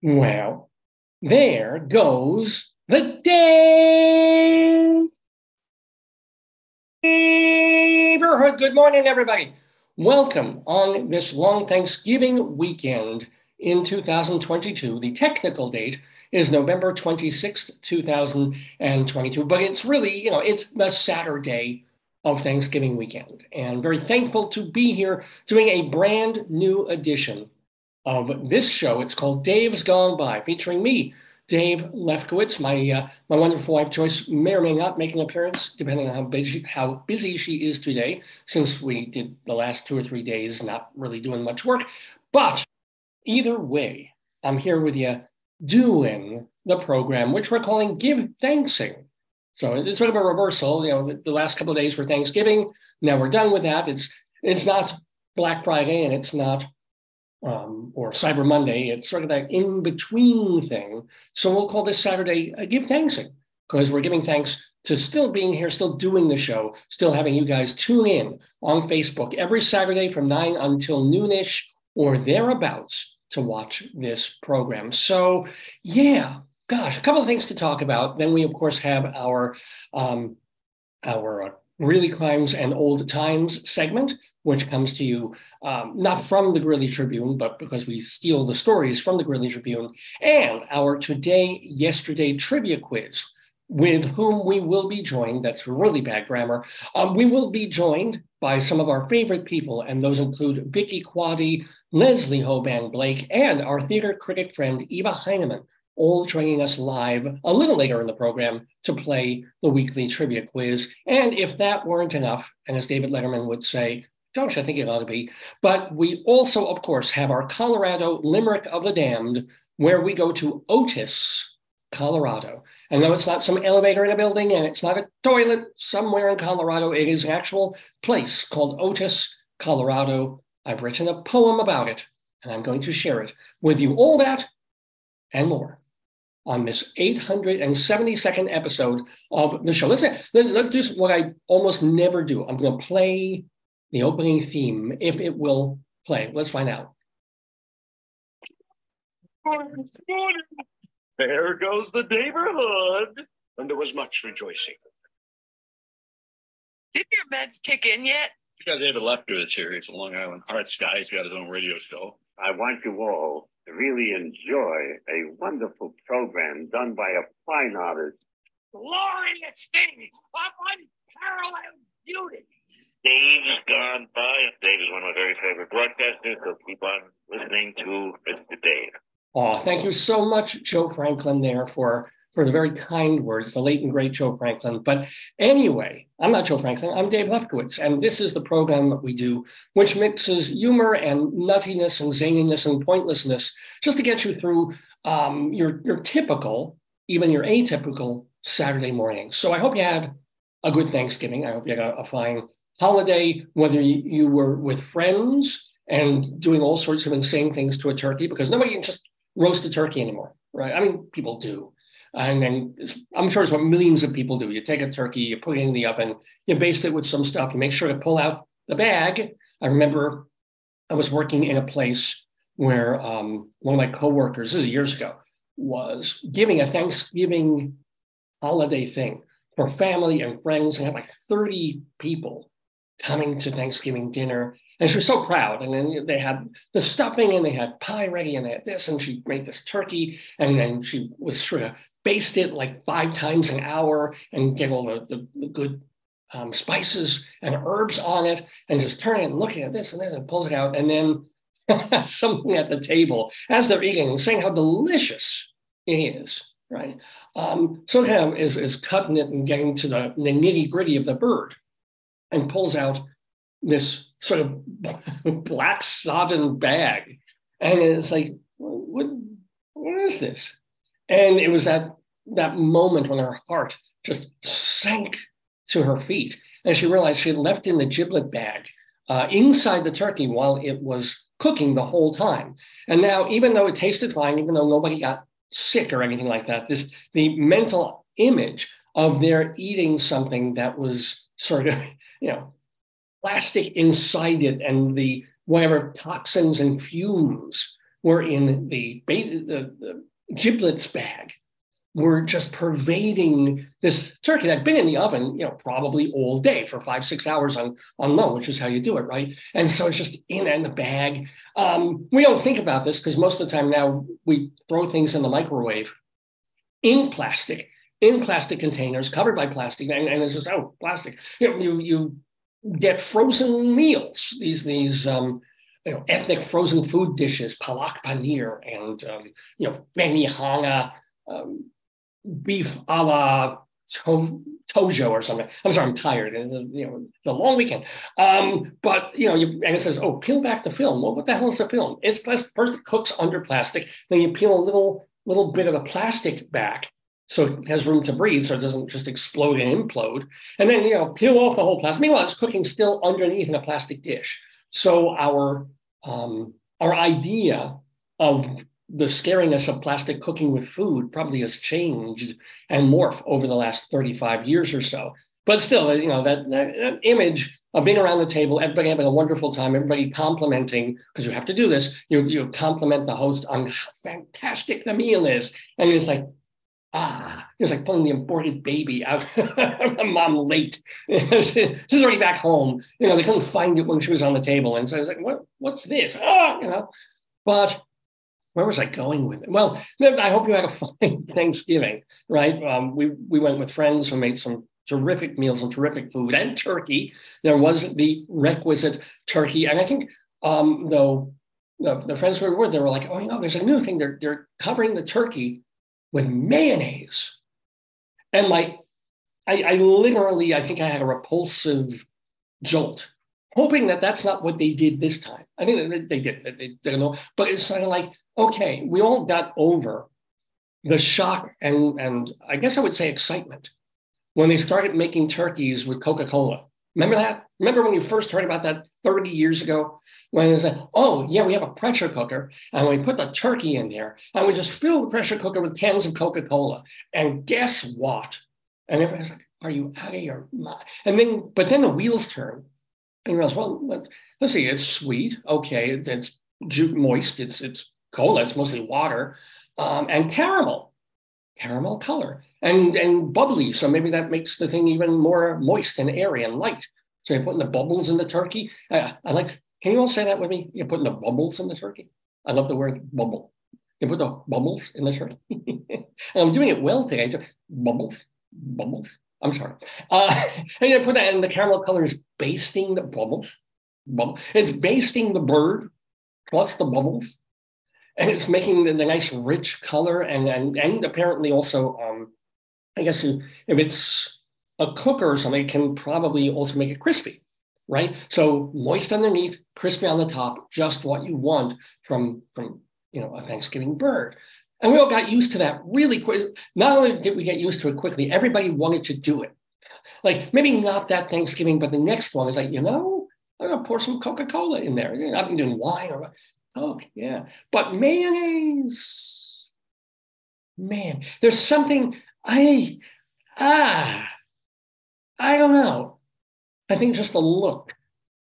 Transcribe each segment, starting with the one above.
Well, there goes the day. Neighborhood. Good morning, everybody. Welcome on this long Thanksgiving weekend in 2022. The technical date is November 26th, 2022, but it's really, you know, it's the Saturday of Thanksgiving weekend. And very thankful to be here doing a brand new edition of this show. It's called Dave's Gone By, featuring me, Dave Lefkowitz. My uh, my wonderful wife Joyce may or may not make an appearance, depending on how busy how busy she is today. Since we did the last two or three days not really doing much work, but either way, I'm here with you doing the program, which we're calling Give Thanksing. So it's sort of a reversal. You know, the, the last couple of days were Thanksgiving. Now we're done with that. It's it's not Black Friday and it's not um, or Cyber Monday. It's sort of that in between thing. So we'll call this Saturday a Give Thanksing because we're giving thanks to still being here, still doing the show, still having you guys tune in on Facebook every Saturday from 9 until noonish or thereabouts to watch this program. So, yeah, gosh, a couple of things to talk about. Then we, of course, have our um, our uh, Greeley Crimes and Old Times segment, which comes to you um, not from the Greeley Tribune, but because we steal the stories from the Greeley Tribune, and our Today, Yesterday trivia quiz, with whom we will be joined. That's really bad grammar. Um, we will be joined by some of our favorite people, and those include Vicki Quade, Leslie Hoban Blake, and our theater critic friend Eva Heinemann, all joining us live a little later in the program to play the weekly trivia quiz. And if that weren't enough, and as David Letterman would say, Josh, I think it ought to be. But we also, of course, have our Colorado Limerick of the Damned, where we go to Otis, Colorado. And though it's not some elevator in a building and it's not a toilet somewhere in Colorado, it is an actual place called Otis, Colorado. I've written a poem about it, and I'm going to share it with you. All that and more on this 872nd episode of the show. Let's, let's do what I almost never do. I'm going to play the opening theme, if it will play. Let's find out. There goes the neighborhood. And there was much rejoicing. Didn't your meds kick in yet? You got David Lefkowitz here. He's a Long Island Arts guy. He's got his own radio show. I want you all to really enjoy a wonderful program done by a fine artist. Glorious thing of unparalleled beauty. Dave's gone by. Dave is one of my very favorite broadcasters, so keep on listening to Mr. Dave. Oh, thank you so much, Joe Franklin, there for for the very kind words, the late and great Joe Franklin. But anyway, I'm not Joe Franklin, I'm Dave Lefkowitz, and this is the program that we do, which mixes humor and nuttiness and zaniness and pointlessness just to get you through um, your, your typical, even your atypical Saturday morning. So I hope you had a good Thanksgiving. I hope you had a, a fine holiday, whether you, were with friends and doing all sorts of insane things to a turkey, because nobody can just roast a turkey anymore, right? I mean, people do and I'm sure it's what millions of people do. You take a turkey, you put it in the oven, you baste it with some stuff, you make sure to pull out the bag. I remember I was working in a place where um, one of my coworkers, this is years ago, was giving a Thanksgiving holiday thing for family and friends, and had like 30 people coming to Thanksgiving dinner. And she was so proud. And then they had the stuffing and they had pie ready and they had this, and she made this turkey. And then she was sort of baste it like five times an hour and get all the, the, the good um, spices and herbs on it and just turn it and looking at this and this and pulls it out. And then something at the table as they're eating saying how delicious it is, right? Um, so kind of is, is cutting it and getting to the, the nitty gritty of the bird and pulls out this sort of black sodden bag. And it's like, what, what is this? And it was that that moment when her heart just sank to her feet. And she realized she had left in the giblet bag uh, inside the turkey while it was cooking the whole time. And now, even though it tasted fine, even though nobody got sick or anything like that, this the mental image of their eating something that was sort of, you know, plastic inside it and the whatever toxins and fumes were in the, the, the giblets bag were just pervading this turkey that had been in the oven, you know, probably all day for five, six hours on, on low, which is how you do it, right? And so it's just in in the bag. Um, we don't think about this because most of the time now we throw things in the microwave in plastic, in plastic containers, covered by plastic, and, and it's just oh, plastic. You know, you you get frozen meals, these these um, you know, ethnic frozen food dishes, palak paneer and um, you know, benihana, um, beef a la to- tojo or something. I'm sorry, I'm tired. It's, you know, the long weekend. Um, but you know, you, and it says, "Oh, peel back the film." Well, what the hell is the film? It's first it cooks under plastic, then you peel a little little bit of the plastic back so it has room to breathe, so it doesn't just explode and implode. And then you know, peel off the whole plastic. Meanwhile, it's cooking still underneath in a plastic dish. So our um, our idea of the scariness of plastic cooking with food probably has changed and morphed over the last 35 years or so. But still, you know, that, that, that image of being around the table, everybody having a wonderful time, everybody complimenting, because you have to do this, you, you compliment the host on how fantastic the meal is. And it's like, ah, it was like pulling the aborted baby out of the mom late. She's already back home. You know, they couldn't find it when she was on the table. And so I was like, what, what's this? Ah, you know, but where was I going with it? Well, I hope you had a fine Thanksgiving, right? Um, we we went with friends who made some terrific meals and terrific food and turkey. There was the requisite turkey, and I think um, though the, the friends we were with, they were like, "Oh, you know, there's a new thing. They're they're covering the turkey with mayonnaise," and like, I, I literally, I think I had a repulsive jolt hoping that that's not what they did this time. I think they did. They didn't know, but it's kind of like okay, we all got over the shock and, and I guess I would say excitement when they started making turkeys with Coca Cola. Remember that? Remember when you first heard about that 30 years ago? When they said, oh, yeah, we have a pressure cooker and we put the turkey in there and we just fill the pressure cooker with cans of Coca Cola. And guess what? And everybody's like, are you out of your mind? And then, but then the wheels turn and you realize, well, let's see, it's sweet. Okay, it's moist, it's, it's cola, it's mostly water, um, and caramel, caramel color, and, and bubbly. So maybe that makes the thing even more moist and airy and light. So you're putting the bubbles in the turkey. I, I like, can you all say that with me? You're putting the bubbles in the turkey. I love the word bubble. You put the bubbles in the turkey. and I'm doing it well today. Just, Bubbles, bubbles. I'm sorry. Uh, and you put that, and the caramel color is basting the bubbles. Bubble. It's basting the bird plus the bubbles and it's making the, the, nice rich color and and, and apparently also um, I guess if it's a cooker or something, it can probably also make it crispy, right? So moist underneath, crispy on the top, just what you want from from you know a Thanksgiving bird. And we all got used to that really quick. Not only did we get used to it quickly, everybody wanted to do it. Like maybe not that Thanksgiving, but the next one is like, you know, I'm gonna pour some Coca-Cola in there. I've been doing wine or Oh, yeah. But mayonnaise, man, there's something I, ah, I don't know. I think just the look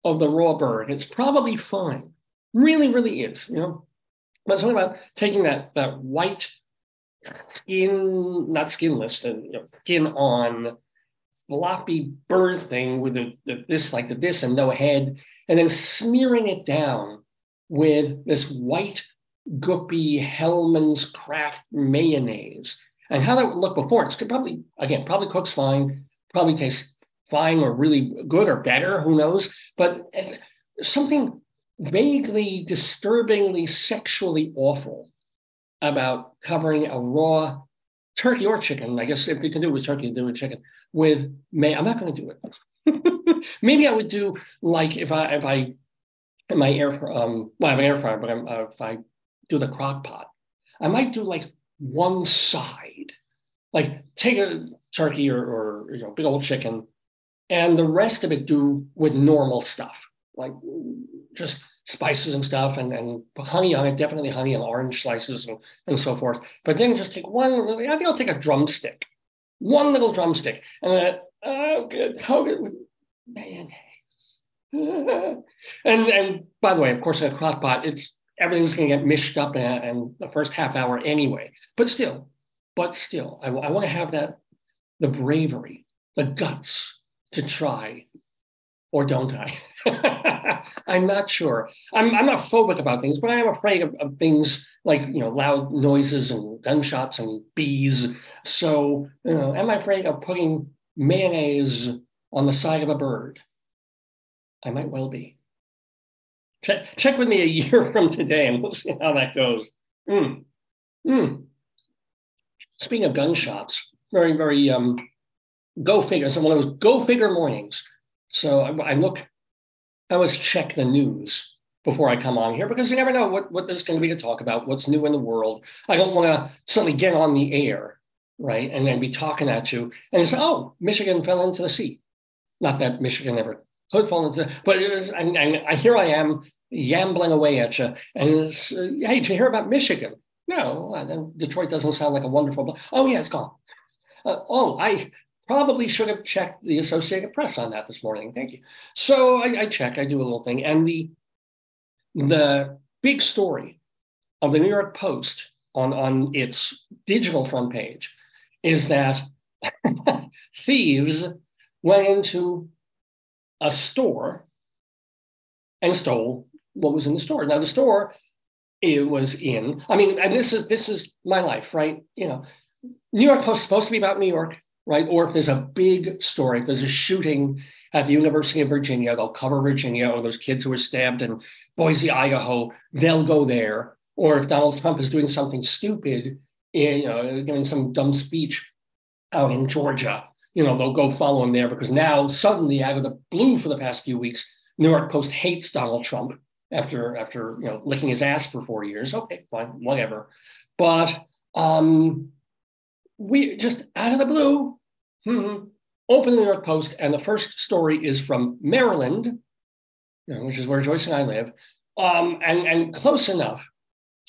of the raw bird, it's probably fine. Really, really is, you know. But something about taking that, that white skin, not skinless, the you know, skin on floppy bird thing with the, the this like the this and no head, and then smearing it down with this white goopy Hellmann's Kraft mayonnaise. And how that would look before, it's probably, again, probably cooks fine, probably tastes fine or really good or better, who knows? But something vaguely, disturbingly sexually awful about covering a raw turkey or chicken. I guess if you can do it with turkey, do it with chicken with may. I'm not going to do it. Maybe I would do like if I if I in my air um well I have an air fryer, but uh, if I do the crock pot, I might do like one side, like take a turkey or, or you know big old chicken, and the rest of it do with normal stuff, like just spices and stuff and, and honey on it, definitely honey and orange slices and, and so forth. But then just take one, I think I'll take a drumstick, one little drumstick, and then uh, coat it with mayonnaise and and by the way, of course, in a crock pot, it's everything's going to get mished up in, in, the first half hour anyway. But still, but still, I, I want to have that the bravery, the guts to try, or don't I? I'm not sure. I'm, I'm not phobic about things, but I am afraid of, of, things like you know loud noises and gunshots and bees. So, you know, am I afraid of putting mayonnaise on the side of a bird? I might well be. Check, check with me a year from today and we'll see how that goes. Mm. Mm. Speaking of gunshots, very, very um, go figure. So one of those go figure mornings. So I, I look, I always check the news before I come on here because you never know what, what there's going to be to talk about, what's new in the world. I don't want to suddenly get on the air, right? And then be talking at you and say, oh, Michigan fell into the sea. Not that Michigan ever could fall into, but was, and, and here I am yambling away at you. And it's, uh, hey, did you hear about Michigan? No, Detroit doesn't sound like a wonderful. Oh yeah, it's gone. Uh, oh, I probably should have checked the Associated Press on that this morning. Thank you. So I, I check. I do a little thing, and the the big story of the New York Post on on its digital front page is that thieves went into a store and stole what was in the store. Now the store it was in. I mean, and this is this is my life, right? You know, New York Post is supposed to be about New York, right? Or if there's a big story, if there's a shooting at the University of Virginia, they'll cover Virginia, or those kids who were stabbed in Boise, Idaho, they'll go there. Or if Donald Trump is doing something stupid, eh, you know, giving some dumb speech out in Georgia, you know, they'll go follow him there because now suddenly, out of the blue for the past few weeks, New York Post hates Donald Trump after after you know licking his ass for four years. Okay, fine, whatever. But um, we just out of the blue hmm, open the New York Post, and the first story is from Maryland, you know, which is where Joyce and I live, um, and and close enough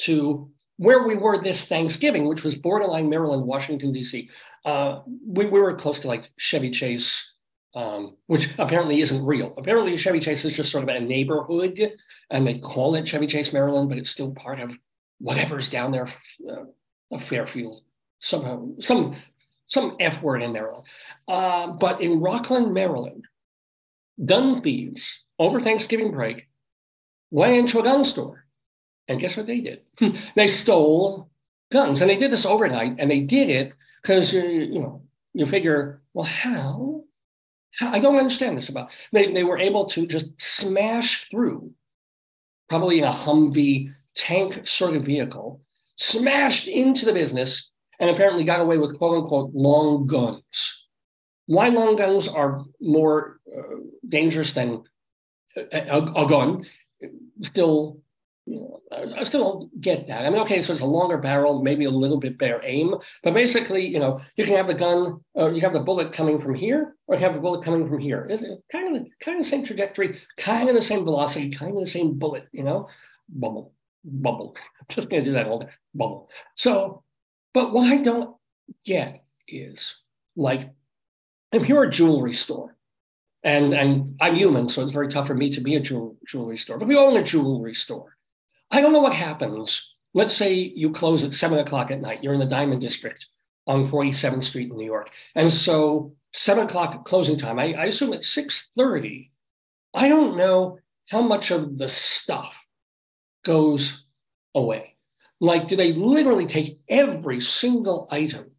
to where we were this Thanksgiving, which was borderline Maryland, Washington D.C. Uh, we, we were close to like Chevy Chase, um, which apparently isn't real. Apparently, Chevy Chase is just sort of a neighborhood, and they call it Chevy Chase, Maryland, but it's still part of whatever's down there, uh, Fairfield, somehow, some some F word in Maryland. Uh, but in Rockland, Maryland, gun thieves over Thanksgiving break went into a gun store, and guess what they did? they stole guns, and they did this overnight, and they did it because uh, you know you figure, well, how? I don't understand this about. They, they were able to just smash through, probably in a Humvee tank sort of vehicle, smashed into the business and apparently got away with quote unquote long guns. Why long guns are more uh, dangerous than a, a, a gun, still you know, I still don't get that. I mean, okay, so it's a longer barrel, maybe a little bit better aim, but basically, you know, you can have the gun, uh, you have the bullet coming from here, or you have the bullet coming from here. It's kind of kind of the same trajectory, kind of the same velocity, kind of the same bullet. You know, bubble, bubble. I'm just to do that all day, bubble. So, but what I don't get is like, if you're a jewelry store, and and I'm human, so it's very tough for me to be a jewel, jewelry store, but we own a jewelry store I don't know what happens. Let's say you close at seven o'clock at night. You're in the Diamond District on 47th Street in New York. And so seven o'clock closing time, I, I assume at 6:30. I don't know how much of the stuff goes away. Like, do they literally take every single item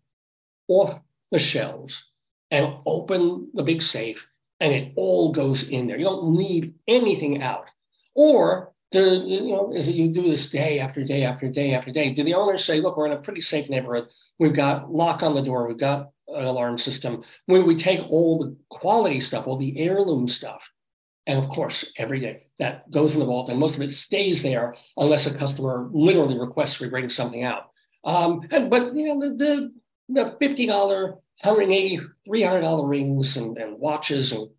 off the shelves and open the big safe and it all goes in there? You don't leave anything out. Or do, you know, is it you do this day after day after day after day? Do the owners say, look, we're in a pretty safe neighborhood. We've got lock on the door. We've got an alarm system. When we take all the quality stuff, all the heirloom stuff, and of course, every day that goes in the vault, and most of it stays there unless a customer literally requests we bring something out. Um, and, but you know, the, the, the $50, $180, $300 rings and, and watches and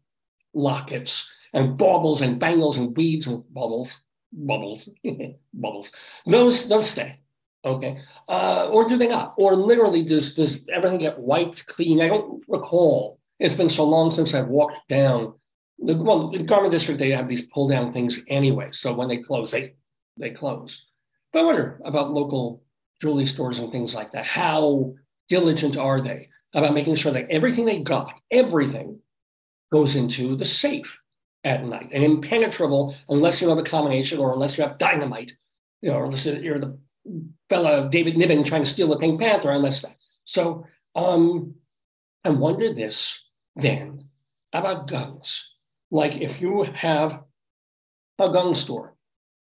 lockets and baubles and bangles and beads and bubbles bubbles, bubbles. Those those stay. Okay. Uh, or do they not? Or literally does does everything get wiped clean? I don't recall. It's been so long since I've walked down the well, the garment district, they have these pull down things anyway. So when they close, they they close. But I wonder about local jewelry stores and things like that. How diligent are they about making sure that everything they got, everything goes into the safe at night and impenetrable unless you have a combination or unless you have dynamite, you know, unless you're the fella David Niven trying to steal the Pink Panther, unless that. So um, I wonder this then about guns. Like if you have a gun store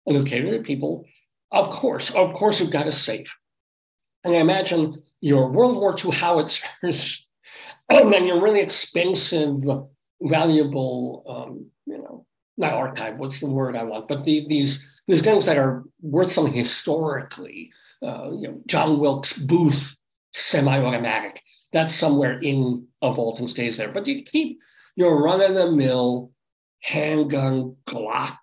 and occasionally people, of course, of course, you've got a safe. And I imagine your World War II howitzers and then your really expensive, valuable, um, you know, not archive, what's the word I want, but the, these, these guns that are worth something historically, uh, you know, John Wilkes Booth semi-automatic, that's somewhere in a vault and stays there. But you keep your run-of-the-mill handgun Glock,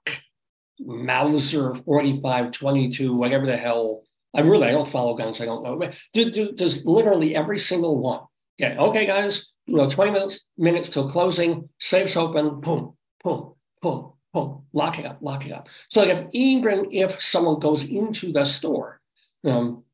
Mauser 45, 22, whatever the hell. I really I don't follow guns. I don't know. Do, do, does literally every single one. Okay, okay, guys. You know, 20 minutes minutes till closing. Safes open. Boom, boom, boom, boom. Lock it up. Lock it up. So like if, even if someone goes into the store, um,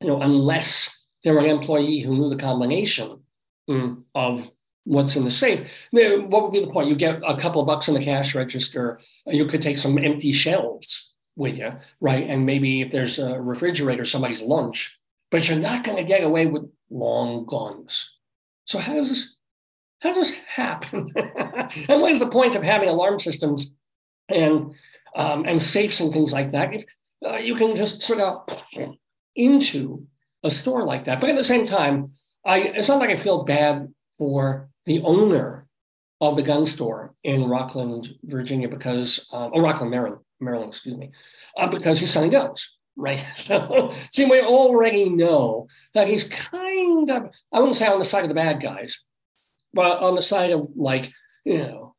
you know, unless they're an employee who knew the combination mm, of what's in the safe. then What would be the point? You get a couple of bucks in the cash register. You could take some empty shelves with you, right? And maybe if there's a refrigerator, somebody's lunch, but you're not going to get away with long guns. So how does this how does this happen? and what is the point of having alarm systems and um, and safes and things like that if uh, you can just sort of into a store like that? But at the same time, I it's not like I feel bad for the owner of the gun store in Rockland, Virginia, because uh, oh, Rockland, Maryland, Maryland, excuse me, uh, because he's selling guns, right? So, see, we already know that he's kind of I wouldn't say on the side of the bad guys, but on the side of like you know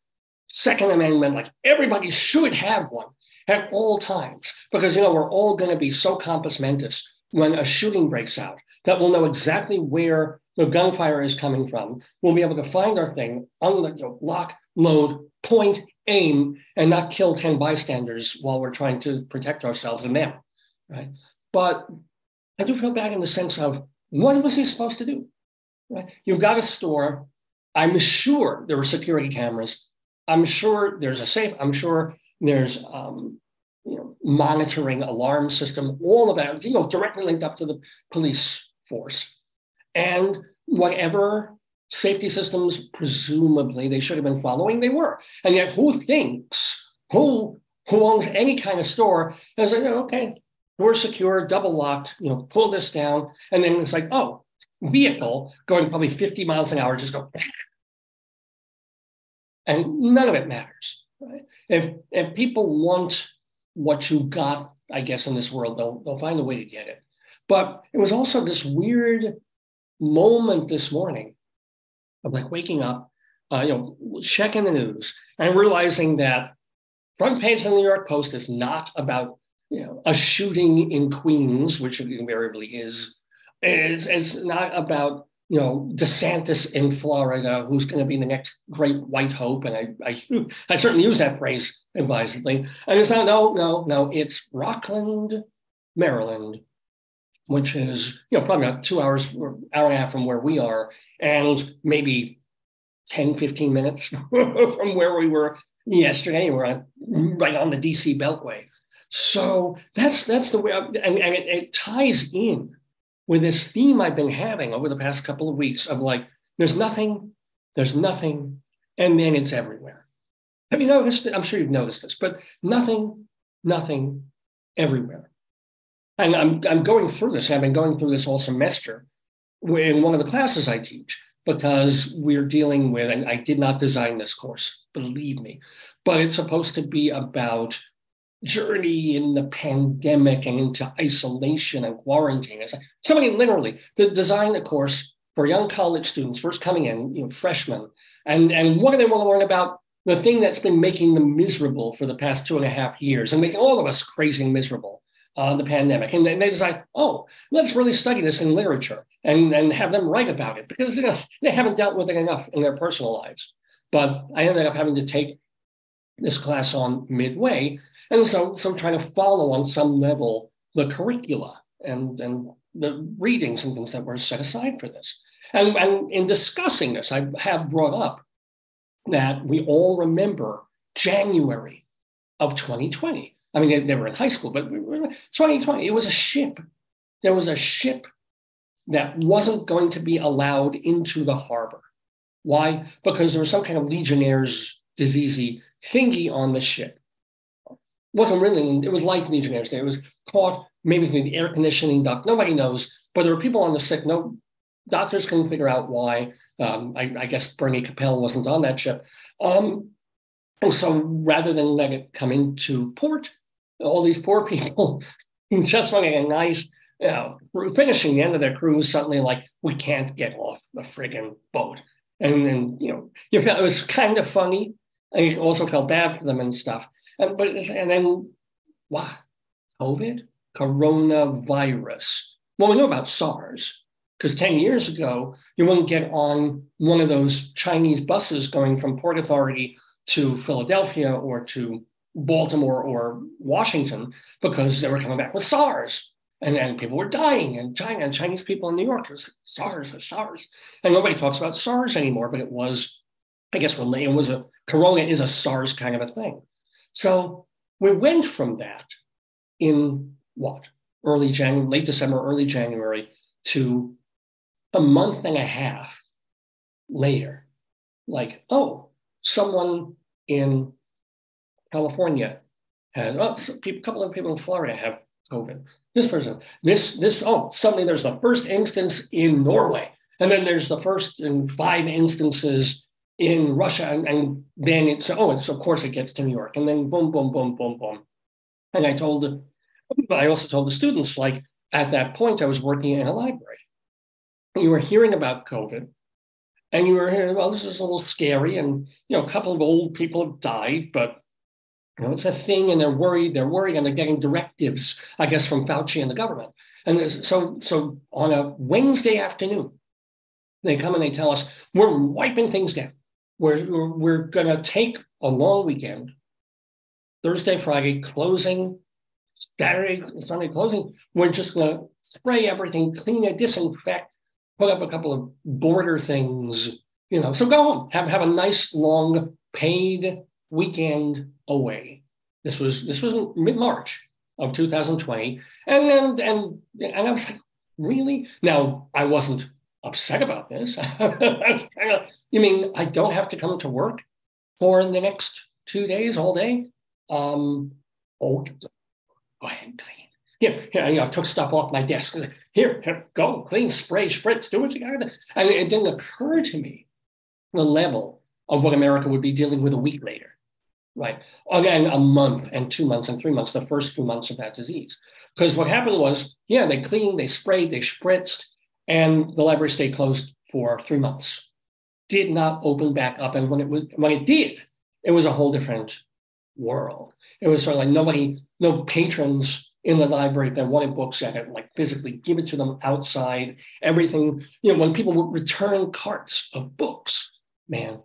Second Amendment, like everybody should have one at all times because you know we're all going to be so compos mentis when a shooting breaks out that we'll know exactly where the gunfire is coming from. We'll be able to find our thing, unlock, lock, load, point, aim, and not kill 10 bystanders while we're trying to protect ourselves and them, right? But I do feel bad in the sense of what was he supposed to do? Right? You've got a store. I'm sure there were security cameras. I'm sure there's a safe. I'm sure there's um, you know, monitoring alarm system, all of that, you know, directly linked up to the police force. And whatever safety systems presumably they should have been following, they were. And yet who thinks, who who owns any kind of store is like, okay, we're secure, double locked, you know, pull this down. And then it's like, oh, vehicle going probably 50 miles an hour, just go. And none of it matters. Right? If if people want what you got, I guess, in this world, they'll, they'll find a way to get it. But it was also this weird moment this morning of like waking up, uh, you know, checking the news and realizing that front page of the New York Post is not about you know a shooting in Queens, which it invariably is. is, it's not about you know DeSantis in Florida, who's going to be the next great white hope, and I, I I certainly use that phrase advisedly. And it's not no no no, it's Rockland, Maryland, which is you know probably about two hours or hour and a half from where we are and maybe 10 15 minutes from where we were yesterday we're on, right on the dc beltway so that's that's the way I, and, and it, it ties in with this theme i've been having over the past couple of weeks of like there's nothing there's nothing and then it's everywhere. Have you noticed i'm sure you've noticed this but nothing nothing everywhere. And I'm, I'm going through this. I've been going through this all semester in one of the classes I teach because we're dealing with, and I did not design this course, believe me, but it's supposed to be about journey in the pandemic and into isolation and quarantine. It's like somebody literally to design a course for young college students first coming in, you know, freshmen, and and what do they want to learn about? The thing that's been making them miserable for the past two and a half years and making all of us crazy and miserable uh, the pandemic. And they decide, oh, let's really study this in literature and, and have them write about it because you know, they haven't dealt with it enough in their personal lives. But I ended up having to take this class on midway. And so, so trying to follow on some level the curricula and, and the readings and things that were set aside for this. And, and in discussing this, I have brought up that we all remember January of 2020. I mean, they, were in high school, but 2020, it was a ship. There was a ship that wasn't going to be allowed into the harbor. Why? Because there was some kind of Legionnaire's diseasey thingy on the ship. Wasn't really, it was like Legionnaire's Day. It was caught maybe through the air conditioning duct. Nobody knows, but there were people on the sick. No doctors couldn't figure out why. Um, I, I, guess Bernie Kopell wasn't on that ship. Um, and so rather than let it come into port, all these poor people just wanting a nice, you know, finishing the end of their cruise, suddenly like, we can't get off the friggin' boat. And then, you know, it was kind of funny. I also felt bad for them and stuff. And, but, and then, what? COVID? Coronavirus. Well, we know about SARS because 10 years ago, you wouldn't get on one of those Chinese buses going from Port Authority to Philadelphia or to Baltimore or Washington because they were coming back with SARS. And then people were dying in China and Chinese people in New York. It was SARS, was SARS. And nobody talks about SARS anymore, but it was, I guess, when it was a corona is a SARS kind of a thing. So we went from that in what? Early January, late December, early January to a month and a half later, like, oh, someone in California has, oh, a couple of people in Florida have COVID. This person, this, this, oh, suddenly there's the first instance in Norway. And then there's the first in five instances in Russia. And, and then it's, oh, it's, of course it gets to New York. And then boom, boom, boom, boom, boom. And I told, I also told the students, like, at that point, I was working in a library. You were hearing about COVID and you were hearing, well, this is a little scary. And, you know, a couple of old people have died, but, you know, it's a thing and they're worried, they're worried and they're getting directives, I guess, from Fauci and the government. And so, so on a Wednesday afternoon, they come and they tell us, we're wiping things down. We're, we're, going to take a long weekend, Thursday, Friday, closing, Saturday, Sunday closing. We're just going to spray everything, clean it, disinfect, put up a couple of border things, you know. So go home, have have a nice long paid weekend away. This was this was mid March of 2020, and and and and I was like, really? Now I wasn't upset about this. you mean I don't have to come to work for the next two days, all day? Um, oh, go ahead, and clean here, here, you know, I took stuff off my desk. Here, here, go, clean, spray, spritz, do what you got to do. And it didn't occur to me the level of what America would be dealing with a week later, right? Again, a month and two months and three months, the first few months of that disease. Because what happened was, yeah, they cleaned, they sprayed, they spritzed, and the library stayed closed for three months. Did not open back up. And when it was when it did, it was a whole different world. It was sort of like nobody, no patrons in the library that wanted books at it, like physically give it to them outside, everything. You know, when people would return carts of books, man,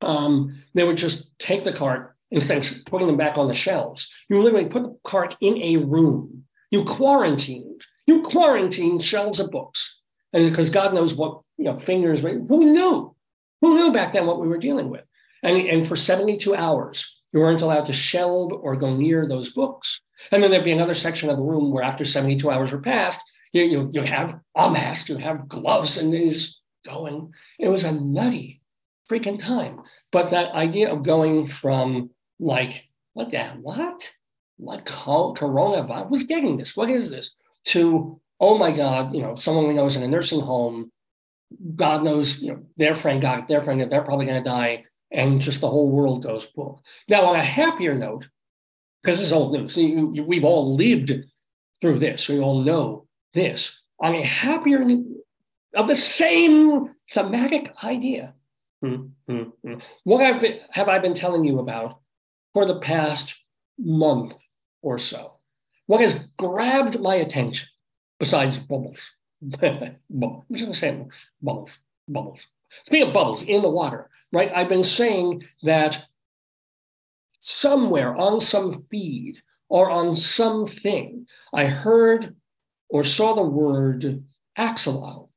um, they would just take the cart instead of putting them back on the shelves. You literally put the cart in a room. You quarantined. You quarantined shelves of books, and because God knows what you know, fingers. Who knew? Who knew back then what we were dealing with? And, and for 72 hours, you weren't allowed to shelve or go near those books. And then there'd be another section of the room where after 72 hours were passed, you, you, you have a mask, you have gloves, and you just going. It was a nutty freaking time. But that idea of going from like, what the what? What coronavirus? Who's getting this? What is this? To, oh my God, you know, someone we know is in a nursing home. God knows, you know, their friend got their friend, they're probably going to die. And just the whole world goes boom. Now, on a happier note, because this is old news. We've all lived through this. We all know this. On a happier of the same thematic idea. Mm-hmm. What been, have I been telling you about for the past month or so? What has grabbed my attention besides bubbles? bubbles. I'm just going to say bubbles. Bubbles. Speaking of bubbles in the water, right? I've been saying that somewhere on some feed or on something, I heard or saw the word axolotl,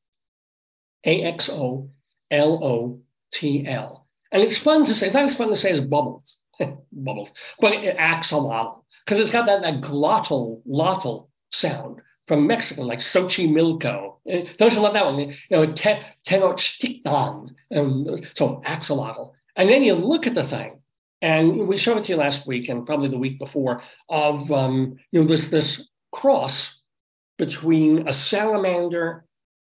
A X O L O T L. And it's fun to say, it's not as fun to say as bubbles, bubbles, but it, axolotl, because it's got that, that glottal, glottal sound from Mexican, like Xochimilco. Eh, don't you love that one? You know, Tenochtitlan. Um, so axolotl. And then you look at the thing, and we showed it to you last week and probably the week before of um, you know this this cross between a salamander,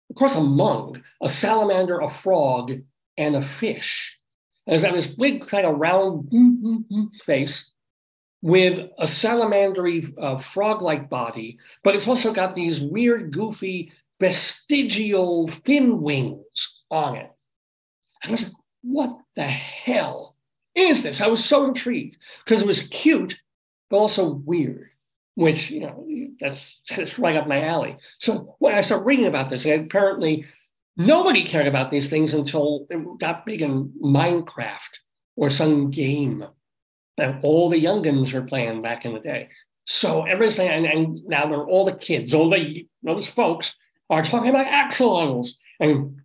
of course, among a salamander, a frog, and a fish. And it's got this big kind of round face with a salamandery uh, frog-like body, but it's also got these weird, goofy, vestigial fin wings on it. And I was like, what the hell is this? I was so intrigued because it was cute, but also weird, which, you know, that's, that's right up my alley. So when I started reading about this, apparently nobody cared about these things until it got big in Minecraft or some game that all the younguns were playing back in the day. So everybody's playing, and, and now they're all the kids, all the those folks are talking about axolotls, and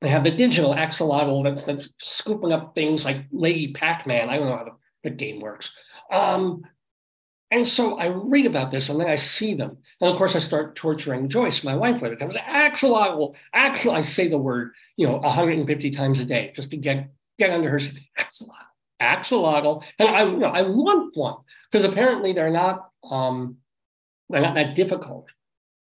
they have the digital axolotl that's that's scooping up things like Lady Pac-Man. I don't know how the, the game works. Um, and so I read about this and then I see them. And of course, I start torturing Joyce, my wife, with it. I was axolotl, axolotl. I say the word, you know, 150 times a day just to get get under her. Axolotl, axolotl. And I, you know, I want one because apparently they're not um, they're not that difficult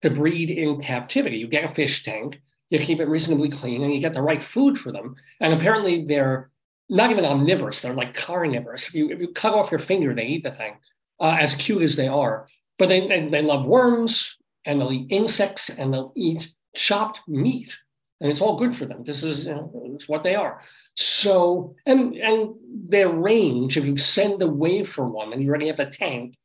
to breed in captivity. You get a fish tank, you keep it reasonably clean, and you get the right food for them. And apparently, they're not even omnivorous; they're like carnivorous. If you if you cut off your finger, they eat the thing. Uh, as cute as they are, but they, they they love worms and they'll eat insects and they'll eat chopped meat, and it's all good for them. This is you know, it's what they are. So and and their range, if you send away for one and you already have a tank,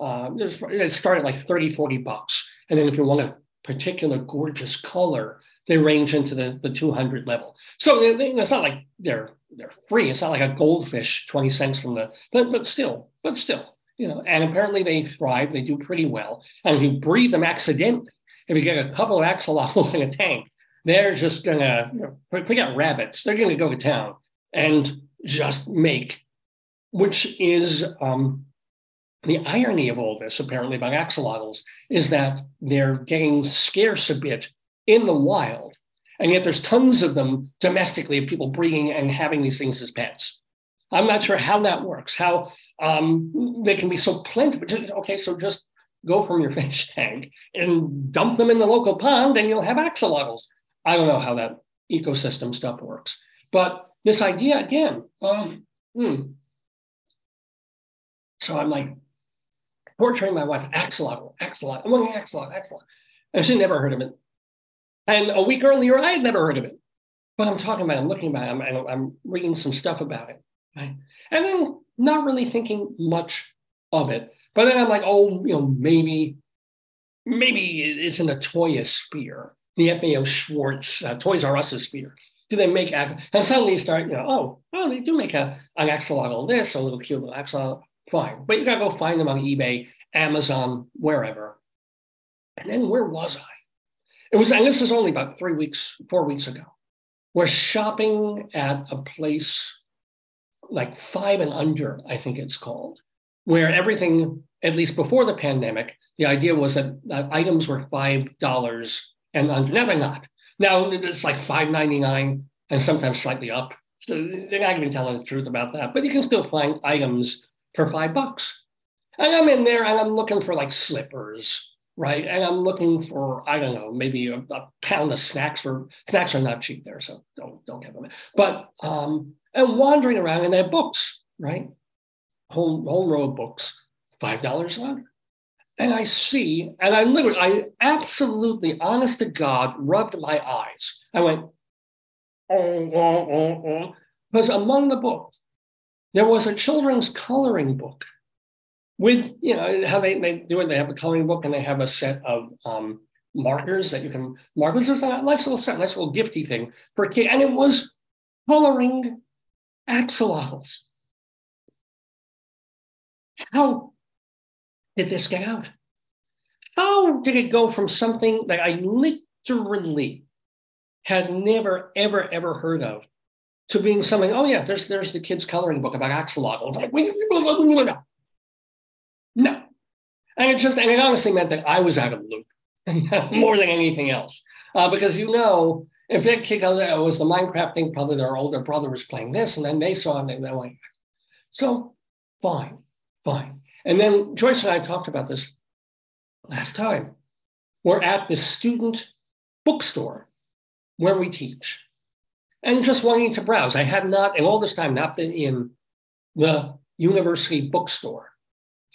uh, they start at like 30, 40 bucks. And then if you want a particular gorgeous color, they range into the, the 200 level. So it's not like they're they're free. It's not like a goldfish, 20 cents from the, but, but still, but still, you know, and apparently they thrive, they do pretty well. And if you breed them accidentally, if you get a couple of axolotls in a tank, they're just gonna, you know, forget rabbits, they're gonna go to town and just make, which is um, the irony of all this, apparently, about axolotls is that they're getting scarce a bit in the wild. And yet there's tons of them domestically of people breeding and having these things as pets. I'm not sure how that works, how um, they can be so plentiful. Okay, so just go from your fish tank and dump them in the local pond and you'll have axolotls. I don't know how that ecosystem stuff works. But this idea again of, hmm. So I'm like, portraying my wife, axolotl, axolotl, I'm looking axolotl, axolotl. And she never heard of it. And a week earlier, I had never heard of it. But I'm talking about it, I'm looking about it, I'm, I'm reading some stuff about it. Right? And then not really thinking much of it. But then I'm like, oh, you know, maybe, maybe it's in the toyosphere, the F.A.O. Schwarz, uh, Toys R Us sphere. Do they make, and suddenly you start, you know, oh, oh, they do make a, an axolotl this, a little cute little axolotl fine. But you got to go find them on eBay, Amazon, wherever. And then where was I? It was, and this was only about three weeks, four weeks ago. We're shopping at a place like five and under, I think it's called, where everything, at least before the pandemic, the idea was that, that items were five dollars and under. Now they're not. Now it's like five ninety nine and sometimes slightly up. So they're not even telling the truth about that. But you can still find items for five bucks. And I'm in there and I'm looking for like slippers, right? And I'm looking for, I don't know, maybe a, a pound of snacks for snacks are not cheap there, so don't don't get them. But um, and wandering around and they have books, right? Home home row books, five dollars a And I see, and I literally, I absolutely, honest to God, rubbed my eyes. I went, oh, oh, oh, oh. Because among the books, there was a children's coloring book with, you know, how they, they do it. They have a coloring book and they have a set of um, markers that you can mark. This is a nice little set, nice little gifty thing for a kid. And it was coloring axolotls. how did this get out? How did it go from something that I literally had never, ever, ever heard of to being something, oh yeah, there's there's the kids' coloring book about axolotl. Like, no. And it just, and it honestly meant that I was out of the loop more than anything else. Uh, because you know, if that kid it was the Minecraft thing, probably their older brother was playing this, and then they saw it and they went, so fine, fine. And then Joyce and I talked about this last time. We're at the student bookstore where we teach and just wanting to browse. I had not, and all this time, not been in the university bookstore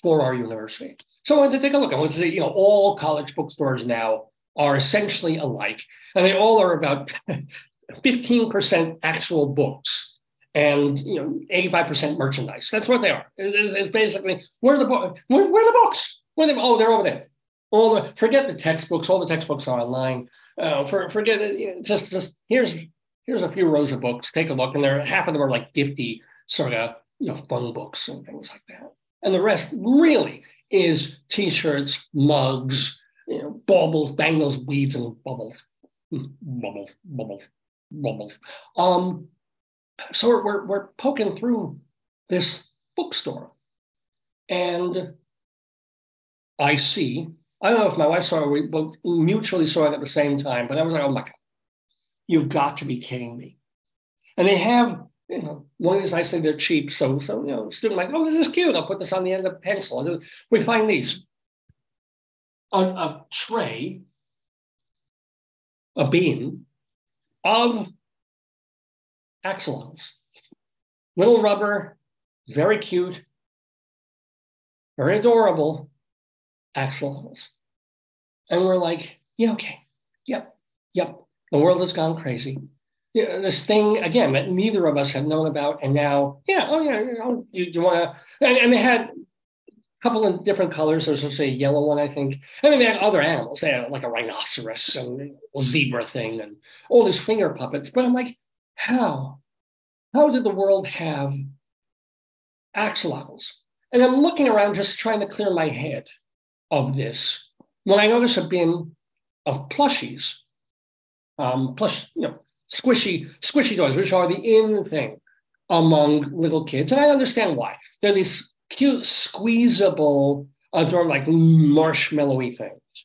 for our university. So I wanted to take a look. I wanted to say, you know, all college bookstores now are essentially alike, and they all are about 15% actual books and you know 85% merchandise. That's what they are. It's, it's basically where are the books? Where, where, are the books? Where are they? Oh, they're over there. All the forget the textbooks. All the textbooks are online. Uh, for, forget it. Just just here's here's a few rows of books. Take a look, and there half of them are like 50 sort of you know fun books and things like that. And the rest really is t-shirts, mugs, you know, baubles, bangles, weeds, and bubbles. Hmm, bubbles, bubbles, bubbles. Um, so we're, we're, we're poking through this bookstore. And I see, I don't know if my wife saw it, we both mutually saw it at the same time, but I was like, oh my God, you've got to be kidding me. And they have you know, one of these I say they're cheap. So, so you know, student like, oh, this is cute. I'll put this on the end of a pencil. We find these on a tray, a bin of axolotls. Little rubber, very cute, very adorable axolotls. And we're like, yeah, okay, yep, yep. The world has gone crazy you know, this thing again that neither of us had known about, and now, yeah, oh yeah, you know, you want to? And, and, they had a couple of different colors. There's also a yellow one, I think. And then they had other animals. They had like a rhinoceros and a zebra thing, and all these finger puppets. But I'm like, how? How did the world have axolotls? And I'm looking around, just trying to clear my head of this. When I notice a bin of plushies, um, plus, you know, squishy, squishy toys, which are the in thing among little kids. And I understand why. They're these cute, squeezable, uh, like marshmallowy things,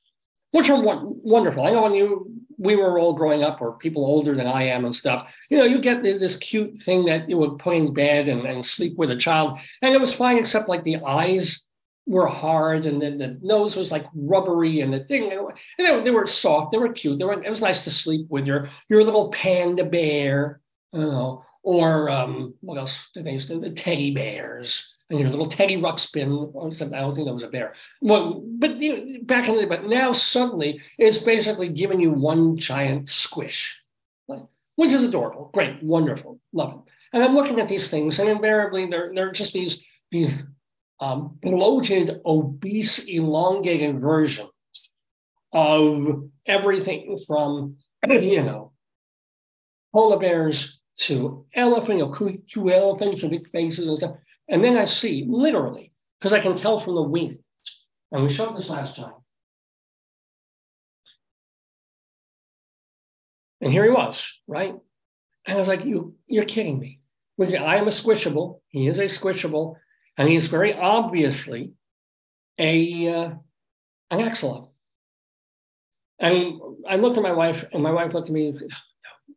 which are wonderful. I know when you we were all growing up, or people older than I am and stuff, you know, you get this, cute thing that you would put in bed and, and sleep with a child. And it was fine, except like the eyes were hard and then the nose was like rubbery and the thing and they, they were soft they were cute they were it was nice to sleep with your your little panda bear you know or um, what else did they used to the teddy bears your little Teddy Ruxpin. I don't think that was a bear. Well, but you know, back in the but now suddenly it's basically giving you one giant squish, which is adorable, great, wonderful, love it. And I'm looking at these things, and invariably they're they're just these these um, bloated, obese, elongated versions of everything from, you know, polar bears to elephant or two elephants with big faces and stuff. And then I see literally, because I can tell from the wings, and we showed this last time. And here he was, right? And I was like, you, you're kidding me. With I am a squishable. He is a squishable. And he's very obviously a uh, an axolotl. And I looked at my wife, and my wife looked at me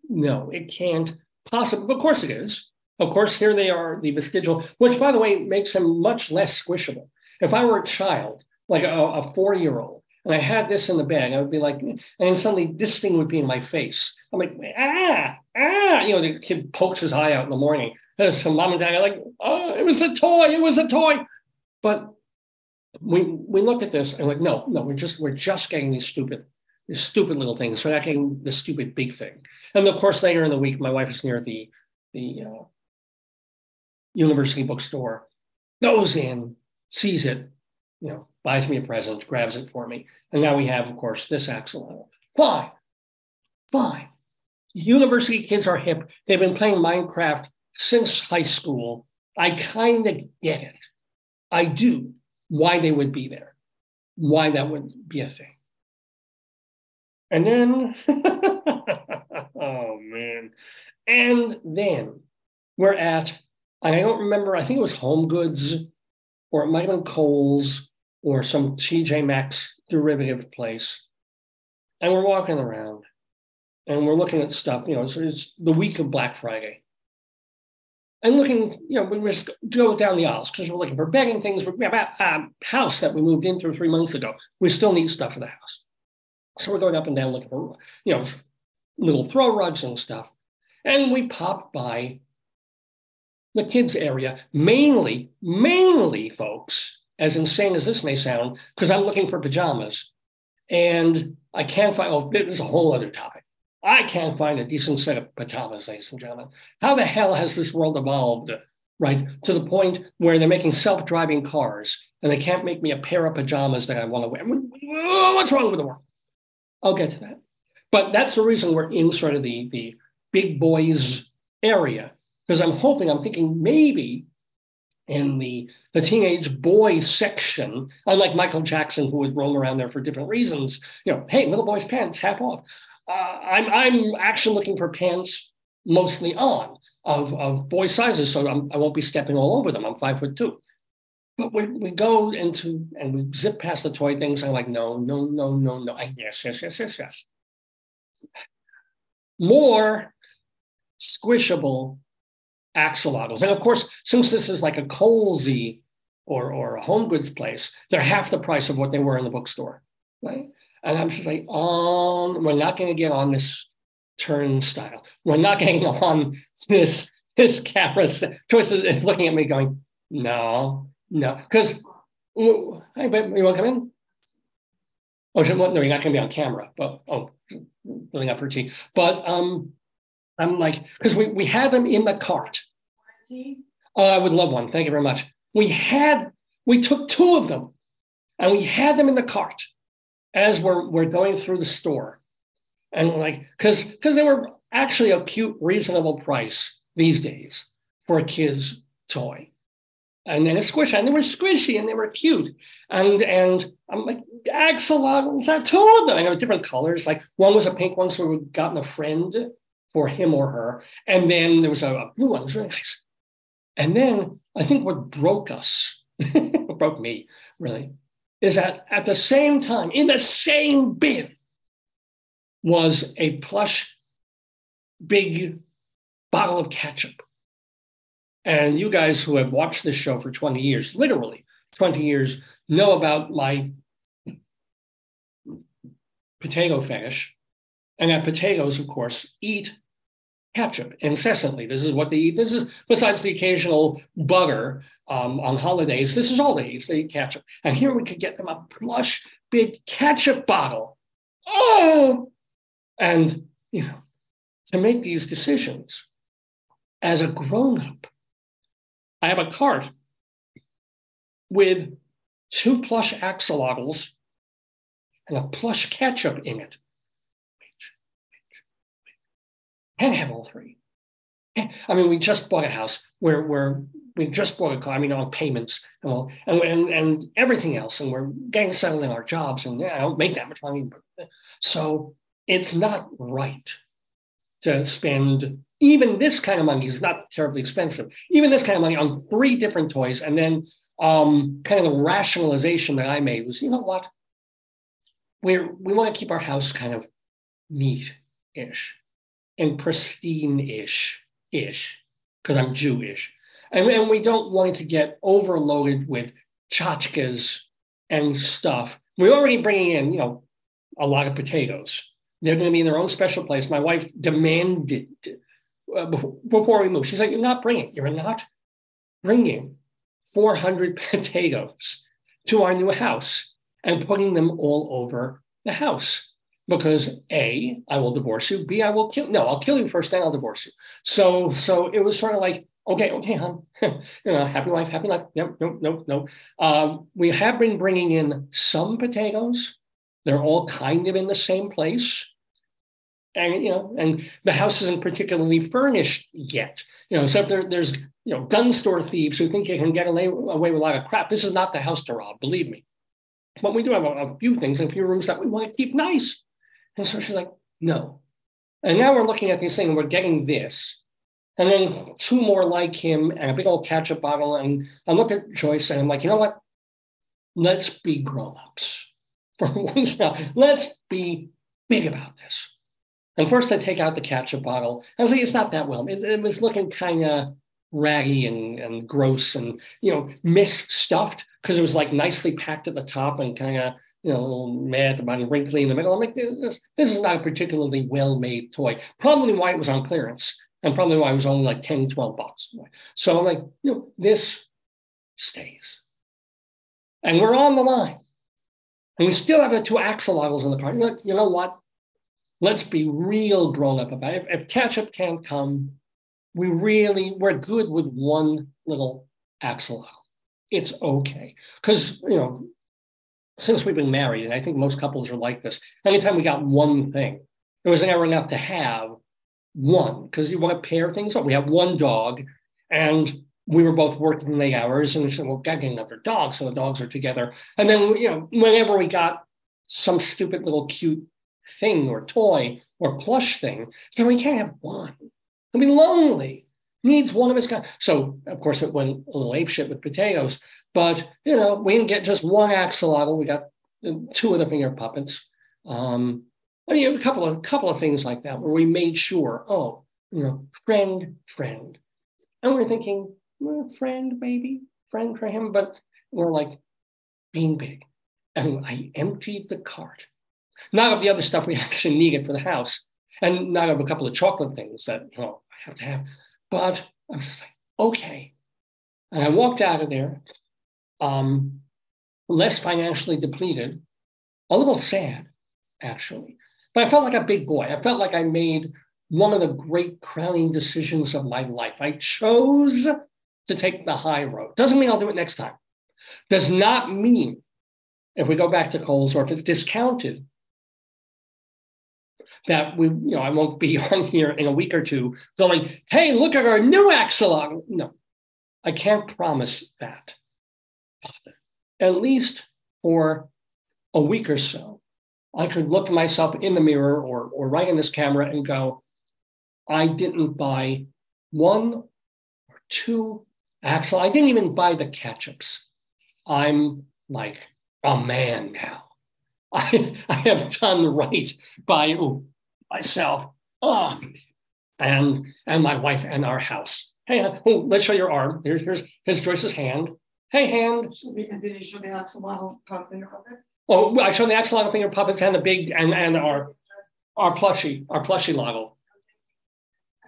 No, it can't possibly. Of course it is. Of course, here they are, the vestigial, which, by the way, makes him much less squishable. If I were a child, like a, a four year old, and I had this in the bag, I would be like, and suddenly this thing would be in my face. I'm like, ah, ah, you know, the kid pokes his eye out in the morning. There's some mom and dad are like, oh, it was a toy, it was a toy. But we we look at this and like, no, no, we're just we're just getting these stupid, these stupid little things. We're not getting the stupid big thing. And of course, later in the week, my wife is near the the uh, university bookstore, goes in, sees it, you know, buys me a present, grabs it for me, and now we have, of course, this axolotl. Fine, fine. University kids are hip. They've been playing Minecraft since high school. I kind of get it. I do why they would be there, why that would be a thing. And then, oh man. And then we're at, I don't remember, I think it was Home Goods, or it might have been Kohl's, or some TJ Maxx derivative place. And we're walking around and we're looking at stuff, you know, so it's the week of Black Friday. And looking, you know, we were just going down the aisles because we're looking for bedding things. We have a house that we moved into three months ago. We still need stuff for the house. So we're going up and down looking for, you know, little throw rugs and stuff. And we pop by the kids' area, mainly, mainly, folks, as insane as this may sound, because I'm looking for pajamas. And I can't find, oh, is a whole other topic. I can't find a decent set of pajamas, ladies and gentlemen. How the hell has this world evolved, right? To the point where they're making self driving cars and they can't make me a pair of pajamas that I want to wear. What's wrong with the world? I'll get to that. But that's the reason we're in sort of the, the big boys area, because I'm hoping, I'm thinking maybe in the, the teenage boy section, unlike Michael Jackson, who would roam around there for different reasons, you know, hey, little boy's pants, half off. Uh, I'm, I'm actually looking for pants mostly on of, of boy sizes, so I'm, I will not be stepping all over them. I'm five foot two. But we, we go into and we zip past the toy things. I'm like, no, no, no, no, no. I, yes, yes, yes, yes, yes. More squishable axolotls. And of course, since this is like a Colesy or, or a home goods place, they're half the price of what they were in the bookstore. Right. And I'm just like, um, we're not going to get on this turnstile. We're not getting on this this camera. Choices is looking at me going, no, no, because hey, but you want to come in? Oh, no, you're not going to be on camera. But oh, filling up her tea. But um, I'm like, because we we had them in the cart. Oh, I would love one. Thank you very much. We had we took two of them, and we had them in the cart as we're we're going through the store, and like because because they were actually a cute, reasonable price these days for a kid's toy and then a squish, and they were squishy and they were cute. And and I'm like, axolotls, that two of them. I know different colors. Like one was a pink one, so we'd gotten a friend for him or her. And then there was a, a blue one, it was really nice. And then I think what broke us, what broke me really, is that at the same time, in the same bin, was a plush big bottle of ketchup and you guys who have watched this show for 20 years, literally 20 years, know about my potato fetish. And that potatoes, of course, eat ketchup incessantly. This is what they eat. This is, besides the occasional butter um, on holidays, this is all they eat. They eat ketchup. And here we could get them a plush, big ketchup bottle. Oh! And, you know, to make these decisions as a grown up, I have a cart with two plush axolotls and a plush ketchup in it. Can't have all three. I mean, we just bought a house where, where we just bought a car, I mean, on payments and all, and, and, and everything else. And we're getting settled in our jobs. And I don't make that much money. So it's not right to spend even this kind of money is not terribly expensive. Even this kind of money on three different toys. And then um, kind of the rationalization that I made was, you know what? We're, we want to keep our house kind of neat-ish and pristine-ish, ish, because I'm Jewish. And, and we don't want to get overloaded with tchotchkes and stuff. We're already bringing in, you know, a lot of potatoes. They're going to be in their own special place. My wife demanded uh, before, before we move. She's like, You're not bringing, you're not bringing 400 potatoes to our new house and putting them all over the house. Because A, I will divorce you. B, I will kill. No, I'll kill you first, then I'll divorce you. So, so it was sort of like, okay, okay, hon, you know, happy life, happy life. no no no nope. Um, we have been bringing in some potatoes. They're all kind of in the same place. and you know, and the house isn't particularly furnished yet. You know, except there, there's you know gun store thieves who think they can get away, away with a lot of crap. This is not the house to rob, believe me. But we do have a, a few things and a few rooms that we want to keep nice. And so she's like, no. And now we're looking at these things, we're getting this. And then two more like him and a big old ketchup bottle. And I look at Joyce and I'm like, you know what? Let's be grown-ups. For once now, let's be big about this. And first I take out the ketchup bottle. I was like, it's not that well. It, it was looking kind of raggy and, and gross and, you know, misstuffed because it was like nicely packed at the top and kind of, you know, mad the wrinkly in the middle. I'm like, this, this is not a particularly well-made toy. Probably why it was on clearance and probably why it was only like 10, 12 bucks. So I'm like, you know, this stays. And we're on the line. And we still have the two axolotls in the car. Look, You know what? Let's be real grown up about it. If, if ketchup can't come, we really, we're good with one little axolotl. It's okay. Because, you know, since we've been married, and I think most couples are like this, anytime we got one thing, it was never enough to have one because you want to pair things up. We have one dog, and we were both working late hours, and we said, "Well, got to get another dog," so the dogs are together. And then, you know, whenever we got some stupid little cute thing or toy or plush thing, so we can't have one. I mean, lonely needs one of its kind. So, of course, it went a little ape shit with potatoes, but you know, we didn't get just one axolotl. We got two of the finger puppets. Um, I mean, a couple of couple of things like that where we made sure, oh, you know, friend, friend, and we're thinking, well, friend, maybe friend for him, but we're like being big. And I emptied the cart, not of the other stuff we actually needed for the house, and not of a couple of chocolate things that you know I have to have, but I was like, okay. And I walked out of there, um, less financially depleted, a little sad, actually. But I felt like a big boy. I felt like I made one of the great crowning decisions of my life. I chose to take the high road. Doesn't mean I'll do it next time. Does not mean, if we go back to Kohl's or if it's discounted, that we, you know, I won't be on here in a week or two going, hey, look at our new axolotl. No, I can't promise that. At least for a week or so, I could look myself in the mirror or, or right in this camera and go, I didn't buy one or two axle. I didn't even buy the ketchups. I'm like a man now. I, I have done right by myself, oh, and and my wife and our house. Hey, oh, let's show your arm. Here's here's here's Joyce's hand. Hey, hand. Did you show the axolotl finger puppets? Oh, I showed the axolotl finger puppets and the big and and our our plushie, our plushie loggle.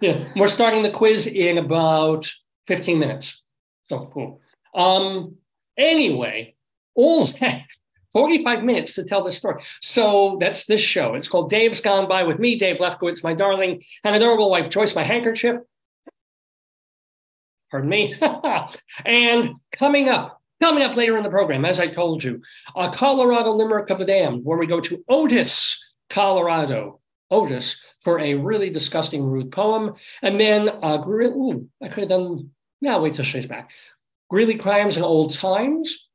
Yeah, we're starting the quiz in about 15 minutes. So cool. Um, anyway, all that 45 minutes to tell this story. So that's this show. It's called Dave's Gone By with me, Dave Lefkowitz, my darling and adorable wife, Joyce, my handkerchief. Pardon me. and coming up, coming up later in the program, as I told you, a Colorado Limerick of the Damned, where we go to Otis, Colorado. Otis for a really disgusting, rude poem. And then, uh, ooh, I could have done, now wait till she's back. Greeley Crimes and Old Times,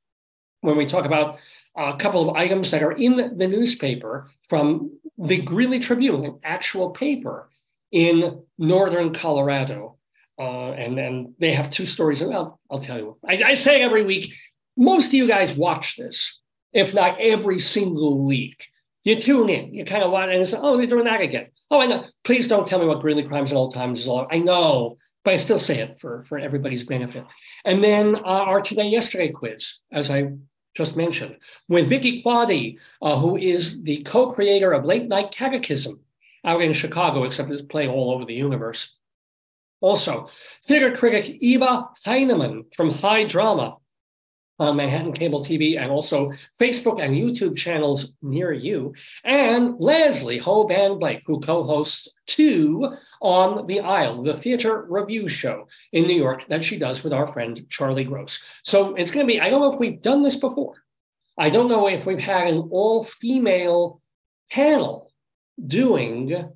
when we talk about a couple of items that are in the newspaper from the Greeley Tribune, an actual paper in northern Colorado. Uh, and, and they have two stories. Well, I'll tell you. I, I say every week, most of you guys watch this, if not every single week. You tune in, you kind of watch, and say, oh, they're doing that again. Oh, I know. Please don't tell me what Greeley Crimes and Old Times is all. I know, but I still say it for, for everybody's benefit. And then uh, our Today Yesterday quiz, as I just mentioned, with Vicki Quade, uh, who is the co-creator of Late Night Catechism out in Chicago, except it's playing all over the universe. Also, theater critic Eva Heinemann from High Drama on Manhattan Cable TV and also Facebook and YouTube channels near you, and Leslie Hoban Blake, who co hosts two on the Aisle, the theater review show in New York that she does with our friend Charlie Gross. So it's going to be, I don't know if we've done this before. I don't know if we've had an all female panel doing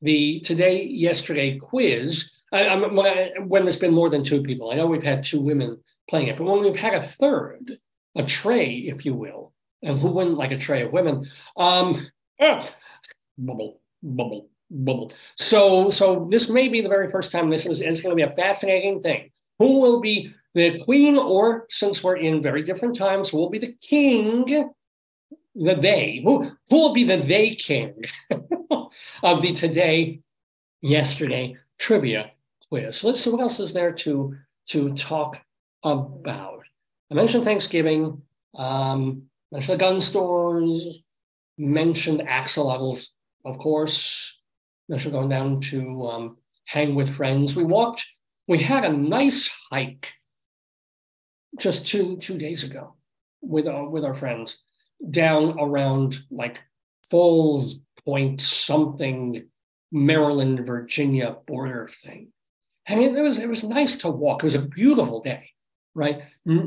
the today, yesterday quiz. I, I, when, there's been more than two people, I know we've had two women playing it, but when we've had a third, a tray, if you will, and who wouldn't like a tray of women? Um, ah, bubble, bubble, bubble. So, so this may be the very first time this is. It's going to be a fascinating thing. Who will be the queen, or since we're in very different times, who will be the king? The they. Who who will be the they king of the today, yesterday trivia So let's see what else is there to to talk about. I mentioned Thanksgiving. Um, mentioned the gun stores. Mentioned axolotls, of course. Mentioned going down to um, hang with friends. We walked. We had a nice hike just two two days ago with our, with our friends down around like Falls Point something Maryland Virginia border thing, and it, it was it was nice to walk. It was a beautiful day, right?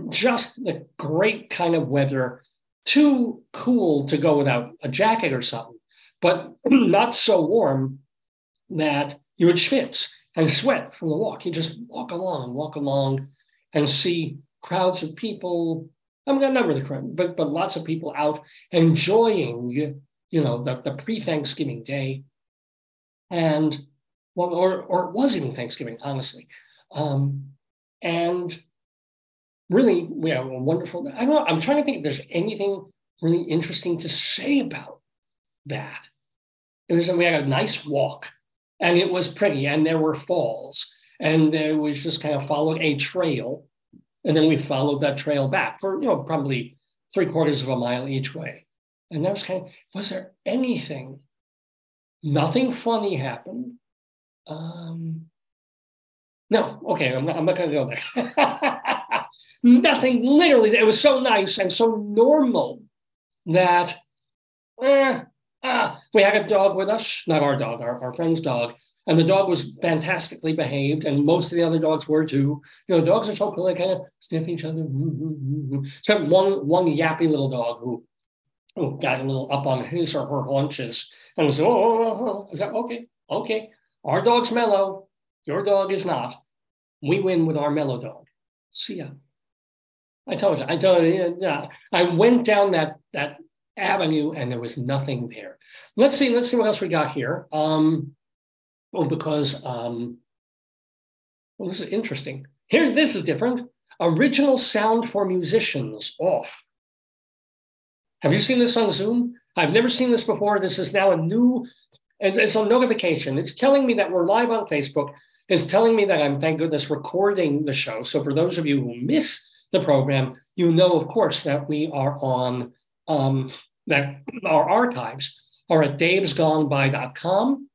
Just the great kind of weather, too cool to go without a jacket or something, but not so warm that you would schwitz and sweat from the walk. You just walk along and walk along and see crowds of people. I'm not number the crowd, but but lots of people out enjoying, you know, the, the pre-Thanksgiving day, and well, or or it was even Thanksgiving, honestly, um, and really, we have a wonderful. I don't know. I'm trying to think if there's anything really interesting to say about that. It was we had a nice walk, and it was pretty, and there were falls, and there was just kind of followed a trail and then we followed that trail back for, you know, probably three quarters of a mile each way. And that was kind of, was there anything? Nothing funny happened. Um, no, okay, I'm not, I'm not going to go there. Nothing, literally, it was so nice and so normal that eh, ah, we had a dog with us, not our dog, our, our friend's dog, and the dog was fantastically behaved, and most of the other dogs were too. You know, dogs are so cool, they kind of sniff each other. Except one one yappy little dog who, who got a little up on his or her haunches and was, oh, oh, oh. I said, okay, okay. Our dog's mellow, your dog is not. We win with our mellow dog. See ya. I told you, I told you, yeah. I went down that that avenue and there was nothing there. Let's see, let's see what else we got here. Um, well, because um, well, this is interesting. Here, this is different. Original sound for musicians off. Have you seen this on Zoom? I've never seen this before. This is now a new, it's, it's a notification. It's telling me that we're live on Facebook. It's telling me that I'm, thank goodness, recording the show. So for those of you who miss the program, you know, of course, that we are on, um, that our archives are at davesgoneby.com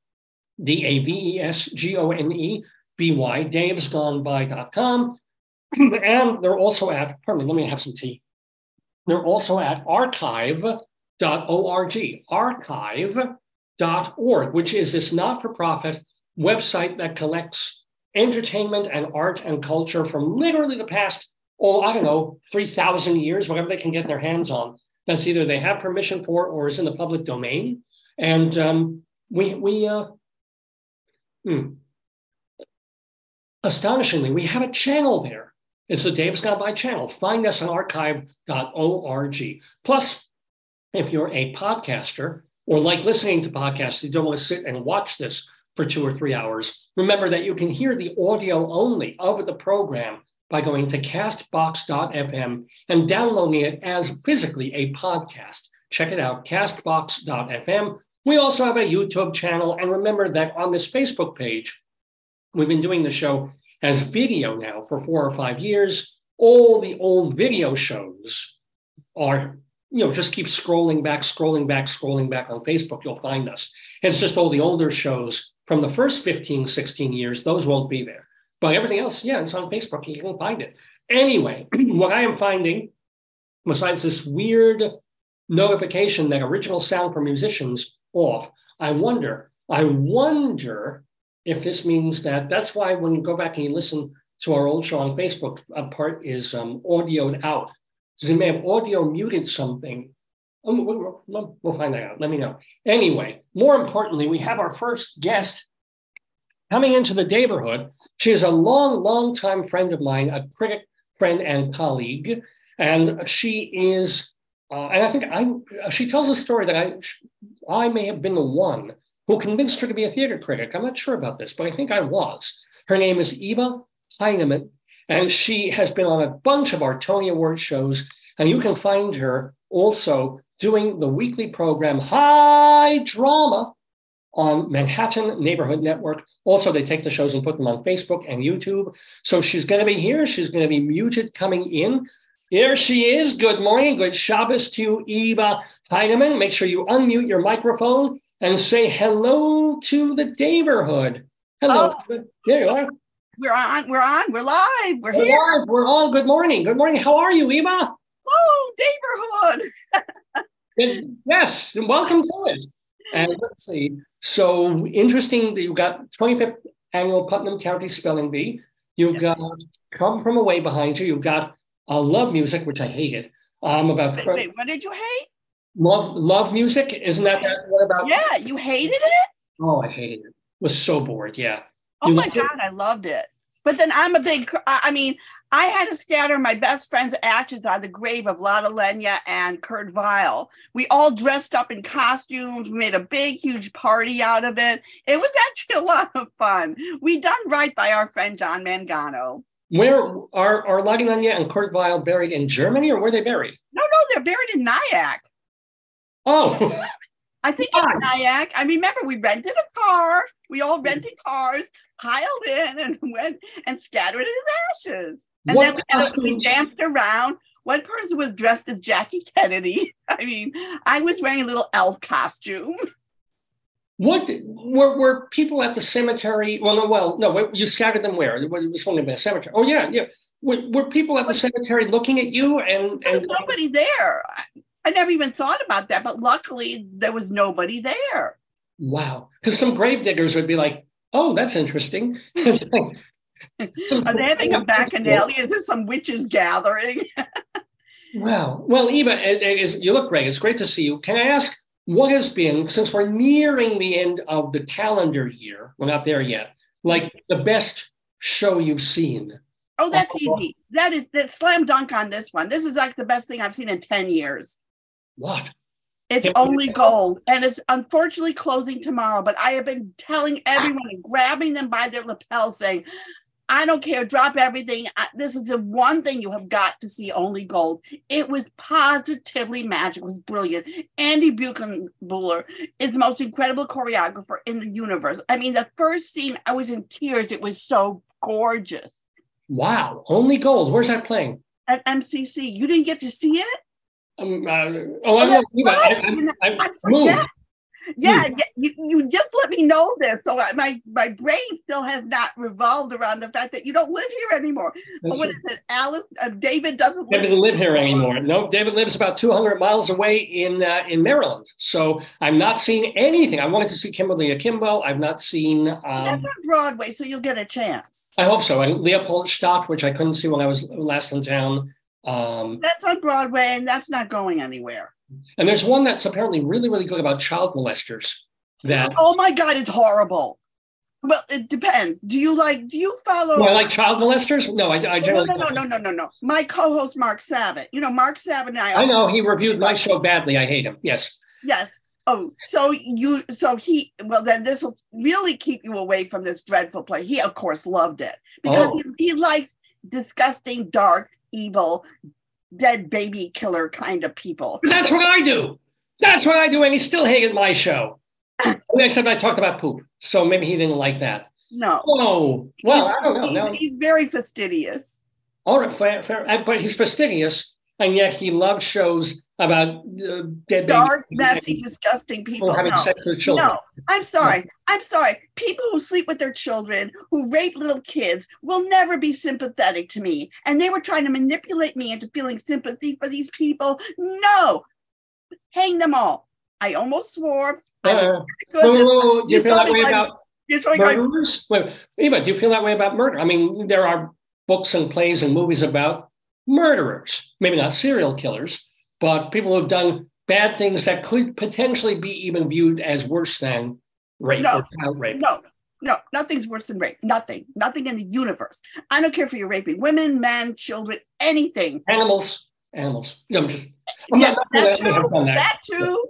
D A V E S G O N E B Y, davesgoneby.com. And they're also at, pardon me, let me have some tea. They're also at archive.org, archive.org, which is this not for profit website that collects entertainment and art and culture from literally the past, oh, I don't know, 3,000 years, whatever they can get their hands on. That's either they have permission for or is in the public domain. And um, we, we, uh, Hmm. Astonishingly, we have a channel there. It's the Dave's Gone By channel. Find us on archive.org. Plus, if you're a podcaster or like listening to podcasts, you don't want to sit and watch this for two or three hours, remember that you can hear the audio only of the program by going to castbox.fm and downloading it as physically a podcast. Check it out, castbox.fm we also have a YouTube channel. And remember that on this Facebook page, we've been doing the show as video now for four or five years. All the old video shows are, you know, just keep scrolling back, scrolling back, scrolling back on Facebook. You'll find us. It's just all the older shows from the first 15, 16 years, those won't be there. But everything else, yeah, it's on Facebook. You can find it. Anyway, what I am finding, besides this weird notification that original sound for musicians off. I wonder, I wonder if this means that that's why when you go back and you listen to our old show on Facebook, a part is um, audioed out. So they may have audio muted something Um, we'll, find that out. Let me know. Anyway, more importantly, we have our first guest coming into the neighborhood. She is a long, long time friend of mine, a critic friend and colleague, and she is. Uh, and I think I she tells a story that I I may have been the one who convinced her to be a theater critic. I'm not sure about this, but I think I was. Her name is Eva Heinemann, and she has been on a bunch of our Tony Award shows. And you can find her also doing the weekly program High Drama on Manhattan Neighborhood Network. Also, they take the shows and put them on Facebook and YouTube. So she's going to be here. She's going to be muted coming in. Here she is. Good morning. Good Shabbos to you, Eva Heinemann. Make sure you unmute your microphone and say hello to the neighborhood. Hello. Oh. There you are. We're on, we're on, we're live, we're We're here. We're on. Good morning. Good morning. How are you, Eva? Oh, neighborhood. Yes, and welcome to it. And let's see. So interesting that you've got 25th annual Putnam County Spelling Bee. You've got Come From Away behind you. You've got uh, Love Music, which I hated. Um, about Wait, wait, what did you hate? love love music. Isn't that that what about? Yeah, you hated it? Oh, I hated it. Was so bored. Yeah. Oh my loved it? God, I loved it. But then I'm a big, I mean, I had to scatter my best friend's ashes on the grave of Lotte Lenya and Kurt Weill. We all dressed up in costumes. We made a big, huge party out of it. It was actually a lot of fun. We done right by our friend John Mangano. Where are are Lenya and Kurt Weill buried in Germany, or were they buried? No, no, they're buried in Nyack. Oh, I think in Nyack. I remember we rented a car. We all hmm. rented cars, piled in, and went and scattered his ashes. And What then we, had we danced around. One person was dressed as Jackie Kennedy. I mean, I was wearing a little elf costume. What were were people at the cemetery? Well, no, well, no. You scattered them where? It was only been a cemetery. Oh yeah, yeah. Were, were people at the cemetery looking at you and There was and nobody there. I, I never even thought about that, but luckily there was nobody there. wow? Because some grave diggers would be like, "Oh, that's interesting." It's like- some- Are they having a bacchanalia? Is there some witches gathering? Wow. Well, Eva, it- it is, you look great. It's great to see you. Can I ask what has been, since we're nearing the end of the calendar year, we're not there yet, like the best show you've seen? Oh, that's easy. That is that slam dunk on this one. This is like the best thing I've seen in 10 years. What? It's only gold. And it's unfortunately closing tomorrow. But I have been telling everyone and grabbing them by their lapel saying, I don't care, drop everything. I- This is the one thing you have got to see only gold. It was positively magic, it was brilliant. Andy Blankenbuehler is the most incredible choreographer in the universe. I mean, the first scene, I was in tears. It was so gorgeous. Wow. Only gold. Where's that playing? At MCC, you didn't get to see it? Um, uh, oh, I, Oh, that's Eva, I, right. You know, I, I, I moved. forget. Yeah, yeah, you, you just let me know this. So my my brain still has not revolved around the fact that you don't live here anymore. That's what is it? Alice, uh, David doesn't live. David doesn't live here anymore. No, David lives about 200 miles away in uh, in Maryland. So I'm not seeing anything. I wanted to see Kimberly Akimbo. I've not seen. Um, That's on Broadway, so you'll get a chance. I hope so. And Leopoldstadt, which I couldn't see when I was last in town. Um, That's on Broadway, and that's not going anywhere. and there's one that's apparently really, really good about child molesters. That Oh my God, it's horrible. Well, it depends. Do you like? Do you follow? well, I like child molesters. No, I, I no, generally. no, no, no, no, no, no. My co-host Mark Sabat. You know, Mark Sabat and I. I know he reviewed my show badly. I hate him. Yes. Yes. Oh, so you, so he, well, then this will really keep you away from this dreadful play. He, of course, loved it because Oh. he, he likes disgusting, dark, evil, dead baby killer kind of people. But that's what I do. That's what I do. And he still hated my show. Except I talked about poop. So maybe he didn't like that. No. Oh, well, He's- I don't know. he- No. He's very fastidious. All right, fair, fair. But he's fastidious, and yet he loves shows about uh, dead Dark, messy, disgusting people. having No. sex with children. No, I'm sorry. I'm sorry. People who sleep with their children, who rape little kids, will never be sympathetic to me. And they were trying to manipulate me into feeling sympathy for these people. No, hang them all. I almost swore. Uh, whoa, whoa, whoa, do you feel that way like- about murderers? Wait, Eva, do you feel that way about murder? I mean, there are books and plays and movies about murderers, maybe not serial killers, but people who've done bad things that could potentially be even viewed as worse than rape No. or child rape. No, no, nothing's worse than rape. Nothing, nothing in the universe. I don't care if you're raping women, men, children, anything. Animals, animals. No, I'm just. I'm Yeah, not, that too. I'm That too.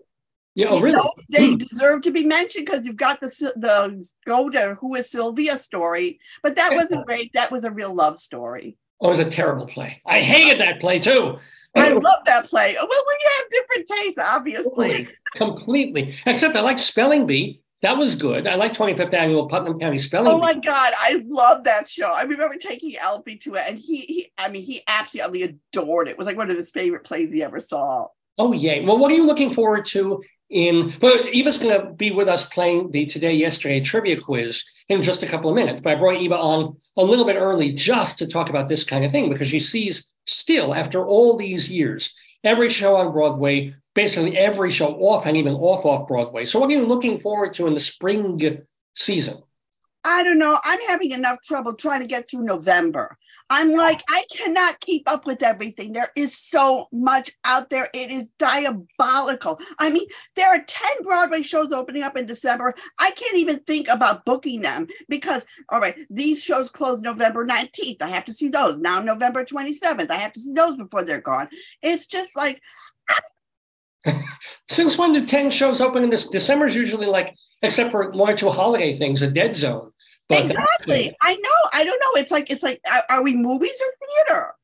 Yeah, oh, really? know, they hmm. deserve to be mentioned because you've got the the go to who is Sylvia story, but that wasn't rape. That was a real love story. Oh, it was a terrible play. I hated that play too. I love that play. Well, we have different tastes, obviously. completely. Except I like Spelling Bee. That was good. I like 25th Annual Putnam County Spelling Bee. Oh Bee. my God, I love that show. I remember taking Alfie to it, and he, he, I mean, he absolutely adored it. It was like one of his favorite plays he ever saw. Oh, yay. Well, what are you looking forward to in? Well, Eva's going to be with us playing the Today Yesterday trivia quiz in just a couple of minutes. But I brought Eva on a little bit early just to talk about this kind of thing because she sees still, after all these years, every show on Broadway, basically every show off and even off off Broadway. So, what are you looking forward to in the spring season? I don't know. I'm having enough trouble trying to get through November. I'm like, I cannot keep up with everything. There is so much out there. It is diabolical. I mean, there are 10 Broadway shows opening up in December. I can't even think about booking them because, all right, these shows close November 19th. I have to see those. Now, November 27th, I have to see those before they're gone. It's just like, Since when do 10 shows open in this? December is usually like, except for one or two holiday things, a dead zone. But exactly. I know. I don't know. It's like, it's like, are, we movies or theater?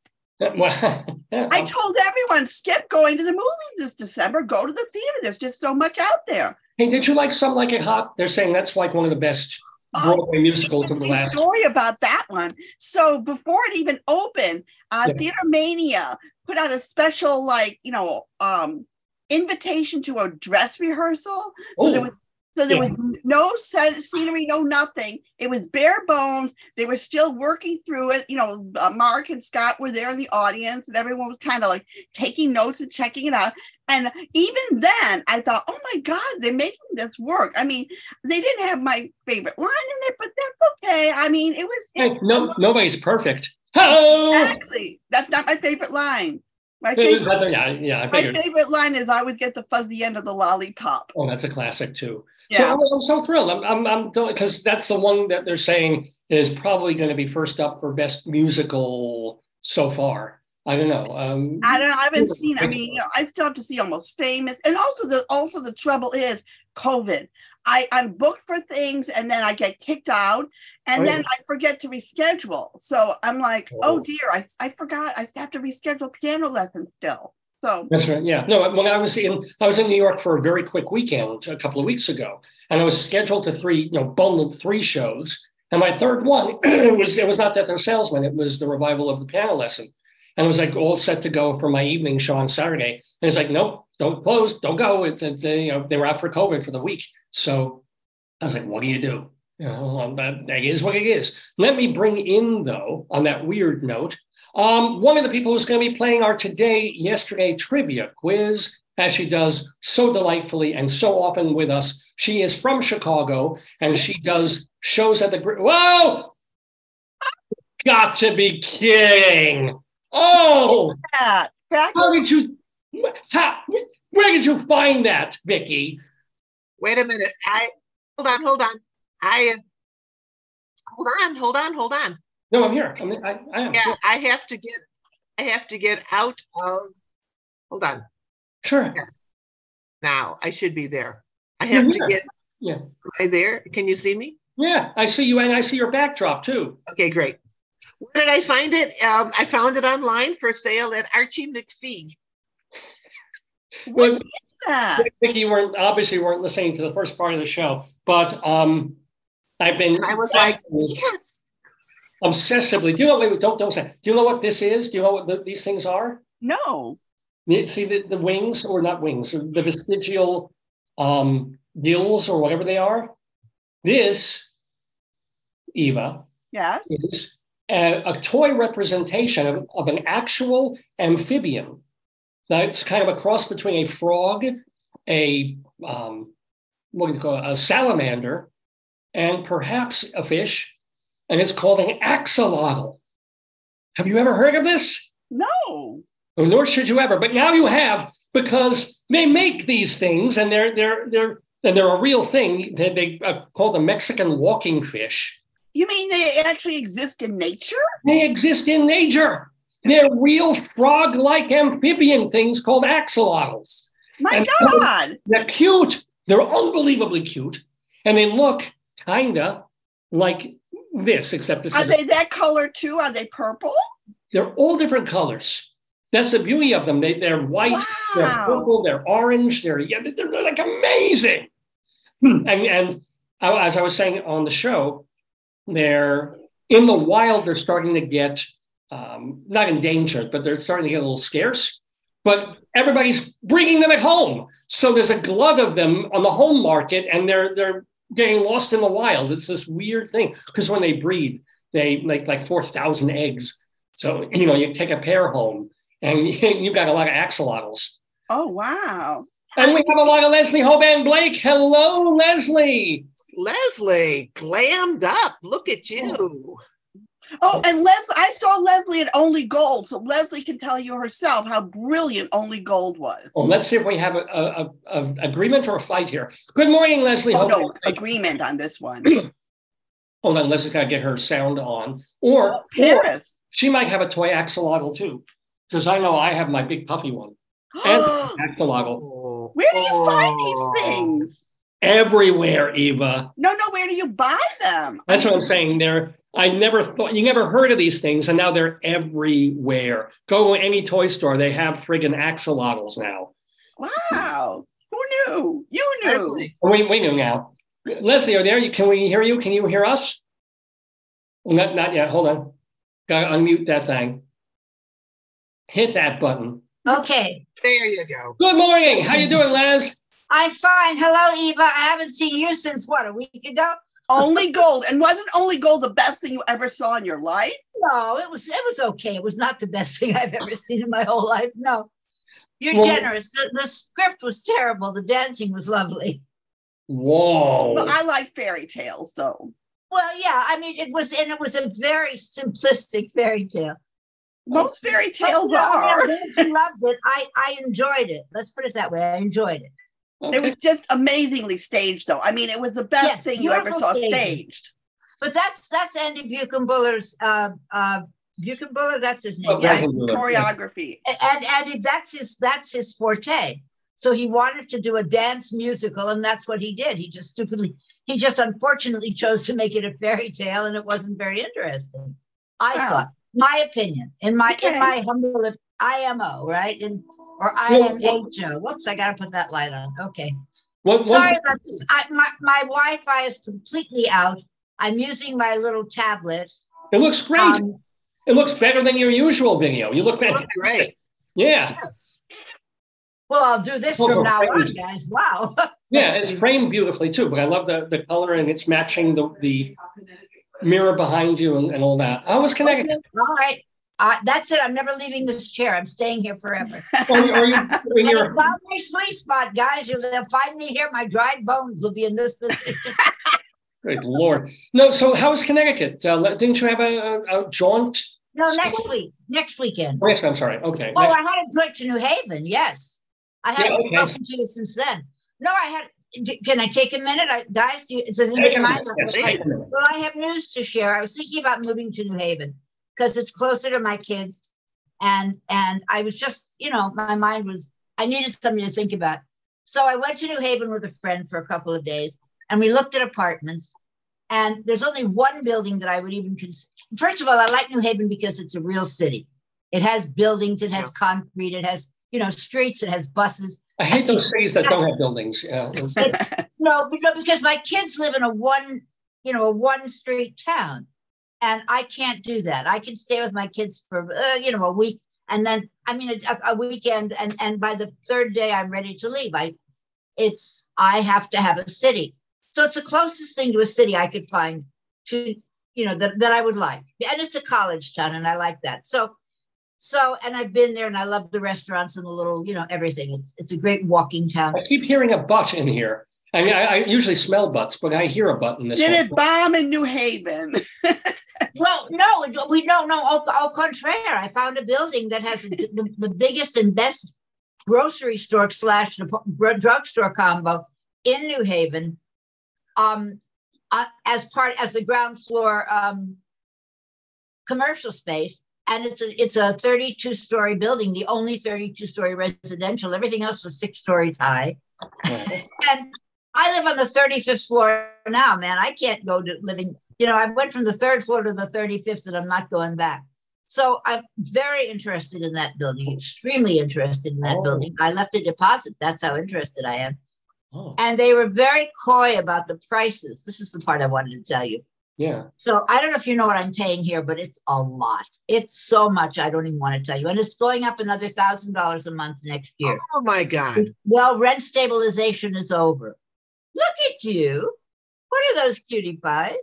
Well, yeah, I told everyone skip going to the movies this December. Go to the theater. There's just so much out there. hey, did you like Some Like It Hot? They're saying that's like one of the best Oh, Broadway musicals of the last. story about that one. So before it even opened, uh. TheaterMania put out a special, like you know, um, invitation to a dress rehearsal. So there Oh, was. So there yeah. was no set, scenery, no nothing. It was bare bones. They were still working through it. You know, uh, Mark and Scott were there in the audience, and everyone was kind of like taking notes and checking it out. And even then, I thought, oh my God, they're making this work. I mean, they didn't have my favorite line in it, but that's okay. I mean, it was Hey, no, nobody's perfect. Oh, exactly that's not my favorite line. My favorite, yeah, yeah, my favorite line is I always get the fuzzy end of the lollipop. Oh, that's a classic too. Yeah. So I'm, I'm so thrilled. I'm, I'm, I'm because that's the one that they're saying is probably going to be first up for best musical so far. I don't know. Um, I don't know. I haven't seen. I mean, you know, I still have to see Almost Famous, and also the also the trouble is COVID. I I'm booked for things, and then I get kicked out, and Oh, then yeah. I forget to reschedule. So I'm like, oh Oh. dear, I I forgot. I have to reschedule piano lessons still. So That's right. Yeah. No, when I was in, I was in New York for a very quick weekend a couple of weeks ago, and I was scheduled to three, you know, bundled three shows. And my third one it was it was not that they're salesman; it was the revival of the piano lesson, and it was like all set to go for my evening show on Saturday. And it's like, nope, don't close, don't go. It's, it's you know they were out for COVID for the week, so I was like, what do you do? You know, that is what it is. Let me bring in though, on that weird note, um, one of the people who's going to be playing our today, yesterday trivia quiz, as she does so delightfully and so often with us. She is from Chicago and she does shows at the. Gr- Whoa! Got to be kidding! Oh, yeah, how did you? How, where did you find that, Vicki? Wait a minute. I hold on, hold on. I hold on, hold on, hold on. No, I'm here. I'm, I, I am. Yeah, I have to get I have to get out of hold on. Sure. Now I should be there. I have to get Yeah. am I there? Can you see me? Yeah, I see you, and I see your backdrop too. Okay, great. Where did I find it? Um, I found it online for sale at Archie McPhee. what Well, is that? Vicki, you weren't obviously weren't listening to the first part of the show, but um, I've been. And I was like, yes. Obsessively. Do you know? Wait, don't don't say. Do you know what this is? Do you know what the, these things are? No. See the, the wings, or not wings, the vestigial um, gills, or whatever they are. This, Eva, Yes. is a, a toy representation of, of an actual amphibian. Now it's kind of a cross between a frog, a um, what do you call it, a salamander, and perhaps a fish, and it's called an axolotl. Have you ever heard of this? No. Well, nor should you ever, but now you have because they make these things and they're they're they're and they're a real thing. They, they uh, call them Mexican walking fish. You mean they actually exist in nature? They exist in nature. They're real frog-like amphibian things called axolotls. My And- God. They're cute. They're unbelievably cute, and they look kinda like this, except this Are they that color too? Are they purple? they're all different colors. That's the beauty of them. They, they're white, they're purple, they're orange, they're yeah, they're, they're like amazing. Hmm. And and I- as I was saying on the show, they're in the wild. They're starting to get um, not endangered, but they're starting to get a little scarce. But everybody's bringing them at home, so there's a glut of them on the home market, and they're they're getting lost in the wild. It's this weird thing because when they breed, they make like four thousand eggs. So you know, you take a pair home, and you've got a lot of axolotls. Oh wow. And we have a lot of Leslie Hoban Blake. Hello, Leslie. Leslie, glammed up. Look at you. Oh. Oh, and Leslie, I saw Leslie at Only Gold, so Leslie can tell you herself how brilliant Only Gold was. Well, let's see if we have a, a, a- a agreement or a fight here. Good morning, Leslie. Oh, Hoban no agreement on this one. Oh, Hold on, Leslie's got to get her sound on. Or, Oh, or Paris. she might have a toy axolotl too, because I know I have my big puffy one. And axolotl Oh, Where do you find oh. these things? Everywhere, Eva. No, no, where do you buy them? That's what I'm saying. They're I never thought you never heard of these things, and now they're everywhere. Go to any toy store, they have friggin' axolotls now. Wow. Who knew? You knew. Leslie. We, we know now. Leslie, are there? You- Can we hear you? Can you hear us? Not, not yet. Hold on. Gotta unmute that thing. Hit that button. Okay, There you go. Good morning. How you doing, Les? I'm fine. Hello, Eva. I haven't seen you since what, a week ago? Only Gold. And wasn't Only Gold the best thing you ever saw in your life? No, it was it was okay. It was not the best thing I've ever seen in my whole life. No. You're Well- generous. The, the script was terrible. The dancing was lovely. Whoa. Well, I like fairy tales, so Well, yeah, I mean it was and it was a very simplistic fairy tale. most fairy tales you know, I are. I'm glad you loved it. I I enjoyed it. Let's put it that way. I enjoyed it. It was just amazingly staged, though. I mean, it was the best Yes, thing you ever saw staging. staged. But that's that's Andy Blankenbuehler's uh uh Blankenbuehler, that's his name. Oh, yeah. Blankenbuehler. Choreography. and and that's his that's his forte. So he wanted to do a dance musical, and that's what he did. He just stupidly, he just unfortunately chose to make it a fairy tale, and it wasn't very interesting. I Wow. thought, my opinion, in my Okay. in my humble IMO, right? And or IMHO. Whoops, I gotta put that light on. Okay. What, what- Sorry about this. I, my, my Wi-Fi is completely out. I'm using my little tablet. it looks great. Um, it looks better than your usual video. You look fantastic. great. Yeah. Yes. well, I'll do this Oh, from now on, guys. Wow. Yeah, it's framed beautifully too, but I love the, the color and it's matching the, the mirror behind you and, and all that. I was connected. Okay, All right. Uh, that's it. I'm never leaving this chair. I'm staying here forever. Are you, are you, And in your, it's my sweet spot, guys. You'll find me here. My dried bones will be in this position. Great lord. No, so how was Connecticut? Uh, didn't you have a, a, a jaunt? No, next week. Next weekend. Oh, yes, I'm sorry. Okay. Oh, next- I had a trip to New Haven. Yes, I haven't okay. spoken to you since then. No, I had. Can I take a minute, I, guys? Do you, does anybody Take a mind? minute, yes, take a minute. Well, I have news to share. I was thinking about moving to New Haven because it's closer to my kids, and and I was just, you know, my mind was I needed something to think about. So I went to New Haven with a friend for a couple of days, and we looked at apartments. And there's only one building that I would even consider. First of all, I like New Haven because it's a real city. It has buildings, it has concrete, it has you know streets, it has buses. I hate those cities that don't have buildings. Yeah. No, because because my kids live in a one, you know, a one street town, and I can't do that. I can stay with my kids for uh, you know a week, and then I mean a, a weekend, and and by the third day I'm ready to leave. I, it's I have to have a city, so it's the closest thing to a city I could find to you know that that I would like, and it's a college town, and I like that. So. So, and I've been there and I love the restaurants and the little, you know, everything. It's it's a great walking town. I keep hearing a butt in here. I mean, I, I usually smell butts, but I hear a butt in this Did one. it bomb in New Haven? Well, no, we don't know. Au, au contraire, I found a building that has the, the biggest and best grocery store slash drugstore combo in New Haven, um, uh, as part as the ground floor um, commercial space, and it's a it's a 32 story building, the only 32 story residential. Everything else was six stories high, and I live on the 35th floor now, man. I can't go to living. You know, I went from the third floor to the 35th, and I'm not going back. So I'm very interested in that building, extremely interested in that Oh. building. I left a deposit. That's how interested I am. Oh, And they were very coy about the prices. This is the part I wanted to tell you. yeah. So I don't know if you know what I'm paying here, but it's a lot. It's so much I don't even want to tell you. And it's going up another thousand dollars a month next year. Oh my God. Well, rent stabilization is over. Look at you. What are those cutie pies?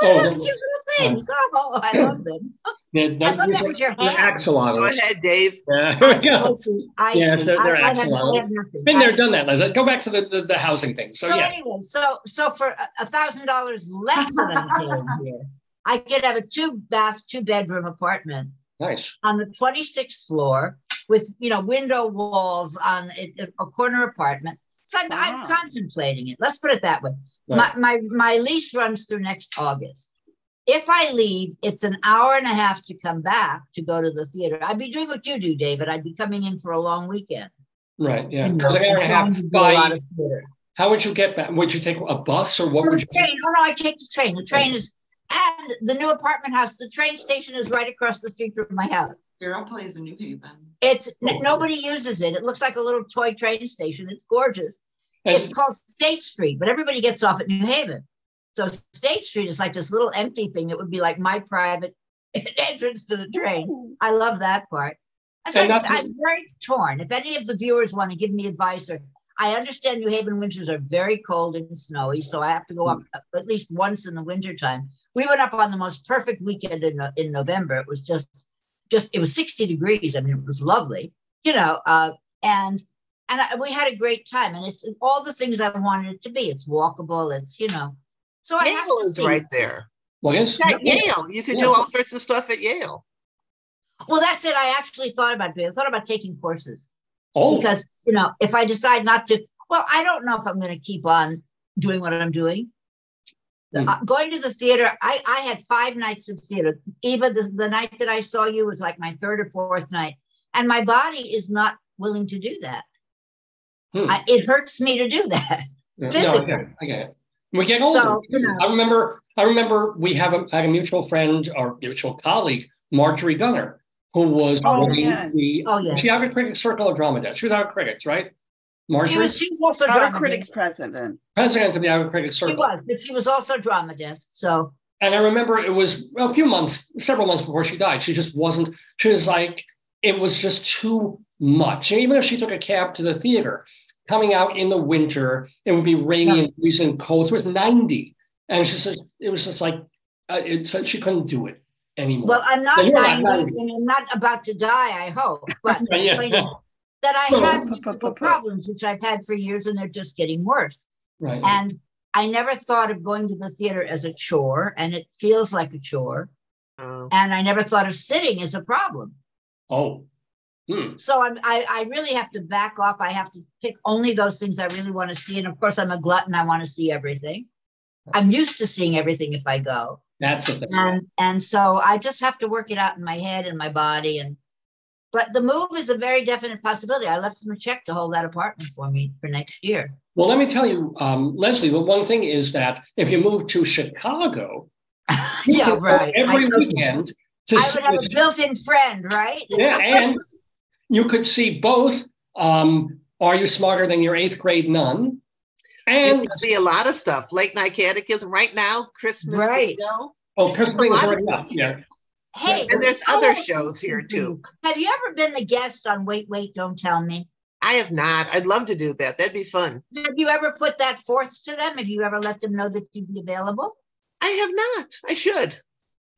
What Oh, are those cute little things? Oh. oh, I love them. Yeah, I thought that was your they're hand. axolotls. Go ahead, Dave. Yeah, there we go. I see. I Yes, see. they're- they're I- I have- have. Been there, done that, Liz. Go back to the, the, the housing thing. So So yeah, anyway, so so for a- a thousand dollars less than I'm paying here, I could have a two bath, two bedroom apartment nice. on the 26th floor with you know window walls on a, a corner apartment. I'm, I'm contemplating it. Let's put it that way. Right. My, my my lease runs through next August. If I leave, it's an hour and a half to come back to go to the theater. I'd be doing what you do, David. I'd be coming in for a long weekend. Right. Yeah. You know, Because an hour and a half to do a by of theater. how would you get back? Would you take a bus or what would you? train. Oh no, I take the train. The train is and the new apartment house. The train station is right across the street from my house. Hero plays in New Haven. It's n- nobody uses it. It looks like a little toy train station. It's gorgeous. And- It's called State Street, but everybody gets off at New Haven. So State Street is like this little empty thing that would be like my private entrance to the train. I love that part. So I'm, that's- I'm very torn. If any of the viewers want to give me advice, or I understand New Haven winters are very cold and snowy, so I have to go up hmm. at least once in the wintertime. We went up on the most perfect weekend in, in November. It was just, just it was 60 degrees. I mean, it was lovely, you know. Uh, and and I, we had a great time. And it's all the things I wanted it to be. It's walkable. It's you know. So I have Yale to is see. right there. Well, yes. You got Yale. You could Yeah. do all sorts of stuff at Yale. Well, that's it. I actually thought about doing. I thought about taking courses. Oh, because you know if i decide not to well i don't know if i'm going to keep on doing what i'm doing Hmm. Uh, going to the theater I, I had five nights of theater eva the, the night that i saw you was like my third or fourth night and my body is not willing to do that Hmm. I, it hurts me to do that Yeah, no, I get it. I get it. We get older. So, you know. I remember. I remember we have a, had a mutual friend or mutual colleague, Marjorie Gunner, who was Oh, running yes. the. Oh, yes. She Outer Critics Circle of Drama Desk. She was our Critics, right? She Marjorie, was she was also Outer drama Critics president. president of the Outer Critics Circle. she was but she was also drama desk so And I remember it was a few months, several months before she died. She just wasn't, she was like, it was just too much. And even if she took a cab to the theater, coming out in the winter, it would be rainy and freezing cold. It was 90. And she said, it was just like, uh, it said she couldn't do it anymore. well i'm not Well, you're not 90 90. and i'm not about to die i hope but Yeah. Point is that I Well, have physical problems, which I've had for years, and they're just getting worse. right. And I never thought of going to the theater as a chore, and it feels like a chore. Oh. And I never thought of sitting as a problem. oh, hmm. So I'm, I, I really have to back off. I have to pick only those things I really want to see. And of course, I'm a glutton. I want to see everything. I'm used to seeing everything if I go. That's the thing. And and so I just have to work it out in my head and my body. And but the move is a very definite possibility. I left them a check to hold that apartment for me for next year. Well, let me tell you, um, Leslie, the one thing is that if you move to Chicago, yeah, can right. every I, weekend to I see would have the a built-in friend, right? Yeah, and you could see both. Um, Are you smarter than your eighth grade nun? You And can see a lot of stuff. Late night catechism right now, Christmas Right. bingo. oh, Christmas a is lot of already up. stuff. Yeah. Hey, And there's other have shows here too. Have you ever been the guest on Wait, Wait, Don't Tell Me? I have not. I'd love to do that. That'd be fun. Have you ever put that forth to them? Have you ever let them know that you'd be available? I have not. I should.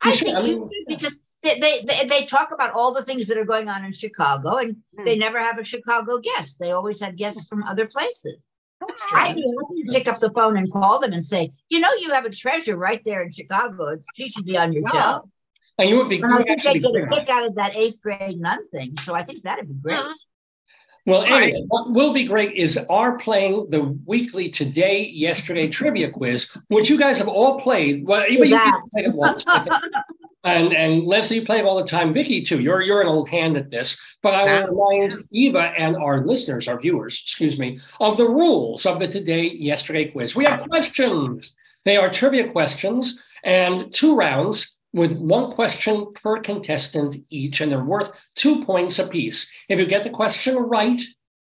I should. think I you should because they, they, they, they talk about all the things that are going on in Chicago and Hmm. they never have a Chicago guest. They always have guests from other places. That's I true. do have to pick up the phone and call them and say, you know, you have a treasure right there in Chicago. It's, she should be on your Yeah. show. And you would be, you I think they get a great. kick out of that eighth grade nun thing. So I think that'd be great. Yeah. Well, right. anyway, what will be great is our playing the weekly today, yesterday trivia quiz, which you guys have all played. Well, even you played it once. And and Leslie, you play it all the time. Vicki too. You're you're an old hand at this. But I Yeah. will remind Eva and our listeners, our viewers, excuse me, of the rules of the today, yesterday quiz. We have questions. They are trivia questions and two rounds with one question per contestant each, and they're worth two points apiece. If you get the question right,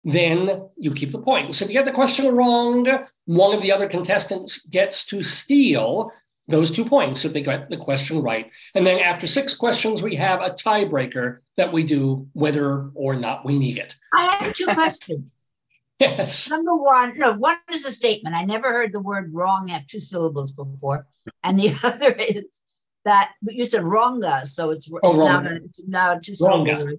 then you keep the points. If you get the question wrong, one of the other contestants gets to steal those two points if they got the question right. And then after six questions, we have a tiebreaker that we do whether or not we need it. I have two questions. Yes. Number one, no, one is a statement. I never heard the word wrong have two syllables before. And the other is that but you said wronga, so it's, Oh, it's now, wronga. a- it's now a two Wronga. syllable.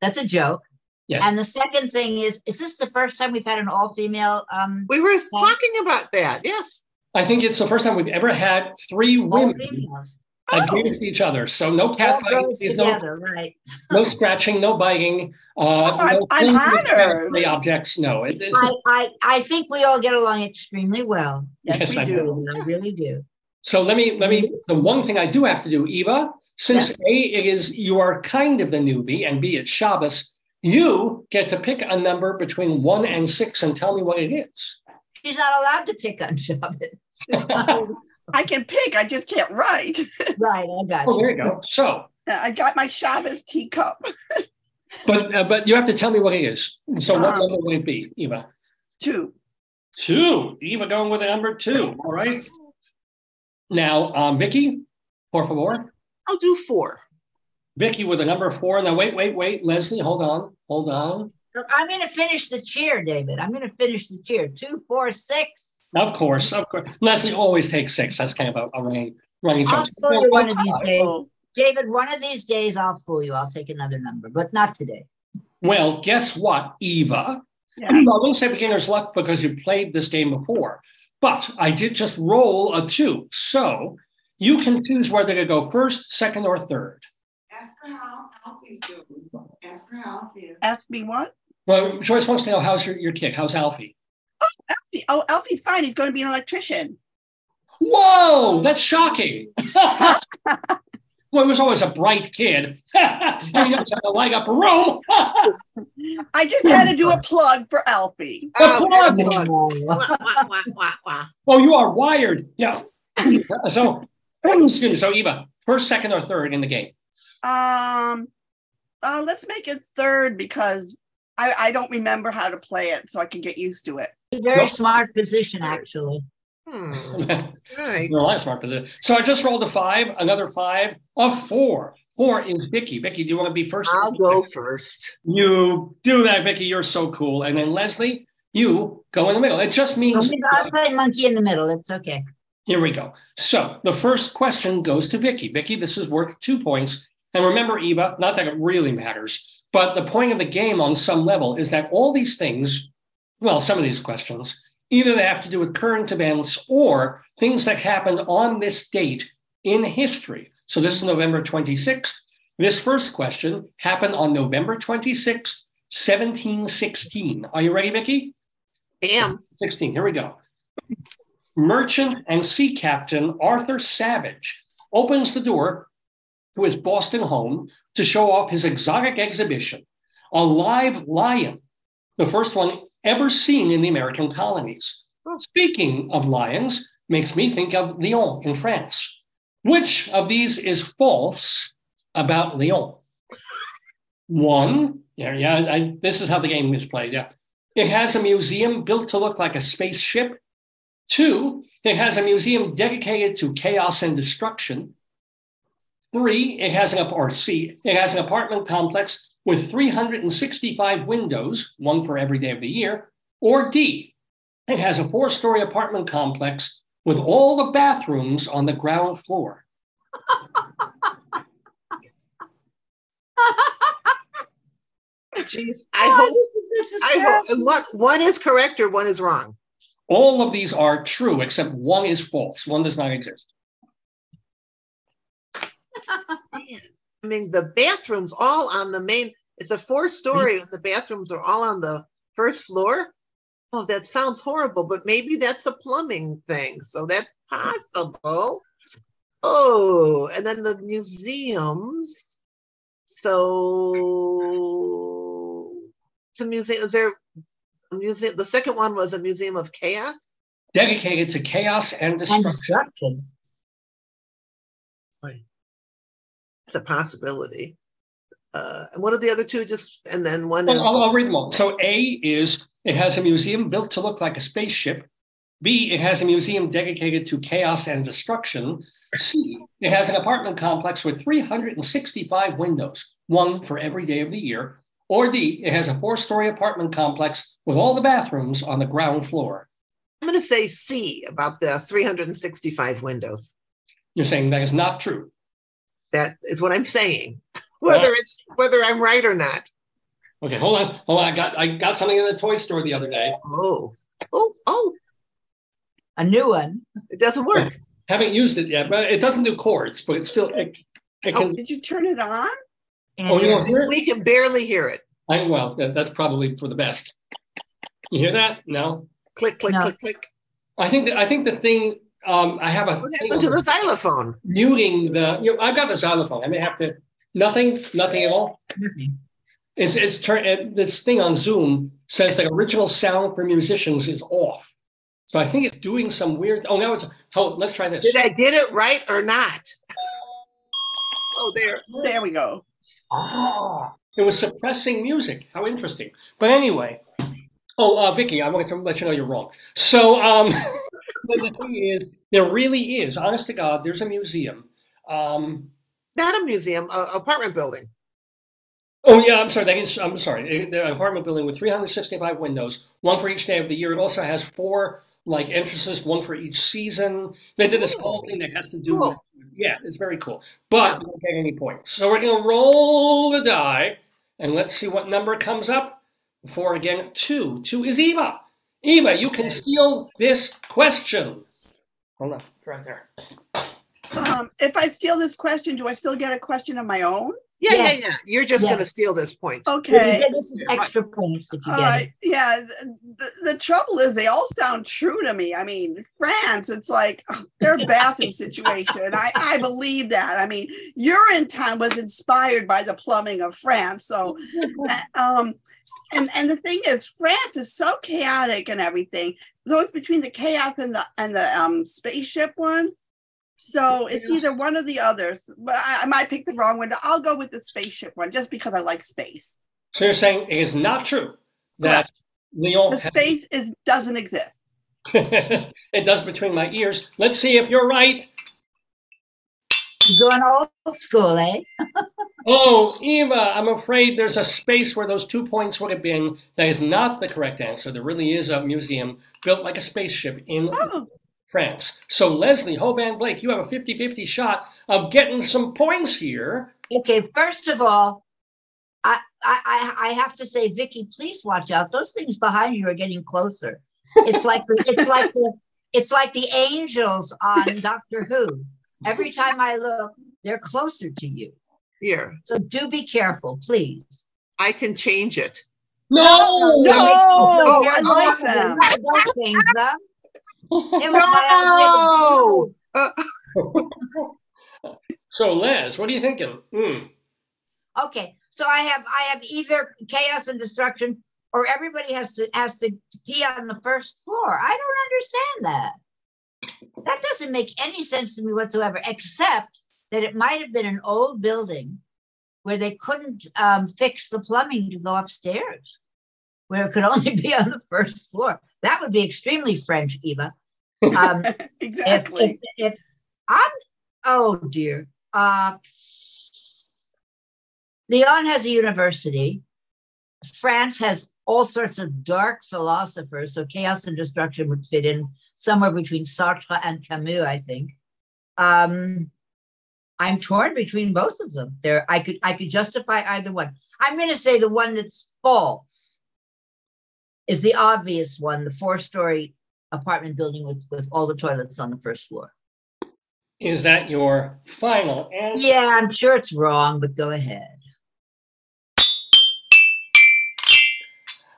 That's a joke. Yes. And the second thing is, is this the first time we've had an all female? Um, We were talking about that. Yes. I think it's the first time we've ever had three all women females. against each other. So no All catfighting, girls no, right? no scratching, no biting, uh, I'm- no I'm things with honored. the objects. No, it, it's I, I, I think we all get along extremely well. Yes, Yes, we I do. I really do. So let me let me. The one thing I do have to do, Eva, since Yes. A it is you are kind of the newbie, and B it's Shabbos. You get to pick a number between one and six and tell me what it is. She's not allowed to pick on Shabbos. I can pick, I just can't write. right, I got Oh, you. there you go. So, I got my Shabbos teacup. but uh, but you have to tell me what it is. So what Um, number would it be, Eva? Two. Two. Eva going with a number two. All right. Now, um, Vicki, por favor. I'll do four. Vicki with a number four. Now, wait, wait, wait. Leslie, hold on, hold on. I'm going to finish the cheer, David. I'm going to finish the cheer. Two, four, six. Of course, of course. Leslie always takes six. That's kind of a, a running running I'll joke. fool you one of these days. David, one of these days I'll fool you. I'll take another number, but not today. Well, guess what, Eva? yeah. I won't say beginner's luck because you played this game before, but I did just roll a two. So you can choose whether to go first, second, or third. Ask her how Alfie's doing. Ask her how Alfie is. Ask me what? Well, Joyce wants to know how's your, your kid? How's Alfie? Oh, Alfie- Oh, Alfie's fine. He's going to be an electrician. Whoa, that's shocking. well, he was always a bright kid. and he knows how to light up a room. I just had to do a plug for Alfie. Oh, plug. good plug. Wah, wah, wah, wah, wah. oh, you are wired. Yeah. so, excuse me. So, Eva, first, second, or third in the game? Um, uh, let's make it third because I, I don't remember how to play it, so I can get used to it. A very Nope. smart position, actually. Hmm. All right. You're a smart position. So I just rolled a five, another five, a four. Four is Vicki. Vicki, do you want to be first? I'll go first. You do that, Vicki. You're so cool. And then Leslie, you go in the middle. It just means I'll play monkey in the middle. It's okay. here we go. So the first question goes to Vicki. Vicki, this is worth two points. And remember, Eva, not that it really matters, but the point of the game on some level is that all these things, well, some of these questions, either they have to do with current events or things that happened on this date in history. So this is November 26th. This first question happened on November 26th, 1716. Are you ready, Vicki? I am. 16. Here we go. Merchant and sea captain Arthur Savage opens the door to his Boston home to show off his exotic exhibition, a live lion, the first one ever seen in the American colonies. Hmm. Speaking of lions, makes me think of Lyon in France. Which of these is false about Lyon? One, yeah, yeah, I, this is how the game is played. Yeah. It has a museum built to look like a spaceship. Two, it has a museum dedicated to chaos and destruction. Three, it has an or C, it has an apartment complex with 365 windows, one for every day of the year. Or D, it has a four-story apartment complex with all the bathrooms on the ground floor. Jeez. I hope. I hope. and What one is correct or one is wrong? All of these are true, except one is false. One does not exist. Man, I mean, the bathrooms all on the main. It's a four story mm-hmm. and the bathrooms are all on the first floor. Oh, that sounds horrible, but maybe that's a plumbing thing. So that's possible. Oh, and then the museums. So it's a museum. Is there a museum? The second one was a museum of chaos. Dedicated to chaos and And destruction. It's a possibility. Uh, and what are the other two? Just and then one Well, is I'll, I'll read them all. So A is it has a museum built to look like a spaceship. B, it has a museum dedicated to chaos and destruction. C, it has an apartment complex with 365 windows, one for every day of the year. Or D, it has a four-story apartment complex with all the bathrooms on the ground floor. I'm going to say C about the 365 windows. You're saying that is not true. That is what I'm saying. Whether it's whether I'm right or not. Okay, hold on. Hold on. I got I got something in the toy store the other day. Oh, oh, oh! A new one. It doesn't work. Haven't used it yet, but it doesn't do chords, but it's still it, it oh, can. Did you turn it on? Oh, you don't hear it? We can barely hear it. I, well, that's probably for the best. You hear that? No. Click, click, No. click, click. I think that I think the thing um, I have a What thing happened to the xylophone? muting the. You know, I got the xylophone. I may have to. Nothing. Nothing at all. It's it's turn. It, this thing on Zoom says that original sound for musicians is off. So I think it's doing some weird. Oh, now it's. Oh, let's try this. Did I get it right or not? Oh, there. There we go. Ah, it was suppressing music. How interesting. But anyway, oh, uh, Vicki, I wanted to let you know you're wrong. So um, the, the thing is, there really is, honest to God, there's a museum. Um, Not a museum, a apartment building. oh yeah, I'm sorry. Is, I'm sorry. The apartment building with 365 windows, one for each day of the year. It also has four like entrances, one for each season. They did this whole thing that has to do with. Yeah, it's very cool. But you don't get any points. So we're going to roll the die and let's see what number comes up. Four again, two. Two is Eva. Eva, you can steal this question. Hold on, right there. Um, if I steal this question, do I still get a question of my own? Yeah, Yes. yeah, yeah. You're just Yes. going to steal this point. Okay. Yeah, this is extra points if you All get right. it. Yeah. The, the, the trouble is, they all sound true to me. I mean, France, it's like oh, their bathroom situation. I, I believe that. I mean, Urinetown was inspired by the plumbing of France. So, uh, um, and and the thing is, France is so chaotic and everything. Those between the chaos and the and the um spaceship one. So it's either one or the others. But I, I might pick the wrong one. I'll go with the spaceship one just because I like space. So you're saying it is not true that Lyon The has- space is doesn't exist. it does between my ears. Let's see if you're right. You're going old school, eh? Oh, Eva, I'm afraid there's a space where those two points would have been. That is not the correct answer. There really is a museum built like a spaceship in Oh, France. So, Leslie, Hoban Blake, you have a 50 50 shot of getting some points here. Okay, first of all, I, I I I have to say, Vicki, please watch out. Those things behind you are getting closer. It's like the, it's like the it's like the angels on Doctor Who. Every time I look, they're closer to you. Here, So do be careful, please. I can change it. No! no, Oh, I oh, like them. Don't change them. It was my No! So, Les, what are you thinking? Hmm. Okay, so I have I have either chaos and destruction, or everybody has to has to pee on the first floor. I don't understand that. That doesn't make any sense to me whatsoever, except that it might have been an old building where they couldn't um, fix the plumbing to go upstairs, where it could only be on the first floor. That would be extremely French, Eva. Um, if, exactly. if, if I'm, oh dear. Uh, Lyon has a university. France has all sorts of dark philosophers. So chaos and destruction would fit in somewhere between Sartre and Camus, I think. Um, I'm torn between both of them. There, I could I could justify either one. I'm going to say the one that's false is the obvious one, the four-story apartment building with with all the toilets on the first floor. Is that your final answer? Yeah, I'm sure it's wrong, but go ahead.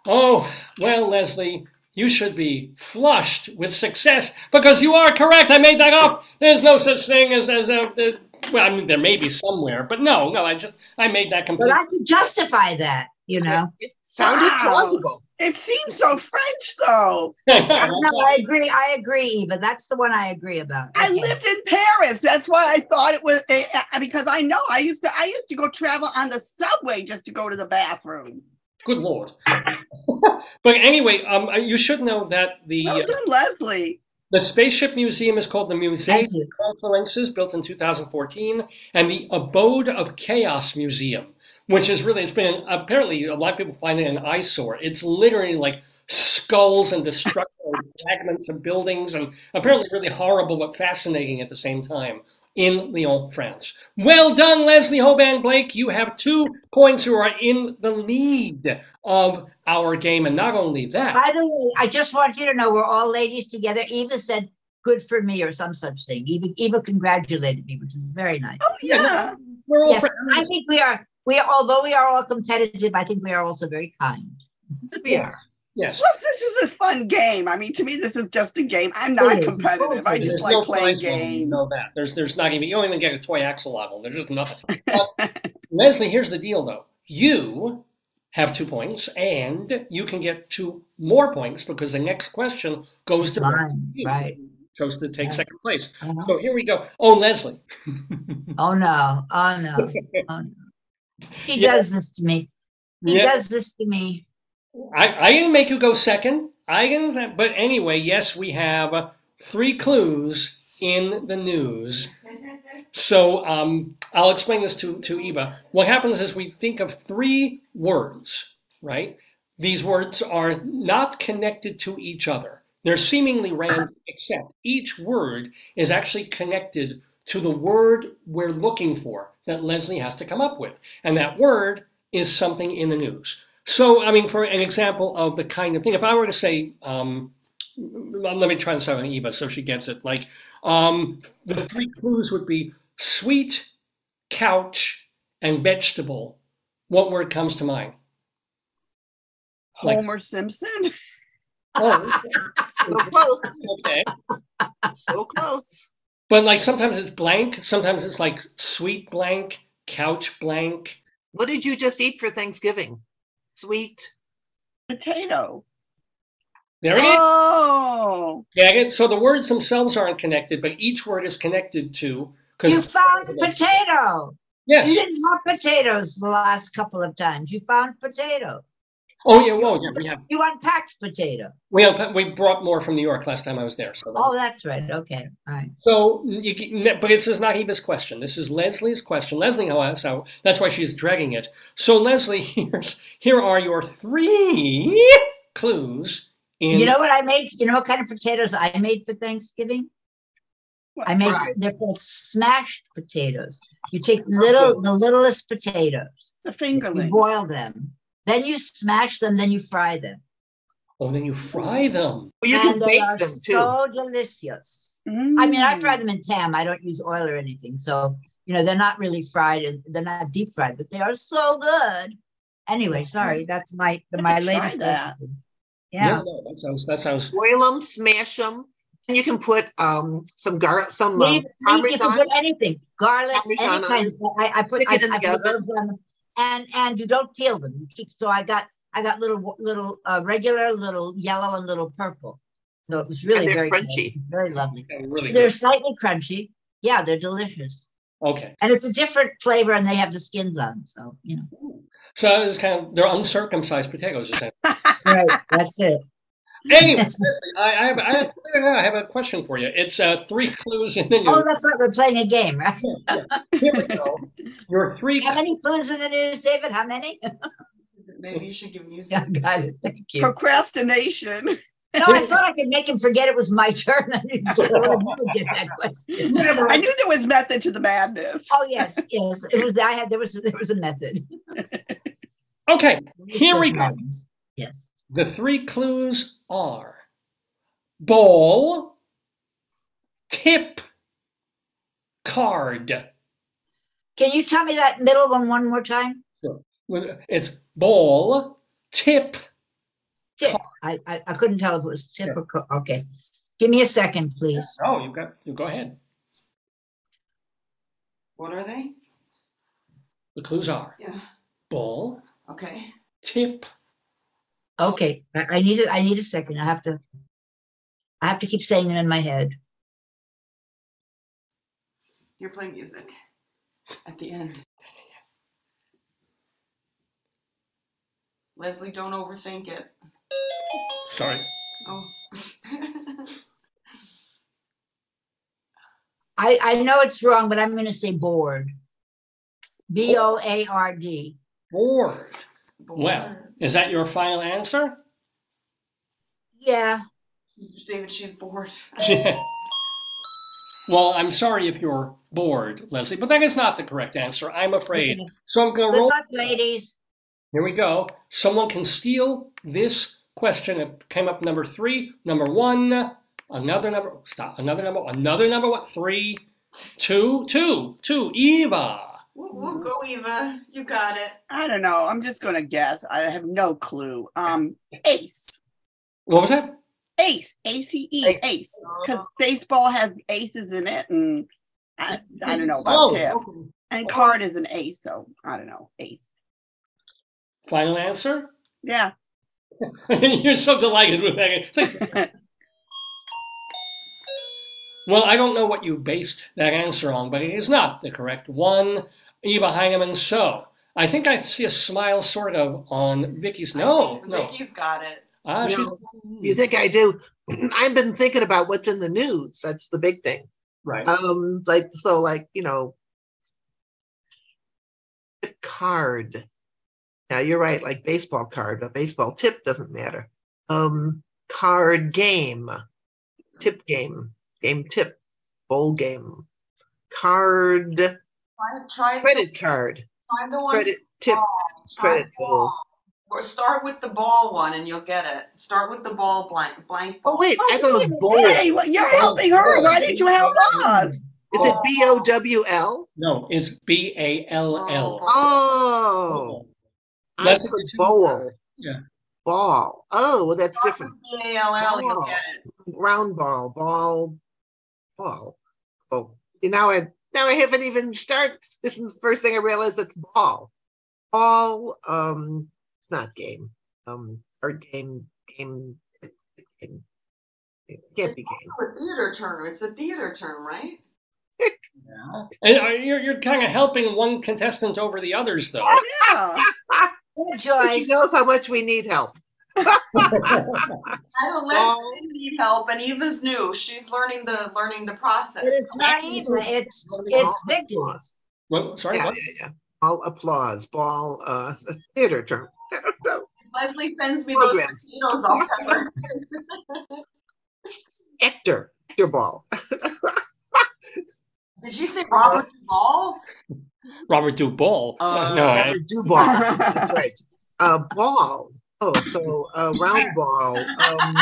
Oh, well, Leslie, you should be flushed with success because you are correct. I made that up. There's no such thing as, as a, a well, I mean, there may be somewhere, but no, no, I just, I made that But complete. I can justify that, you know. It sounded Wow. plausible. It seems so French, though. No, I agree. I agree, Eva. That's the one I agree about. I lived in Paris. That's why I thought it was eh, eh, because I know I used to. I used to go travel on the subway just to go to the bathroom. Good lord. but anyway, um, you should know that the Well done, Leslie. the Spaceship Museum is called the Musée Thank de you. Confluences, built in 2014, and the Abode of Chaos Museum, which is really it's been apparently a lot of people find it an eyesore. It's literally like skulls and destruction fragments of buildings, and apparently really horrible but fascinating at the same time. In Lyon, France. Well done, Leslie Hoban Blake. You have two points who are in the lead of our game. And not only that, By the way, I just want you to know we're all ladies together. Eva said good for me or some such thing. Eva, Eva congratulated me, which is very nice. Oh yeah. we're all Yes, friends. I think we are. We although we are all competitive, I think we are also very kind. Yeah. Yes. Plus, this is a fun game. I mean, to me, this is just a game. I'm not competitive. I just There's like no playing prize money, You games. know that. There's there's not even you don't even get a toy axolotl. There's just nothing. But, Leslie, here's the deal though. You have two points, and you can get two more points because the next question goes to Fine, you. right. Chose to take Right. second place. Uh-huh. So here we go. Oh, Leslie. Oh no! Oh no! Oh no! He Yeah. does this to me. He Yeah. does this to me. I, I didn't make you go second. I didn't, but anyway, yes, we have three clues in the news. So um, I'll explain this to, to Eva. What happens is we think of three words, right? These words are not connected to each other. They're seemingly random, except each word is actually connected to the word we're looking for that Leslie has to come up with. And that word is something in the news. So, I mean, for an example of the kind of thing, if I were to say, um, let me try this out on Eva so she gets it. Like, um, the three clues would be sweet, couch, and vegetable. What word comes to mind? Like- Homer Simpson. Oh, So close. okay. So close. But like sometimes it's blank, sometimes it's like sweet blank, couch blank. What did you just eat for Thanksgiving? Sweet. Potato. There it is. Oh. Get it? So the words themselves aren't connected, but each word is connected to. You found potato. yes. You didn't have potatoes the last couple of times. You found potato. Oh yeah. Well, yeah. We have You unpacked potato. we have we brought more from New York last time I was there. So that Oh, was- that's right. Okay. All right. So, you, can- but this is not Eva's question. This is Leslie's question. Leslie, how so that's why she's dragging it. So, Leslie, here's here are your three clues. In You know what I made? You know what kind of potatoes I made for Thanksgiving? I made Right. they're called smashed potatoes. You take little the littlest potatoes, The you fingerlings. boil them, then you smash them, then you fry them. oh, then you fry them. Well, you can and they bake are them too. so delicious. I mean, I Mm. fry them in Pam. I don't use oil or anything, so you know they're not really fried and they're not deep fried, but they are so good. Anyway, sorry, that's my I my could latest. that. recipe. Yeah. no, that sounds that sounds. Boil them, smash them, and you can put um some gar some um, Leave, leave, you can put anything, garlic, Parmesan any kind. Of, I, I put, Stick I, it in I put oven. herbs on them. and and you don't peel them. You keep. So I got I got little little uh, regular, little yellow, and little purple. So it was really they're very good, crunchy. very lovely. Really They're good. slightly crunchy. Yeah, they're delicious, Okay, and it's a different flavor, and they have the skins on. So you know, so it's kind of they're uncircumcised potatoes. Essentially. right? That's it. Anyway, I, I, have, I, have, I have a question for you. It's uh, three clues in the news. Oh, that's right. We're playing a game, right? Here we go. Your three. How many clues in the news, David? How many? Maybe you should give music. Yeah, got it. Thank you. Procrastination. No, I thought I could make him forget it was my turn. I didn't get it. I never did that question. I knew there was method to the madness. Oh yes, yes. It was. I had. There was. There was a method. Okay, here we go. Yes. The three clues are ball, tip, card. Can you tell me that middle one one more time? It's ball, tip, tip. I, I, I couldn't tell if it was tip or, card. okay. Give me a second, please. Oh, you've got, you go ahead. What are they? The clues are Yeah. ball, Okay. tip, Okay, I, I need it, I need a second. I have to, I have to keep saying it in my head. You're playing music at the end. Leslie, don't overthink it. sorry. Oh. I, I know it's wrong, but I'm gonna say board. B O A R D. Board. Well, Bored. Is that your final answer? Yeah, She's- David, she's bored. well, I'm sorry if you're bored, Leslie, but that is not the correct answer, I'm afraid. So I'm going to good roll. luck, ladies. Here we go. Someone can steal this question. It came up number three, number one, another number. Stop. Another number. Another number. What? Three, two, two, two. Eva. We'll, we'll go, Eva. You got it. I don't know. I'm just gonna guess. I have no clue. Um, Ace, What was that? Ace, A C E, Ace, because baseball has aces in it, and I, I don't know about Oh, tip. okay. And card is an ace, so I don't know. Ace. Final answer. Yeah. You're so delighted with that. Like, well, I don't know what you based that answer on, but it is not the correct one. Eva Heinemann. So I think I see a smile, sort of, on Vicki's. I No, no. Vicki's got it. Ah, No. she's You think I do? I've been thinking about what's in the news. That's the big thing. right. Um, like so, like you know, card. Yeah, you're right. Like baseball card, a baseball tip doesn't matter. Um, card game, tip game, game tip, bowl game, card, Try, try, credit card, try the one. credit tip, Try credit bowl. ball. Or start with the ball one and you'll get it. Start with the ball blank blank. Oh wait, I thought it was bowl. Hey, well, you're helping her. Why didn't you help us? Is it B O W L? No, it's B A L L. Oh, oh. That's put what it's- bowl. Yeah. Ball. Oh, well, that's Start different. with B A L L, you'll get it. round ball, ball, ball. Oh, now I now I haven't even started. This is the first thing I realized it's ball, ball. Um, not game. Um, card game, game, game. It can't It's be game. also a theater term. It's a theater term, right? Yeah. And are, you're, you're kind of helping one contestant over the others, though. Yeah. Good But she knows how much we need help. I don't Leslie Ball. didn't need help, and Eva's new. She's learning the learning the process. It's not even, it's, it's Ball Vicki. Well, sorry, Yeah, what? yeah, yeah. Ball applause. Ball. Uh, theater term. Know. Leslie sends me those Programs. potatoes. I'll. Hector. Hector ball. Did you say Robert Ball? Robert Duvall. Uh, no, I, Robert Duvall. That's right. Uh, ball. Oh, so uh, round ball. Um,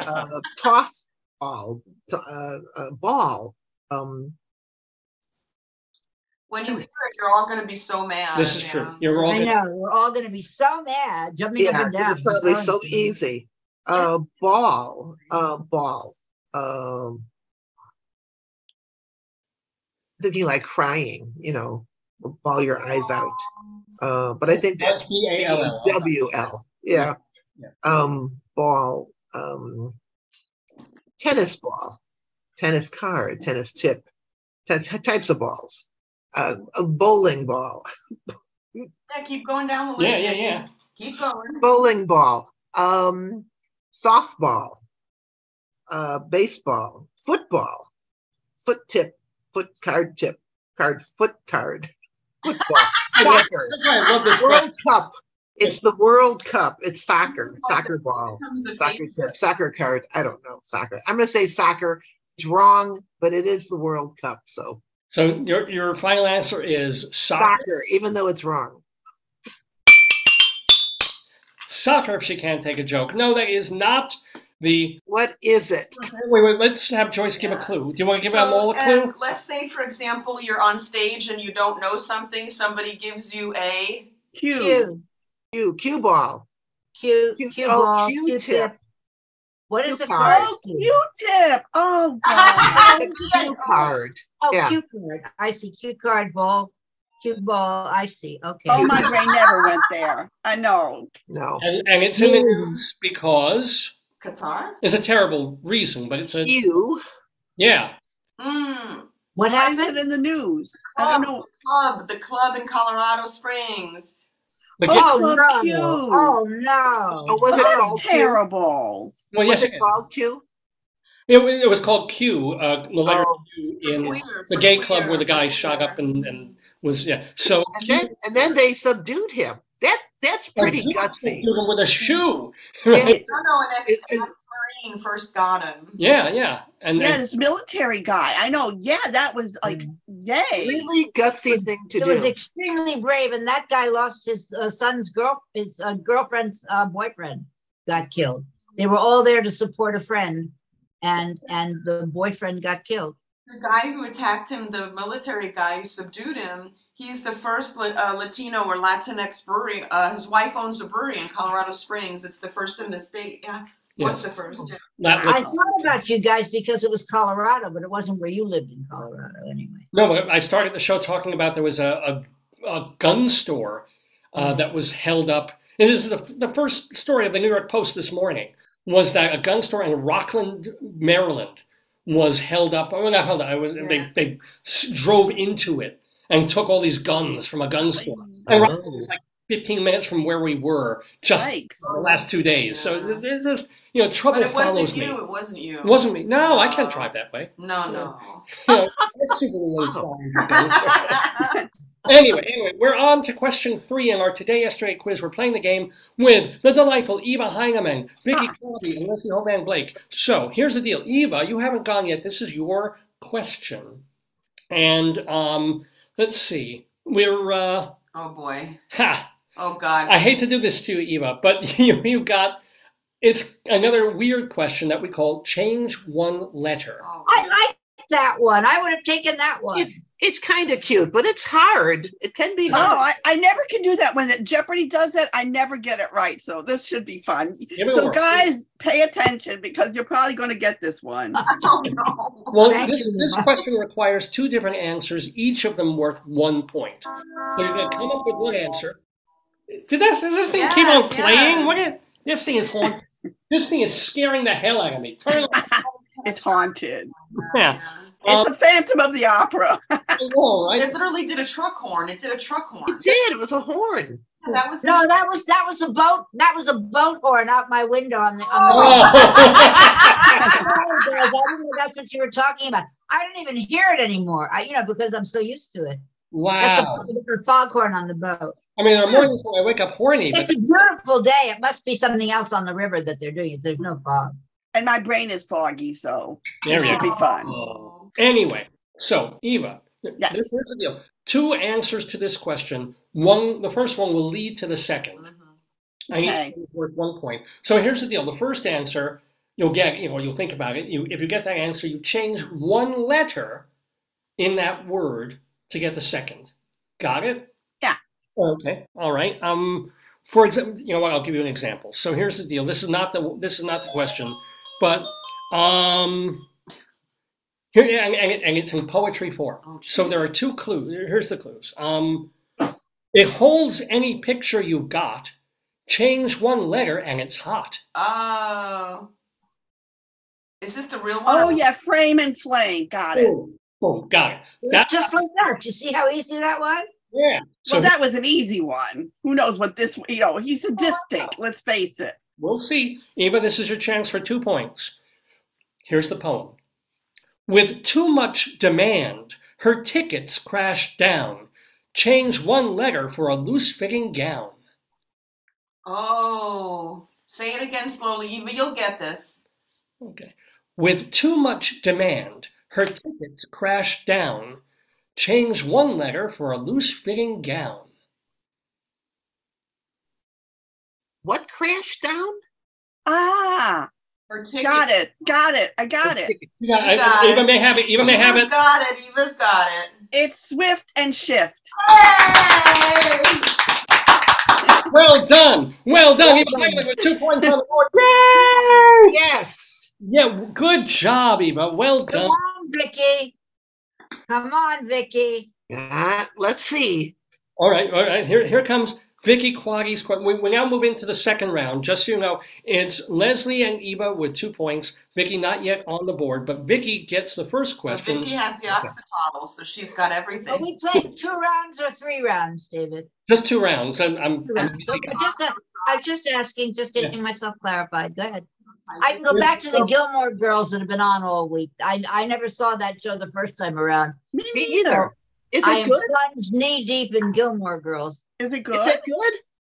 uh, toss ball. To, uh, uh, ball. Um, When you hear it, you're all going to be so mad. this is true. You're all I good. know, we're all gonna be so mad, jumping up and down. it's probably so easy. Uh, ball. Uh, ball. Um, thinking like crying. You know, ball your eyes out. Uh, but I think that's That's B A L L. W L. Yeah. Yeah. Um, ball. Um, tennis ball, tennis card, tennis tip, t- t- types of balls. Uh, a bowling ball, Yeah, keep going down the list. Yeah, yeah, yeah. Keep going. bowling ball, um, softball, uh, baseball, football, foot tip, foot card tip, card foot card, football, soccer, I love this. World Cup. It's the World Cup. It's soccer, soccer ball. soccer favorite. tip, soccer card. I don't know soccer. I'm gonna say soccer. It's wrong, but it is the World Cup, so So your your final answer is soccer. soccer, even though it's wrong. Soccer. If she can't take a joke. No, that is not the. What is it? Wait, wait. Let's have Joyce give a clue. Do you want to give So, them all a clue? um, let's say, for example, you're on stage and you don't know something. Somebody gives you a. Cute. Cue, Cue, cue ball, Q, Q- Q oh, ball, Q-tip. Q-tip. What is it Q-card. called? Oh, Q-tip. Oh, God. The cue card. Oh, Yeah. Q card. I see. Q card ball. Q ball. I see. Okay. oh, my brain never went there. I know. No. And, and it's in the news because Qatar? it's a terrible reason, but it's a Q. yeah. Mm. what happened? in the news? I don't know. Club, the club in Colorado Springs. The Oh, Oh Club no! Q. Oh no! Oh, was it That's called Q? terrible. well, yes, Was it, it called Q? it, it was called Q, uh, the letter Oh. Q in Queer, the gay queer, club where the guy shot up and, and was yeah. So And then and then they subdued him. That that's pretty Q gutsy. hit him with a shoe. Yeah. Right? No, no, an ex It- it- first got him. Yeah, yeah, and Yeah, this military guy. I know. Yeah, that was like, yay. Really gutsy thing to do. It was extremely brave, and that guy lost his uh, son's girl, his uh, girlfriend's uh, boyfriend got killed. They were all there to support a friend, and and the boyfriend got killed. The guy who attacked him, the military guy who subdued him, he's the first uh, Latino or Latinx brewery. Uh, his wife owns a brewery in Colorado Springs. It's the first in the state. Yeah, was yes, the first. Yeah. that I was, thought about you guys because it was Colorado, but it wasn't where you lived in Colorado anyway. no. But I started the show talking about there was a a, a gun store uh, that was held up. It is the the first story of the New York Post this morning was that a gun store in Rockland, Maryland, was held up. Well, not held up. I was Yeah. they they s- drove into it and took all these guns from a gun store. And Rockland was like 15 minutes from where we were just Yikes. the last two days. So Yeah. there's just you know trouble But it follows wasn't me. you. It wasn't you. It wasn't me. No, I can't drive that way. No, no. You know, I secretly really trying. Anyway, anyway, we're on to question three in our today yesterday quiz. We're playing the game with the delightful Eva Heinemann, Vicki Crosby, and Leslie Hoban Blake. So here's the deal, Eva, you haven't gone yet. This is your question, and um, let's see, we're uh, oh boy. ha. Oh God. I hate to do this to you, Eva, but you you got it's another weird question that we call change one letter. Oh, I like that one. I would have taken that one. It's it's kind of cute, but it's hard. It can be Oh. I, I never can do that. When Jeopardy does that, I never get it right. So this should be fun. Give it a So, whirl. guys, pay attention because you're probably going to get this one. oh no. Well, Thank this, you, this question requires two different answers, each of them worth one point. So you're going to come up with one answer. Did that, does this thing keep on Yes, playing? yes. What is, this thing is haunting. this thing is scaring the hell out of me. Turn it. It's haunted. Yeah. It's a Phantom of the Opera. All right. It literally did a truck horn. It did a truck horn. It did. It was a horn. That was no, that was that was a boat. That was a boat horn out my window on the. On the Oh. I. I didn't know that's what you were talking about. I don't even hear it anymore. I, you know, because I'm so used to it. That's a, wow. a foghorn on the boat. I mean, there are mornings when I wake up horny, It's a beautiful day. It must be something else on the river that they're doing. There's no fog. And my brain is foggy, so there it should go. be fun. Oh. Anyway, so Eva, Yes. this- here's the deal. Two answers to this question. One, the first one will lead to the second. Mhm. And each Okay. one is worth one point. So here's the deal. The first answer, you'll get, you know, you'll think about it. You, if you get that answer, you change one letter in that word to get the second. Got it? Yeah. Okay. All right. Um, for example, you know what? I'll give you an example. So here's the deal. This is not the this is not the question, but um, here and, and, it- and it's in poetry form. Oh, So there are two clues. Here's the clues. Um, it holds any picture you've got. Change one letter and it's hot. Oh. Is this the real one? Oh, or- yeah, Frame and Flame. Got it. Boom. Boom. Got it. That, Just like that. You see how easy that was? yeah. So well, that was an easy one. Who knows what this, you know, he's sadistic. Let's face it. we'll see. Eva, this is your chance for two points. Here's the poem. With too much demand, her tickets crashed down. Change one letter for a loose fitting gown. Oh. Say it again slowly. Eva, you'll get this. Okay. With too much demand, her tickets crashed down. Change one letter for a loose fitting gown. What crashed down? Ah, Her ticket. got it. Got it. I got it. You got, You got Eva it. may have it. Eva may have it. Got it. Eva's got it. It's Swift and Shift. Hey! Well done. Well done. Eva Heinemann with two points on the board. Yay! Yes. Yeah, good job, Eva. Well Come done. on, Vicki. Come on, Vicki. Yeah. Let's see. All right, all right. Here, here comes Vicki Quade's question. We, we now move into the second round. Just so you know, it's Leslie and Eva with two points. Vicki not yet on the board, but Vicki gets the first Well, question. Vicki has the oxytodl, so she's got everything. Are everything. we playing two rounds or three rounds, David? Just two rounds. I'm, I'm, Two I'm busy. Just, uh, I was just asking, just getting myself clarified. Go ahead. I can go back to the Gilmore Girls that have been on all week. I, I never saw that show the first time around. Me Me neither. either. Is I it am good? plunged knee deep in Gilmore Girls. Is it good? Is it good?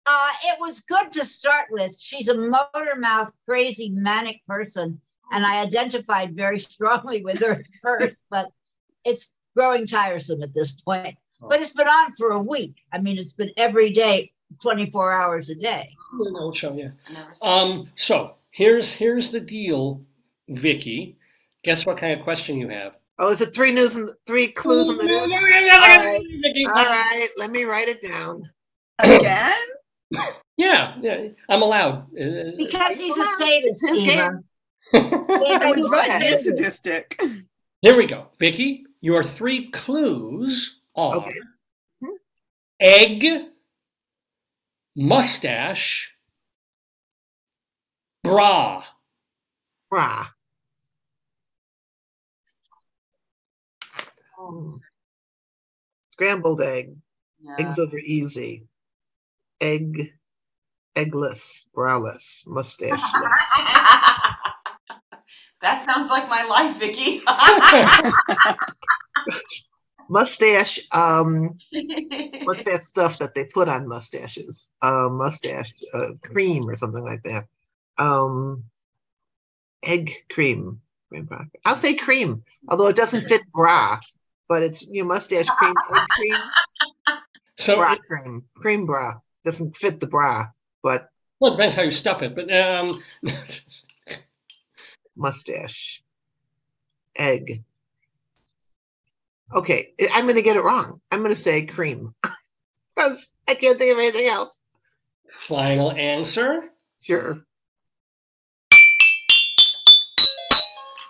Uh, it was good to start with. She's a motor mouth, crazy, manic person, and I identified very strongly with her at first, but it's growing tiresome at this point. But it's been on for a week. I mean, it's been every day, 24 hours a day. An old show, yeah. I never saw it. Um, so here's here's the deal, Vicki. Guess what kind of question you have? Oh, is it three news and three clues in the news? right. Vicki. All right, let me write it down. Again? Yeah, yeah, I'm allowed. Because he's a It's sadist, his Eva. I was right. Okay. Sadistic. Here we go, Vicki. Your three clues are Okay. Hmm? egg, mustache, bra. Bra. Oh. Scrambled egg. Yeah. Eggs over easy. Egg. Eggless. Braless. Mustacheless. that sounds like my life, Vicki. Mustache. Um. What's that stuff that they put on mustaches? Uh, mustache uh, cream or something like that. Um. Egg cream. Cream. I'll say cream, although it doesn't fit bra, but it's you know, mustache cream, egg cream, So bra it, cream, cream bra doesn't fit the bra, but well, it depends how you stuff it, but um, mustache, egg. Okay, I'm going to get it wrong. I'm going to say cream because I can't think of anything else. final answer. Sure.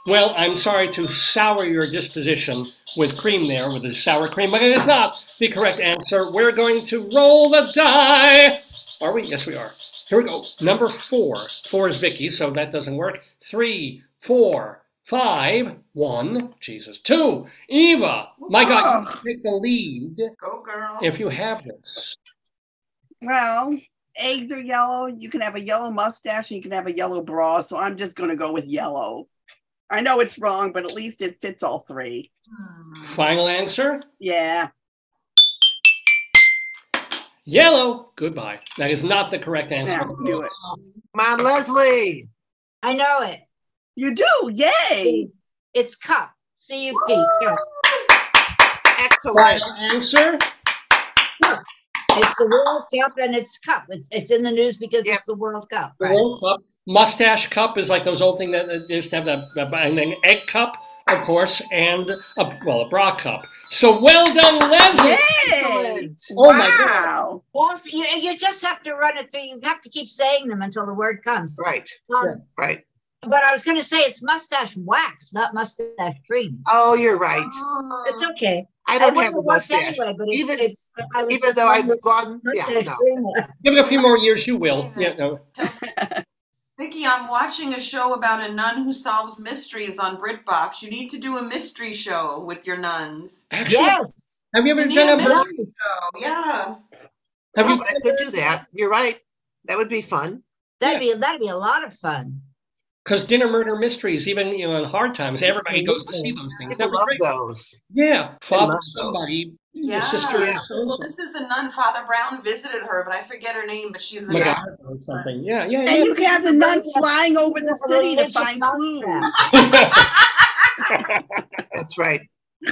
Well, I'm sorry to sour your disposition with cream there, with the sour cream, but it is not the correct answer. We're going to roll the die. Are we? Yes, we are. Here we go. Number four. Four is Vicki, so that doesn't work. Three, four, five, one. Jesus. Two. Eva. My God, you take the lead Go, girl. if you have this. Well, eggs are yellow. You can have a yellow mustache and you can have a yellow bra. So I'm just going to go with yellow. I know it's wrong, but at least it fits all three. Hmm. Final answer. Yeah. Yellow. Goodbye. That is not the correct answer. Yeah, knew it. Come on, Leslie. I know it. You do. Yay. It's cup. C U P. cup. Excellent. Final answer. It's the World Cup and it's cup. It's, it's in the news because Yep. it's the World Cup. The Right. World Cup. Mustache cup is like those old thing that that they used to have that, that and then egg cup, of course, and a, well a bra cup. So well done, Leslie. Yay. Excellent. Oh my God. wow. You, you just have to run it through. You have to keep saying them until the word comes. Right, Um, right. But I was going to say it's mustache wax, not mustache cream. Oh, you're right. It's okay. I don't wouldn't have a mustache. Anyway, but it's, Even it's, I even though I've wondering gone, yeah, no. Give it a few more years, you will. Yeah, no. Vicki, I'm watching a show about a nun who solves mysteries on BritBox. You need to do a mystery show with your nuns. Actually, Yes. have you ever You done a a mystery show. Yeah. Have Oh, you? I could do that. You're right. That would be fun. That'd be that'd be a lot of fun. Because dinner murder mysteries, even you know in hard times, everybody goes to see those things. People That'd love great. those. Yeah, father, love those. Somebody, Yeah. sister, Yeah. Well, this is the nun. Father Brown visited her, but I forget her name. But she's a nun. MacGyver or something. Yeah, yeah, And yeah. you can have the nun flying over the city to find clues. That's right.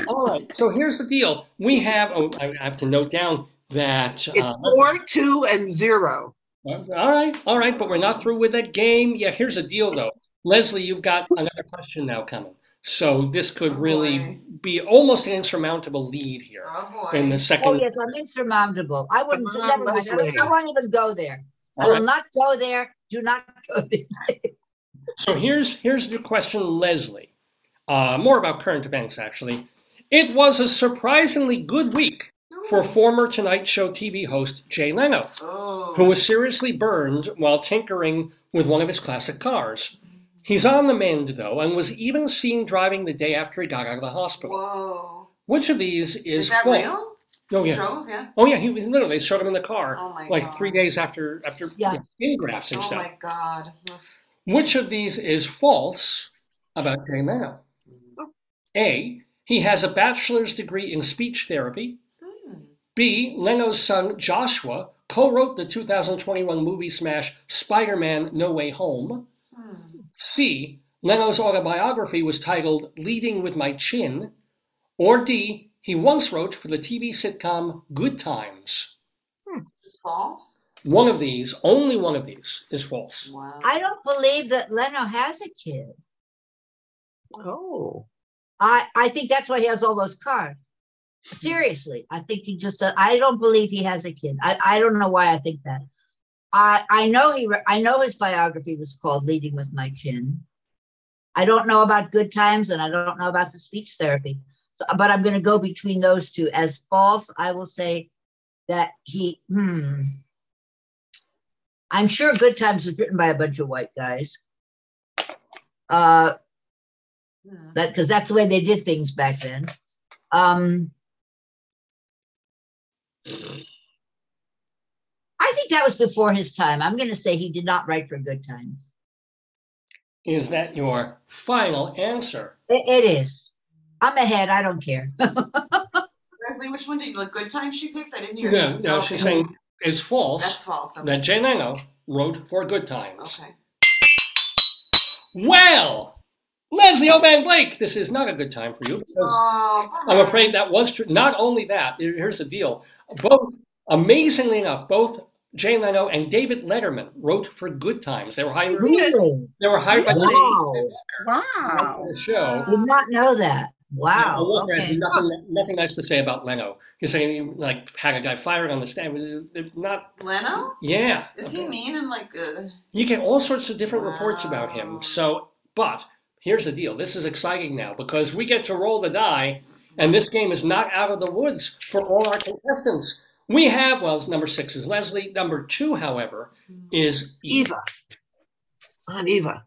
All right. So here's the deal. We have. Oh, I I have to note down that. It's uh, four, two, and zero. all right, all right, but we're not through with that game yet. Here's the deal, though. Leslie, you've got another question now coming. So this could Oh, really boy. be almost an insurmountable lead here Oh in the second. Oh yes, I'm insurmountable. I wouldn't. On, never. I, won't even go there. I will right. not go there. Do not go there. So here's here's the question, Leslie. Uh, more about current events, actually. It was a surprisingly good week for former Tonight Show TV host Jay Leno, Oh. who was seriously burned while tinkering with one of his classic cars. He's on the mend, though, and was even seen driving the day after he got out of the hospital. Whoa. Which of these is, Is that false? real? Oh He yeah. drove, yeah. Oh yeah. He was literally showed him in the car, Oh my like God. three days after after Yeah. skin grafts and Oh stuff. Oh my god. Which of these is false about Jay Leno? A. He has a bachelor's degree in speech therapy. Hmm. B. Leno's son Joshua co-wrote the 2021 movie smash Spider-Man: No Way Home. Hmm. C. Leno's autobiography was titled Leading with My Chin. Or D. He once wrote for the TV sitcom Good Times. It's false. One of these, only one of these, is false. Wow. I don't believe that Leno has a kid. Oh. I I think that's why he has all those cars. Seriously, I think he just. uh, I don't believe he has a kid. I I don't know why I think that. I I know he. I know his biography was called "Leading with My Chin." I don't know about good times, and I don't know about the speech therapy. So, but I'm going to go between those two. As false, I will say that he. Hmm. I'm sure Good Times was written by a bunch of white guys. Uh, that because that's the way they did things back then. Um, I think that was before his time. I'm going to say he did not write for Good Times. Is that your final answer? It, it is. I'm ahead. I don't care. Leslie, which one did you like? Good time she picked? I didn't hear. No, no, Okay. she's saying it's false That's false. Okay. that Jay Leno wrote for Good Times. okay. Well, Leslie Hoban Blake, this is not a good time for you. because Oh, I'm afraid that was true. Not only that, here's the deal. Both, amazingly enough, both Jay Leno and David Letterman wrote for Good Times. They were hired. really? They were hired by Jay Wow. Wow. the show. Did not know that. Yeah, Wow. Walker has nothing, nothing nice to say about Leno. He's saying he like had a guy fired on the stand. They're not. Leno? Yeah. Is he mean and like uh, You get all sorts of different reports about him. So, but here's the deal. This is exciting now because we get to roll the die, and this game is not out of the woods for all our contestants. We have, well, number six is Leslie. Number two, however, is Eva. Eva. On Eva.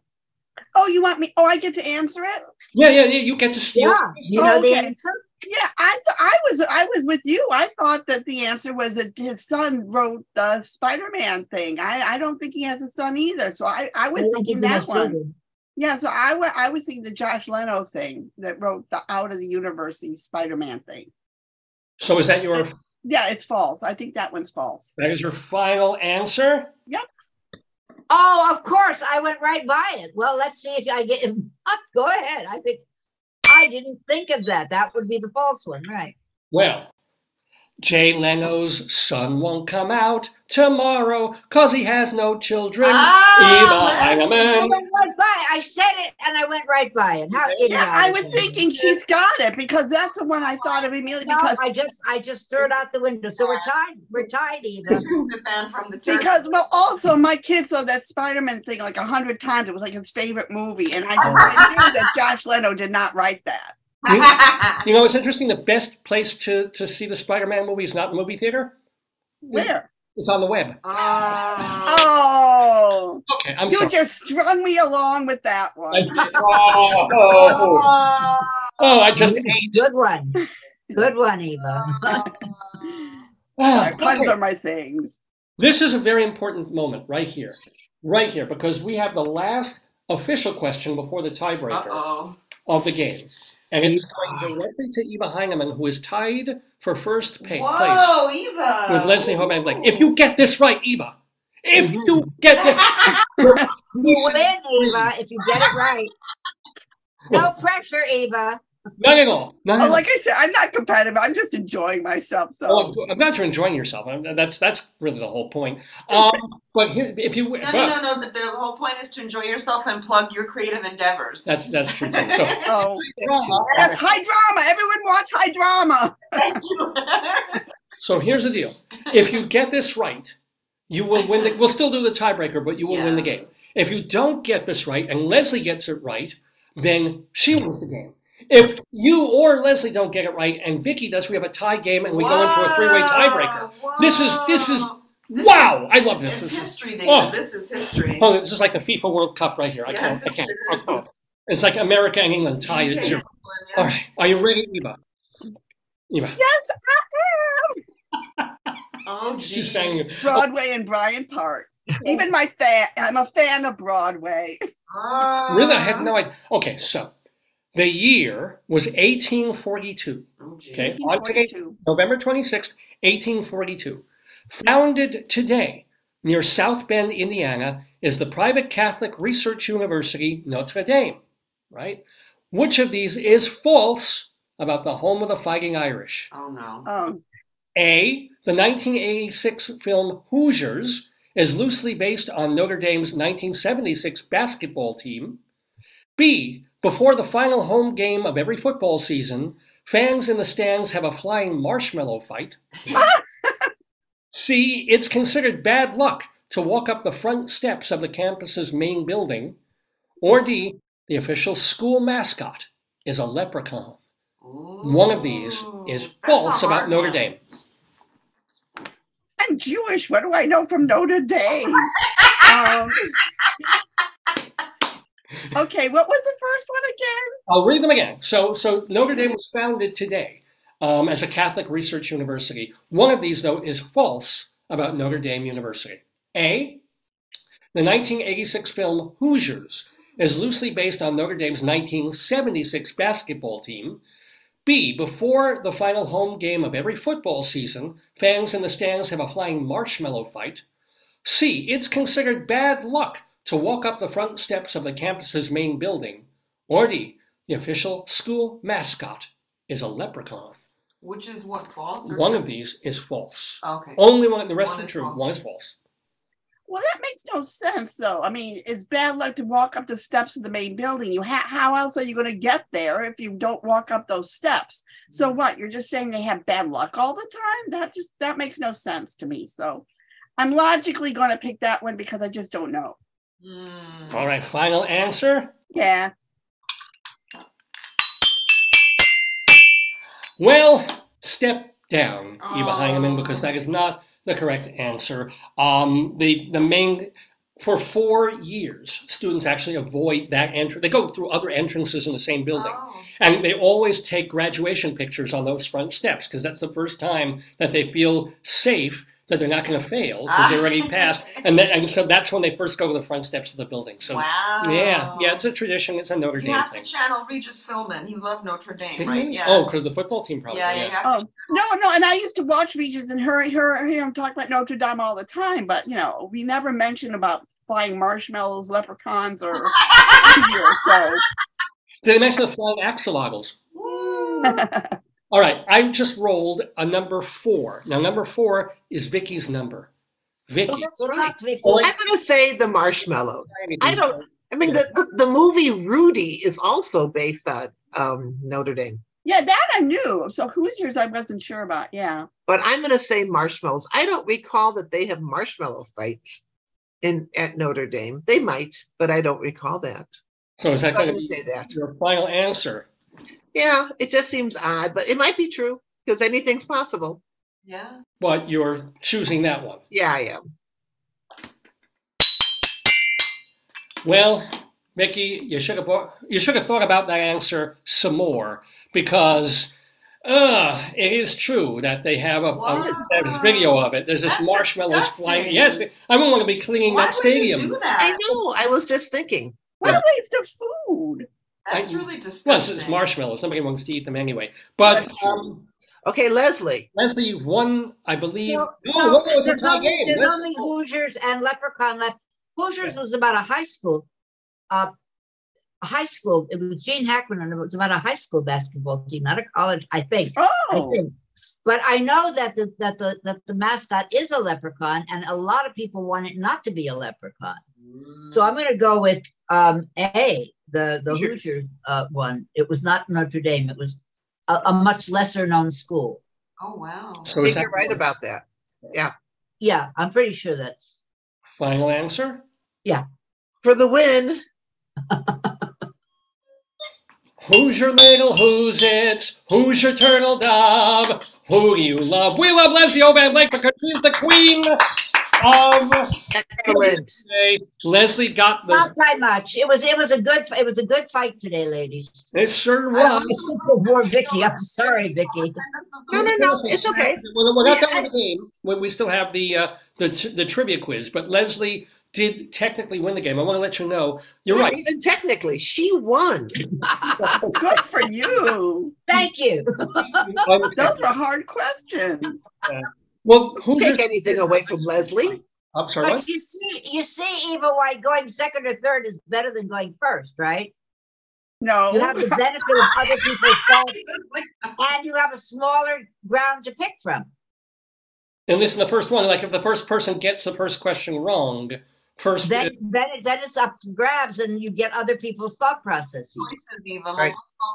Oh, you want me? Oh, I get to answer it. Yeah, yeah, yeah. You get to steal. Yeah. You know the Okay. answer? Yeah, I th- I was I was with you. I thought that the answer was that his son wrote the Spider-Man thing. I I don't think he has a son either. So I I was I thinking that one. children. Yeah, so I wa- I was thinking the Josh Leno thing that wrote the Out of the University Spider-Man thing. So is that your Yeah, it's false. I think that one's false. that is your final answer? Yep. Oh, of course. I went right by it. Well, let's see if I get him. Go ahead. I think I didn't think of that. That would be the false one, right? Well, Jay Leno's son won't come out tomorrow because he has no children. Ah, Eva Leslie. I Heinemann. went by. I said it and I went right by it. How idiotic. Yeah, I was thinking she's got it because that's the one I thought of immediately No, because I just I just threw it out the window. So we're tied. We're tied, Eva. This a fan from the church. because well also my kid saw that Spider-Man thing like a hundred times. It was like his favorite movie, and I just I knew that Josh Leno did not write that. You know, it's interesting. The best place to, to see the Spider Man movie is not the movie theater. Where? It's on the web. Oh. Oh, Okay, I'm you sorry. just strung me along with that I one. did- oh, oh, Oh. oh, I just ate. Good one. Good one, Eva. Ah, Puns okay. are my things. This is a very important moment right here. Right here, because we have the last official question before the tiebreaker Uh-oh. of the game. And it's going directly to Eva Heinemann, who is tied for first pa- place Whoa, Eva. with Leslie Hoban Blake. If you get this right, Eva, if mm-hmm. you get this, You win, Eva, if you get it right. No pressure, Eva. None at all. None Oh, at all. like I said, I'm not competitive. I'm just enjoying myself. So Oh, I'm- I'm glad you're enjoying yourself. I'm- That's that's really the whole point. Um, but here, if you No, but- no, no, no. The, the whole point is to enjoy yourself and plug your creative endeavors. that's that's true too. So oh, drama. yes, high drama. Everyone watch high drama. So here's the deal: if you get this right, you will win. The, we'll still do the tiebreaker, but you will win the game. If you don't get this right, and Leslie gets it right, then she wins the game. If you or Leslie don't get it right, and Vicki does, we have a tie game, and we go into a three-way tiebreaker. Whoa, This is this is. This wow! is- I love this. It's This is- history, David. Oh. This is history. Oh, this is like the FIFA World Cup right here. I Yes, can't. I can't. it I is. Oh, can't. It's like America and England tied at Okay, zero. England, All yeah. right, are you ready, Eva? Eva, Yes, I am. Oh, she's geez. banging. am. Broadway and Bryant Park. Even my fan, I'm a fan of Broadway. Oh. Really, I had no idea. Okay, so the year was 1842. Oh, geez. Okay, on today, 1942. November 26th, 1842. Founded today near South Bend, Indiana, is the private Catholic research university Notre Dame. Right? Which of these is false about the home of the Fighting Irish? Oh no. Um, A. The 1986 film Hoosiers is loosely based on Notre Dame's 1976 basketball team. B. Before the final home game of every football season, fans in the stands have a flying marshmallow fight. See, It's considered bad luck to walk up the front steps of the campus's main building. Or D. The official school mascot is a leprechaun. One of these is Ooh, false about Notre. Dame. I'm Jewish. What do I know from Notre Dame? um, okay, what was the first one again? I'll read them again. So, so Notre Dame was founded today um, as a Catholic research university. One of these, though, is false about Notre Dame University. A. The 1986 film Hoosiers is loosely based on Notre Dame's 1976 basketball team. B. Before the final home game of every football season, fans in the stands have a flying marshmallow fight. C. It's considered bad luck to walk up the front steps of the campus's main building. Ordi, The official school mascot is a leprechaun. Which is what false? Or One true? of these is false. Okay. Only one. The rest One are is true. false. One is false. Well, that makes no sense, though. I mean, it's bad luck to walk up the steps of the main building. You ha- how else are you going to get there if you don't walk up those steps? So mm-hmm. what? You're just saying they have bad luck all the time? That just that makes no sense to me. So I'm logically going to pick that one because I just don't know. Hmm. All right. Final answer. Yeah. Well, step down, Eva Oh. Heinemann, because that is not the correct answer. Um, the the main for four years, students actually avoid that entrance. They go through other entrances in the same building. Oh. And they always take graduation pictures on those front steps because that's the first time that they feel safe that they're not going to fail because they already ah. passed. And, then, and so that's when they first go to the front steps of the building. So, wow. yeah, yeah, it's a tradition. It's a Notre You Dame have thing. to channel Regis Philbin. He loved Notre Dame, Did right? he? Yeah. Oh, because the football team probably. yeah, Yeah, yeah, you have to Oh no, no, and I used to watch Regis and her, her, him talk about Notre Dame all the time, but you know, we never mentioned about flying marshmallows, leprechauns, or Hoosier, so Did they mention the flying axolotls? Woo. All right, I just rolled a number four. Now, number four is Vicki's number. Vicki. Oh, that's right. luck, Vicki. I'm gonna say the marshmallow. I don't- I mean, the, the, the movie Rudy is also based on um, Notre Dame, yeah, that I knew. So Hoosiers, I wasn't sure about. Yeah. but I'm gonna say marshmallows. I don't recall that they have marshmallow fights in at Notre Dame. They might, but I don't recall that. So is that I'm going to gonna be say that. your final answer? Yeah, it just seems odd, but it might be true because anything's possible. yeah. But you're choosing that one. Yeah, I am. Well, Vicki, you should have you should have thought about that answer some more because uh, it is true that they have a, a What? there's video of it. There's this That's marshmallows flying. Yes, I wouldn't want to be cleaning Why that would you stadium. do I know. I was just thinking. What a waste of food. That's I- really Well, disgusting. it's, it's marshmallows. Somebody wants to eat them anyway. But um, Okay, Leslie. Leslie, you've won, I believe. So, oh, so what was your there's tie only, game? there's only Hoosiers and Leprechaun left. Hoosiers was about a high school. Uh, a high school. It was Gene Hackman, and it was about a high school basketball team, not a college. I think. I Oh, think. But I know that the that the that the mascot is a leprechaun, and a lot of people want it not to be a leprechaun. So I'm going to go with um, A, the the Hoosiers. Hoosiers uh, one. It was not Notre Dame. It was a, a much lesser known school. Oh wow. So I think you're right about that. Yeah, Yeah, I'm pretty sure that's. final answer? Yeah. For the win, Who's your little who's it? Who's your turtle dove? Who do you love? We love Leslie Hoban Blake because she's the queen of excellent. today. Leslie got the. Not by much. It was it was a good it was a good fight today, ladies. It sure was. Except poor Vicki. I'm sorry, Vicki. Send us the No, no, no, it's okay. Well, we're not Yeah, done with the game. We, we still have the, uh, the t- the trivia quiz, but Leslie did technically win the game. I want to let you know. You're Not right. Even technically, she won. good for you. Thank you. Those were hard questions. Well, who's your, Take anything away from Leslie. I'm sorry. What? But you see, you see, Eva, why going second or third is better than going first, right? No. You have the benefit of other people's thoughts, and you have a smaller ground to pick from. And listen, the first one, like if the first person gets the first question wrong, first. Then, then, it, then it's up to grabs, and you get other people's thought processes. Choices, Eva. Right.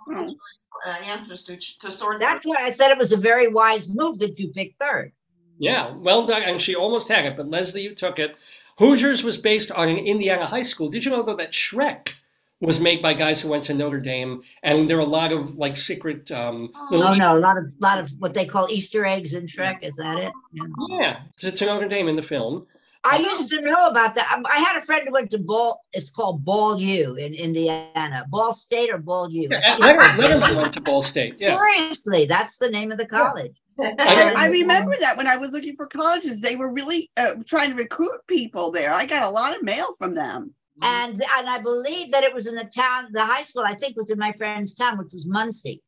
Multiple choice uh, answers to to sort That's through. why I said it was a very wise move that you picked third. Yeah, well done. And she almost had it, but Leslie, you took it. Hoosiers was based on an Indiana high school. Did you know, though, that Shrek was made by guys who went to Notre Dame? And there are a lot of like secret. Um, Oh no, a lot of lot of what they call Easter eggs in Shrek. Is that it? Yeah. Yeah, to Notre Dame in the film. I used to know about that. I had a friend who went to Ball. It's called Ball U in Indiana. Ball State or Ball U. Yeah, Letterman went to Ball State. Yeah. Seriously, that's the name of the college. I, I remember that when I was looking for colleges, they were really uh, trying to recruit people there. I got a lot of mail from them. And and I believe that it was in the town, the high school. I think was in my friend's town, which was Muncie.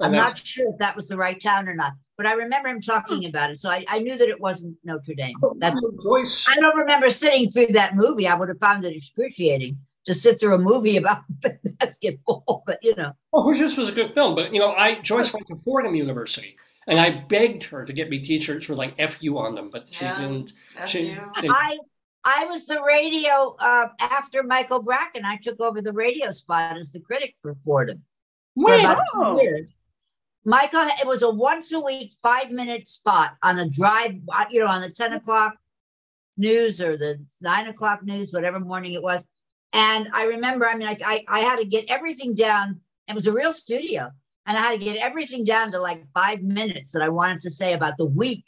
I'm not sure if that was the right town or not, but I remember him talking about it. So I, I knew that it wasn't Notre Dame. That's Joyce. I don't remember sitting through that movie. I would have found it excruciating to sit through a movie about basketball, but you know. Oh, Hoosiers was a good film, but you know, I Joyce went to Fordham University, and I begged her to get me T-shirts with like "fu" on them, but she Yeah. didn't. That's She, you. didn't. I I was the radio uh, after Michael Bracken. I took over the radio spot as the critic for Fordham for When? about Oh. two years. Michael, it was a once a week, five minute spot on a drive, uh, you know, on the 10 o'clock news or the nine o'clock news, whatever morning it was. And I remember, I mean, I, I, I had to get everything down. It was a real studio. And I had to get everything down to like five minutes that I wanted to say about the week.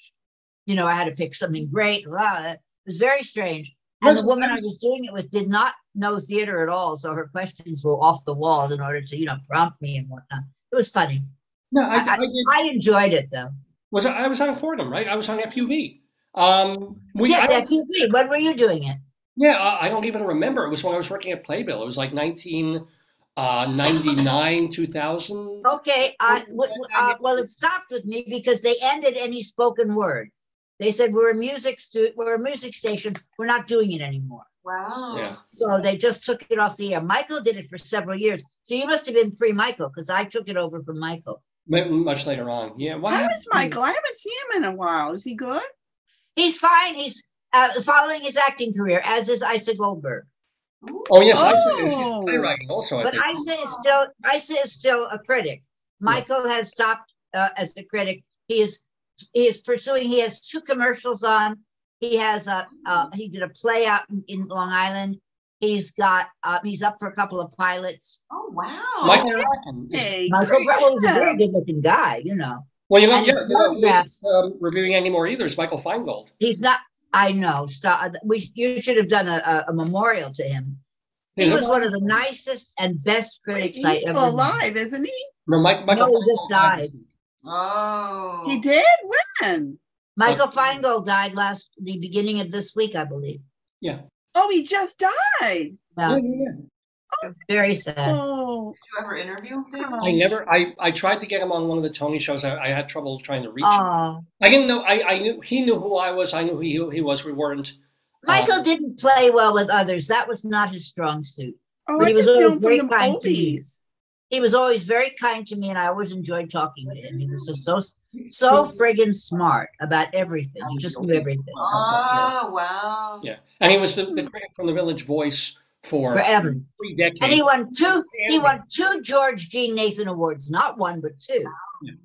You know, I had to pick something great. Blah, It was very strange. And the woman I was- doing it with did not know theater at all. So her questions were off the walls in order to, you know, prompt me and whatnot. It was funny. No, I, I- I. I enjoyed it though. Was I was on Fordham, right? I was on FUV. Um, we, yes, FUV. When were you doing it? yeah, I, don't even remember. It was when I was working at Playbill. It was like 1999, 2000. Okay. I, w- w- uh, well, it stopped with me because they ended any spoken word. They said we're a music stu- we're a music station. We're not doing it anymore. Wow. Yeah. So they just took it off the air. Michael did it for several years. So you must have been pre Michael because I took it over from Michael. Much later on. Yeah. What How happened? is Michael? I haven't seen him in a while. Is he good? He's fine. He's uh, following his acting career, as is Isa Goldberg. Oh, yes. I finished Oh. playwriting also, I But think. Isa is still Isa is still a critic. Michael has stopped uh, as a critic. He is he is pursuing. He has two commercials on. He has a uh, he did a play out in, in Long Island. He's got uh, he's up for a couple of pilots. Oh wow. Michael Bracken is- Hey, Michael great Bravo was a very good looking guy. You know, well, you're not, yeah, his you know, photographs- he's, um, reviewing anymore either. It's Michael Feingold. he's not. I know. Stop. Uh, we you should have done a, a, a memorial to him. He He's was one of the nicest and best Wait, critics he's I ever. still met. alive, isn't he? No, Mike, Michael No, he just Feingold died. Oh. He did? When? Michael Feingold died last the beginning of this week, I believe. Yeah. Oh, he just died. Yeah, Yeah, yeah, yeah. Very sad. Oh, Did you ever interview David? I never. I, I tried to get him on one of the Tony shows. I, I had trouble trying to reach him. Oh, I didn't know. I, I knew he knew who I was. I knew who he, he was. We weren't. Michael Um, didn't play well with others. That was not his strong suit. Oh, But I he was just always very the kind to me. He was always very kind to me, and I always enjoyed talking to him. He was just so so friggin' smart about everything. He just knew everything Oh wow. Yeah, and he was the, the critic from the Village Voice for forever. Um, three decades. And he won two. He won two George Jean Nathan awards, not one but two.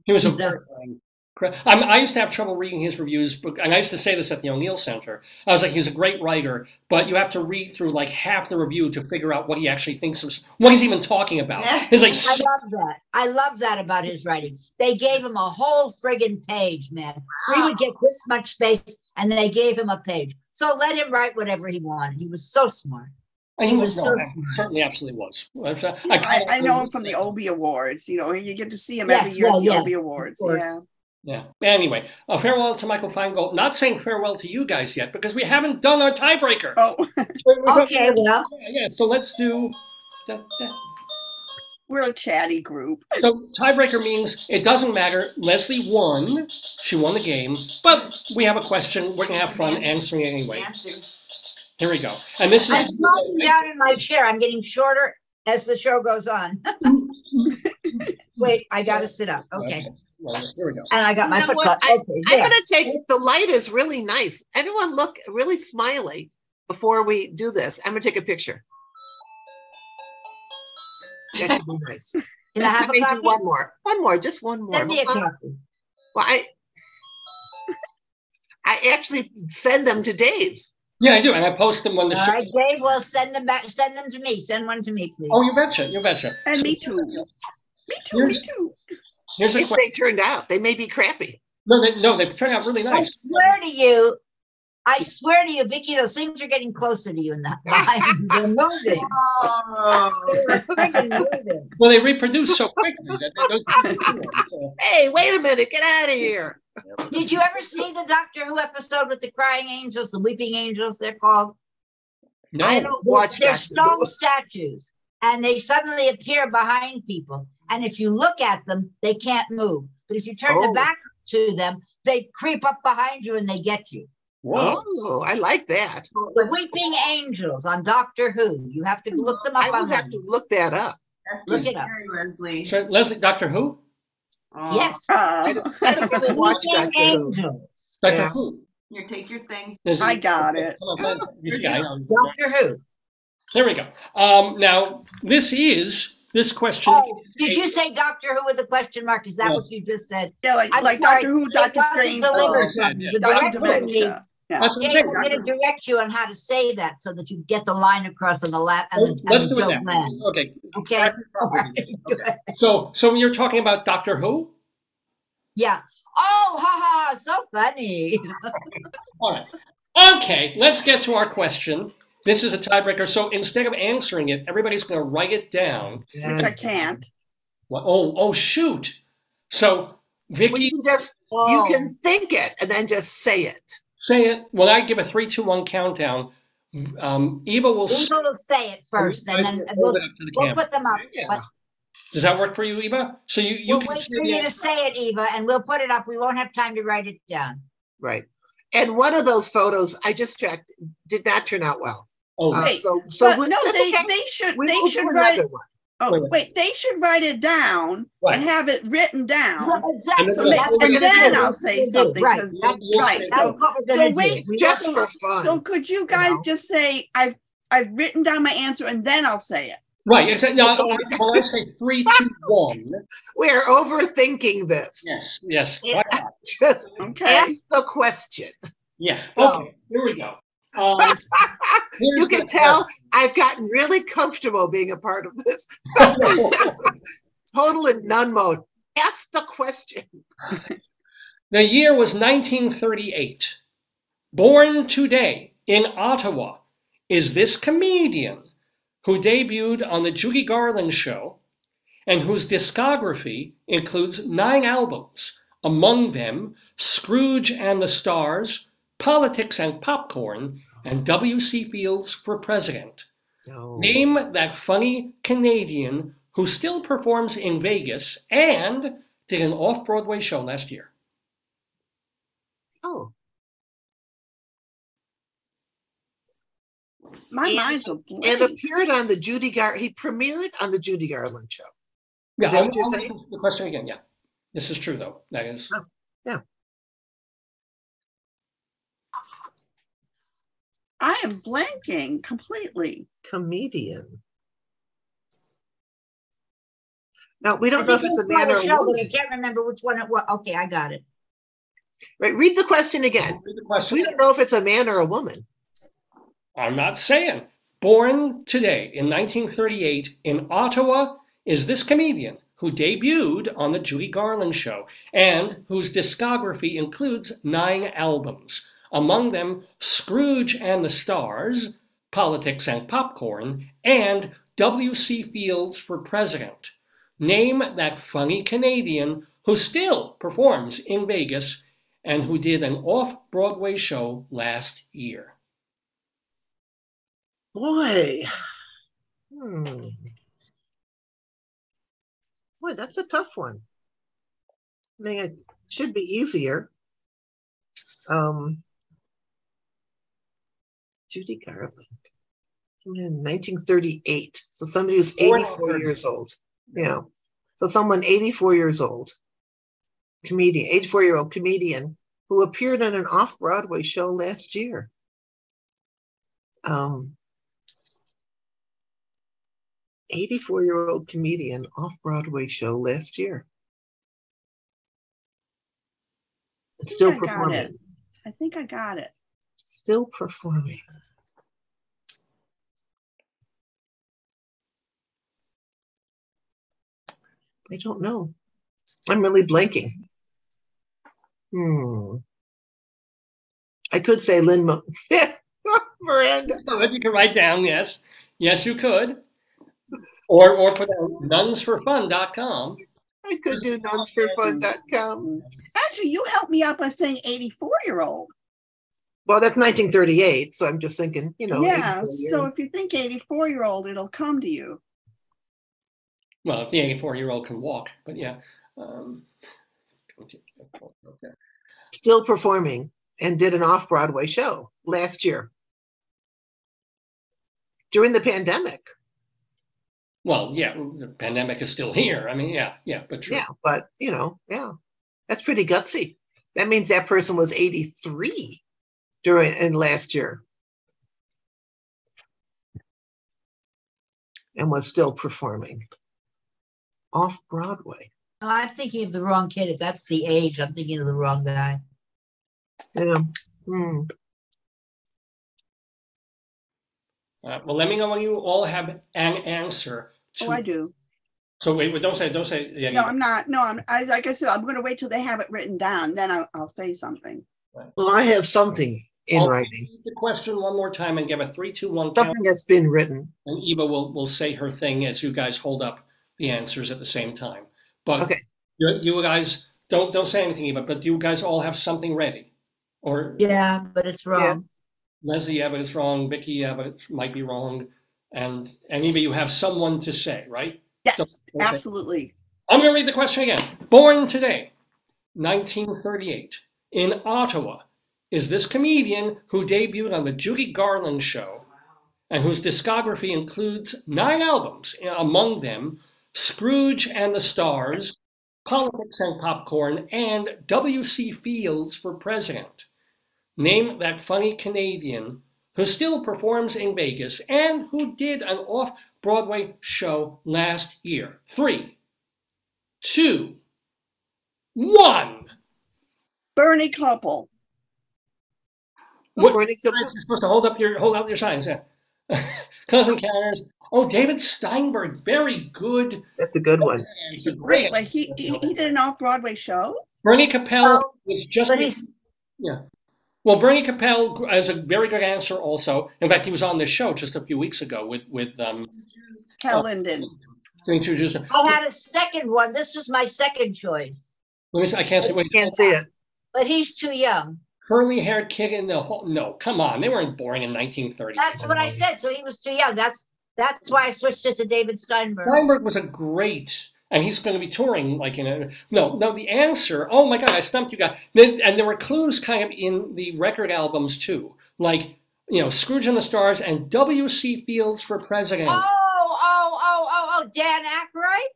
He was a Yeah. very fine cri- I'm, I used to have trouble reading his reviews, but- and I used to say this at the O'Neill Center. I was like, he's a great writer, but you have to read through like half the review to figure out what he actually thinks of, what he's even talking about. He's like, I love that. I love that about his writing. They gave him a whole friggin' page, man. We would get this much space, and they gave him a page. So let him write whatever he wanted. He was so smart. And He was no, so certainly absolutely was. I, I, I know him from the Obie Awards. You know, you get to see him Yes, every year at the well, Obie Awards. course. Yeah. Yeah. Anyway, a farewell to Michael Feingold. Not saying farewell to you guys yet because we haven't done our tiebreaker. Oh, Okay, well, Yeah, yeah, so let's do. da- da. we're a chatty group. So tiebreaker means it doesn't matter. Leslie won; she won the game. But we have a question. We're gonna have fun answering it anyway. Answer. Here we go. And this I'm is slowing down in my chair. I'm getting shorter as the show goes on. Wait, I gotta sit up. Okay. Well, here we go. And I got my You know foot what? caught. Okay, I'm there. gonna take the light is really nice. Everyone look really smiley before we do this. I'm gonna take a picture. That should be nice. Can I have Let me a do copy? one more. One more, just one more. Send me a Hold on. copy. Well, I I actually send them to Dave. Yeah, I do, and I post them when the All show. right, Dave, well, send them back. Send them to me. Send one to me, please. Oh, you betcha, you betcha. And So me too. Me too. Me Here's- too. Here's a If question. they turned out, they may be crappy. No, they, no, they've turned out really nice. I nice. swear to you, I swear to you, Vicki, those things are getting closer to you in the line. They're moving. Oh. They're friggin' moving. Well, they reproduce so quickly that those. so- Hey, wait a minute, get out of here. Did you ever see the Doctor Who episode with the crying angels, the weeping angels, they're called? No, I don't watch They're Doctor stone Who. statues, and they suddenly appear behind people. And if you look at them, they can't move. But if you turn Oh. the back to them, they creep up behind you and they get you. Whoa. Oh, I like that. The weeping angels on Doctor Who. You have to look them up I will online. have to look that up. That's Look it up. Leslie. So, Leslie, Doctor Who? Oh. Yes. I don't, I don't really watch Weeping Doctor Who. angels. Doctor Yeah. Who? Here, take your things. There's- I got it. Come on, yeah, I know. Doctor Who. There we go. Um, now, this is this question. Oh, is did a- you say Doctor Who with a question mark? Is that Yeah. what you just said? yeah, like I'm like sorry, Doctor Who, Doctor Strange, delivered Yeah, from yeah. the Doctor director. Dementia. Yeah. That's what I'm Dave, saying. I'm going to direct you on how to say that so that you get the line across on the lap. And the, Let's and do the it joke now. lands. Okay. Okay. Correct. Okay. So, so you're talking about Doctor Who? Yeah. Oh, ha ha! So funny. All right. Okay, let's get to our question. This is a tiebreaker. So instead of answering it, everybody's going to write it down. Which I can't. What- Oh, oh, shoot. So, Well, Vicki, you can just you Oh. can think it and then just say it. Say it. When I give a three, two, one countdown, um, Eva will. Eva will say it first, and then we'll, it up to the we'll put them up. Yeah. But Does that work for you, Eva? So you, you we'll can wait for you to say it, Eva, and we'll put it up. We won't have time to write it down. Right. And one of those photos I just checked did not turn out well. Oh, Uh, Wait, so so But we- no, they okay. they should We they will do should write. another one. Oh Wait, wait. wait, they should write it down Right. and have it written down. Well, exactly. And So then- That's what and we're gonna then do. I'll say something. Right. 'cause- That's, right, so- what we're so going to wait, do. It's We just don't- for fun. So could you guys know? just say I've I've written down my answer and then I'll say it. right. It's, no, I- when I say three, two, one. We're overthinking this. Yes, yes. Yeah. Just Okay. ask the question. Yeah. Oh. Okay. Here we go. Um, You can tell I've gotten really comfortable being a part of this. Total in none mode. Ask the question. The year was 1938. Born today in Ottawa is this comedian who debuted on The Judy Garland Show and whose discography includes nine albums, among them Scrooge and the Stars, Politics and Popcorn, and W.C. Fields for President. No. Name that funny Canadian who still performs in Vegas and did an off Broadway show last year. Oh. My And- mind's a And blank. appeared on the Judy Gar. He premiered on the Judy Garland show. Yeah, I'll- I'll The question again, yeah. This is true, though. That is. Oh, yeah. I am blanking completely. Comedian. Now we don't know if it's a man or a woman. I can't remember which one it was. Okay, I got it. Right? Read the question again. Read the question. We don't know if it's a man or a woman. I'm not saying. Born today in 1938 in Ottawa is this comedian who debuted on the Judy Garland show and whose discography includes nine albums. Among them, Scrooge and the Stars, Politics and Popcorn, and W.C. Fields for President. Name that funny Canadian who still performs in Vegas and who did an off Broadway show last year. Boy. Hmm. Boy, that's a tough one. I mean, it should be easier. Um, Judy Garland. In 1938. So somebody who's 84 years old. Yeah. So someone 84 years old, comedian, 84 year old comedian who appeared on an off Broadway show last year. Um, 84 year old comedian off Broadway show last year. Still I performing. I think I got it. Still performing. I don't know. I'm really blanking. Hmm. I could say Lynn Mo- Miranda. Good, you could write down, yes. Yes, you could. Or or put down nunsforfun.com. I could do nunsforfun.com. Actually, you helped me out by saying 84 year old. Well, that's 1938, so I'm just thinking, you know. yeah. So if you think 84 year old, it'll come to you. Well, if the 84 year old can walk, but yeah. Um, okay. still performing and did an off Broadway show last year during the pandemic. Well, yeah, the pandemic is still here. I mean, yeah, yeah, but true. Yeah, but you know, yeah, that's pretty gutsy. That means that person was 83 during and last year and was still performing off Broadway. No, I'm thinking of the wrong kid. If that's the age, I'm thinking of the wrong guy. Yeah. Hmm. Uh, well, let me know when you all have an answer. To, Oh, I do. So wait, wait, don't say, don't say. Yeah, No, I'm not. No, I'm. I, like I said, I'm going to wait till they have it written down. Then I'll, I'll say something. Well, I have something in I'll writing, the question one more time and give a three, two, one count, something that's been written. and Eva will will say her thing as you guys hold up the answers at the same time. But Okay. you, you guys don't don't say anything, Eva. But do you guys all have something ready? Or Yeah, but it's wrong. Yes. Leslie, yeah, but it's wrong. Vicki, yeah, but it might be wrong. And and Eva, you have someone to say, right? Yes, Okay. absolutely. I'm going to read the question again. Born today, 1938, in Ottawa, is this comedian who debuted on the Judy Garland show and whose discography includes nine albums, among them Scrooge and the Stars, Politics and Popcorn, and W.C. Fields for President. Name that funny Canadian who still performs in Vegas and who did an off Broadway show last year. Three, two, one. Bernie Kopell. What- Bernie Kopell. You're supposed to hold up your hold out your signs, yeah. Cousin Canners. Oh, David Steinberg, very good. That's a good one. It's a great. wait. He, he he did an off Broadway show. Bernie Kopell Oh, was just But the- he's yeah. Well, Bernie Kopell has a very good answer. Also, in fact, he was on this show just a few weeks ago with with um Hal Linden. to introduce. I had a second one. This was my second choice, Let me. See, I can't say. Wait, Can't see it. but he's too young. curly haired kid in the whole. No, come on, they weren't born in 1930. That's what I said. So he was too young. That's that's why I switched it to David Steinberg. Steinberg was a great, and he's going to be touring like in a. No, no, the answer. Oh my God, I stumped you guys. And there were clues kind of in the record albums too, like you know, Scrooge and the Stars and W.C. Fields for president. Oh, oh, oh, oh, oh, Dan Aykroyd?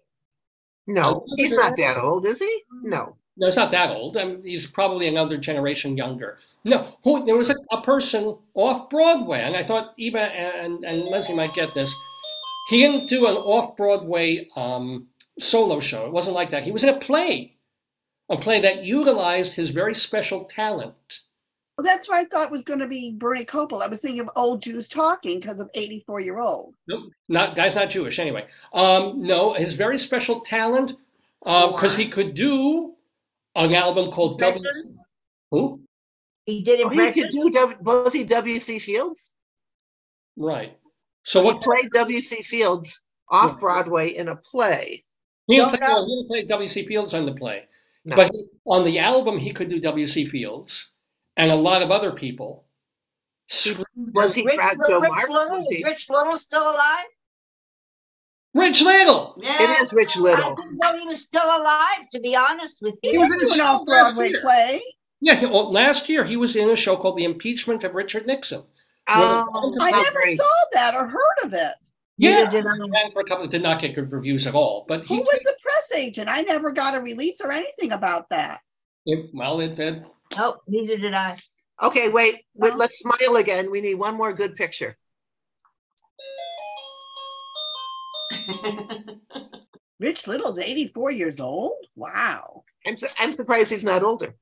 No, Oh, he's not that old, is he? No. No, he's not that old. I mean, he's probably another generation younger. No, who, there was a, a person off Broadway, and I thought Eva and, and Leslie might get this. He didn't do an off Broadway um, solo show. It wasn't like that. He was in a play, a play that utilized his very special talent. Well, that's what I thought was going to be Bernie Kopell. I was thinking of old Jews talking because of 84 year old. Nope, not guy's not Jewish anyway. Um, no, his very special talent because he could do an album called W. Who? He did Oh, he could do, W- was he W.C. Fields? Right. So He what? played W.C. Fields off Broadway in a play. He didn't, play, no, he didn't play W.C. Fields on the play, No. but he, on the album he could do W.C. Fields and a lot of other people. Was he Rich, Groucho Rich Marx? Little? Is he? Rich Little still alive? Rich Little. Yeah. It is Rich Little. I Little. didn't know he was still alive, to be honest with you. He was was in an doing off Broadway play. Yeah, he, well, last year he was in a show called The Impeachment of Richard Nixon. Oh, I never great. saw that or heard of it. Yeah, did I. He for a couple. Did not get good reviews at all. But Who he, was the press agent? I never got a release or anything about that. it, well, it, it, Oh, neither did I. Okay, wait, wait, Well- let's smile again. We need one more good picture. Rich Little's 84 years old. Wow. I'm, su- I'm surprised he's not older.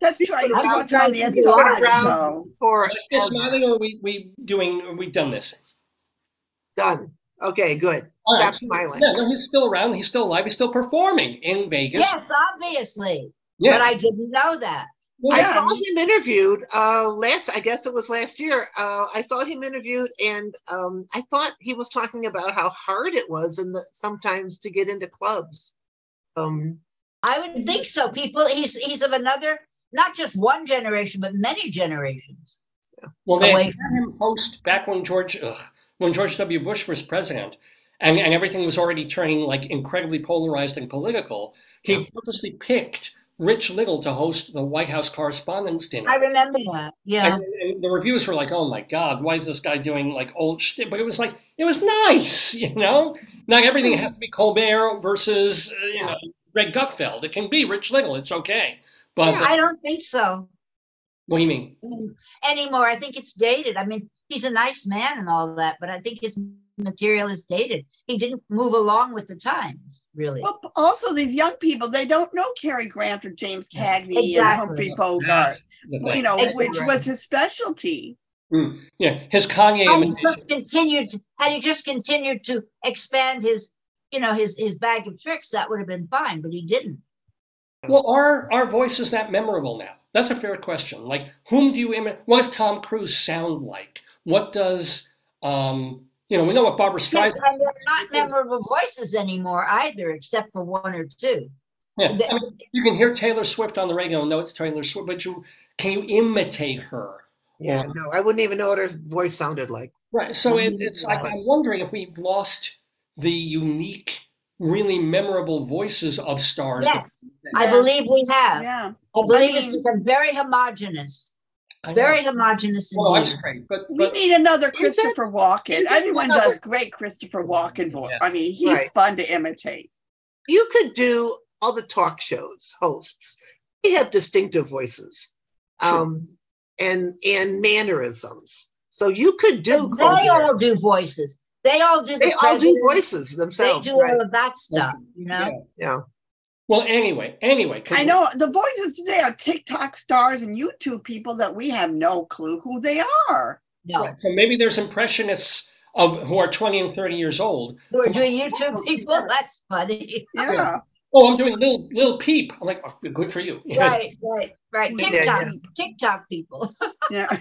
That's true. I used to I'm watch on the trying to inside. around. So. For Are you smiling, or are we, we doing? Are we done this? done. Okay, good. All Stop right. smiling. Yeah, no, he's still around. He's still alive. He's still performing in Vegas. Yes, obviously. yeah. But I didn't know that. I saw him interviewed uh last I guess it was last year. Uh I saw him interviewed and um I thought he was talking about how hard it was in the sometimes to get into clubs. Um I would think so. People, he's he's of another, not just one generation, but many generations. Well, they had him host back when George, ugh, when George W. Bush was president, and, and everything was already turning like incredibly polarized and political. He purposely picked Rich Little to host the White House Correspondents' Dinner. I remember that. Yeah. And, and the reviews were like, "Oh my God, why is this guy doing like old shit?" But it was like it was nice, you know. Not everything has to be Colbert versus uh, you know Greg Gutfeld. It can be Rich Little. It's okay. But Yeah. I don't think so what do you mean? anymore. I think it's dated. I mean, he's a nice man and all that, but I think his material is dated. He didn't move along with the times, really. Well, also these young people, they don't know Cary Grant or James Cagney and Humphrey Bogart, The you know, Exactly. which was his specialty. Mm, yeah, his Cagney Had he just continued, had he just continued to expand his, you know, his his bag of tricks, that would have been fine. But he didn't. Well, are our voices that memorable now? That's a fair question. Like, whom do you imitate? What does Tom Cruise sound like? What does, um, you know, we know what Barbara Yes, Streisand. and they're not memorable voices anymore either, except for one or two. Yeah, the- I mean, you can hear Taylor Swift on the radio and know it's Taylor Swift, but you can you imitate her? yeah, Or- no, I wouldn't even know what her voice sounded like. Right. So it, it's like I'm wondering if we've lost the unique, really memorable voices of stars. that- Yes, I believe we have. Yeah. I believe I it's become very homogenous, I know. Very homogenous Well, I'm indeed. straight, but, We need another Is it- Christopher Walken. Everyone another- does great Christopher Walken voice. Yeah. I mean, he's Right. fun to imitate. You could do all the talk shows hosts. They have distinctive voices. Um and and mannerisms. So you could do They Colbert. all do voices. They all do. They all do voices themselves. They themselves, do right? all of that stuff. You know. yeah. Yeah. Well, anyway, anyway, I know the voices today are TikTok stars and YouTube people that we have no clue who they are. No. Right. So maybe there's impressionists of who are 20 and 30 years old. Who are doing YouTube people? That's funny. Yeah. Oh, I'm doing a little little peep. I'm like, oh, good for you. Right, right, right. Yeah, TikTok, yeah. TikTok people. Yeah.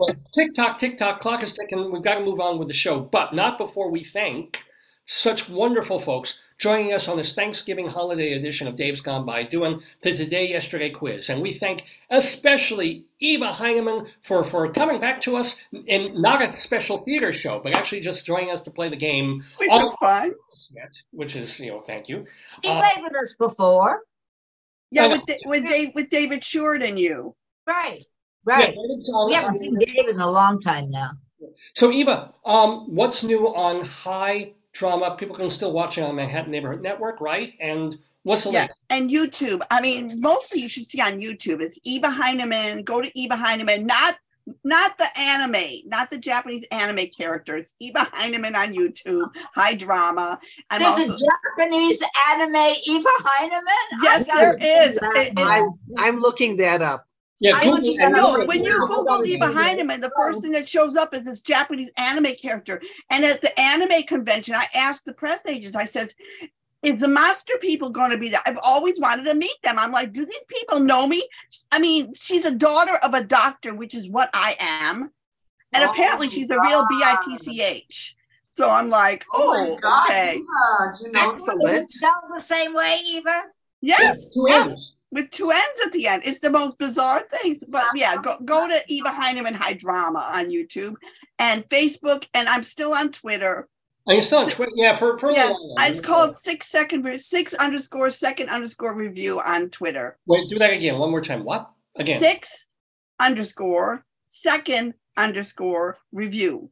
well, TikTok, TikTok, clock is ticking. We've got to move on with the show, but not before we thank such wonderful folks joining us on this Thanksgiving holiday edition of Dave's Gone By, doing the Today Yesterday quiz. And we thank especially Eva Heinemann for, for coming back to us in not a special theater show, but actually just joining us to play the game, Which All- is fun. which is, you know, thank you. He Uh, played with us before. Yeah, with, Da- with, Dave, with David Short and you. Right. Right. David's on we haven't seen David in a long time now. So Eva, um, what's new on High Drama? People can still watch it on Manhattan Neighborhood Network, right? And what's the Yeah, link? and YouTube. I mean, mostly you should see on YouTube. It's Eva Heinemann. Go to Eva Heinemann, not not the anime, not the Japanese anime character. It's Eva Heinemann on YouTube. High drama. I'm There's also a Japanese anime Eva Heinemann. yes, I gotta there see is. that It- it- I'm I'm looking that up. Yeah, I Google looked and it up. No, look when at you it. Google Eva Heinemann, the first thing that shows up is this Japanese anime character. And at the anime convention, I asked the press agents, I said, is the monster people going to be there? I've always wanted to meet them. I'm like, do these people know me? I mean, she's a daughter of a doctor, which is what I am. And Oh apparently she's a real God. BITCH. So I'm like, Oh my oh, God, okay. Eva, you know Excellent. it spelled the same way, Eva? Yes, Two M's. With two ends at the end. It's the most bizarre thing. But yeah, go, um, go to Eva Heinemann High Drama on YouTube and Facebook, and I'm still on Twitter. And you're still on Twitter. Yeah, for, for Yeah, little while. it's called six second six underscore second underscore review on Twitter. Wait, do that again. One more time. What? Again. Six underscore second underscore review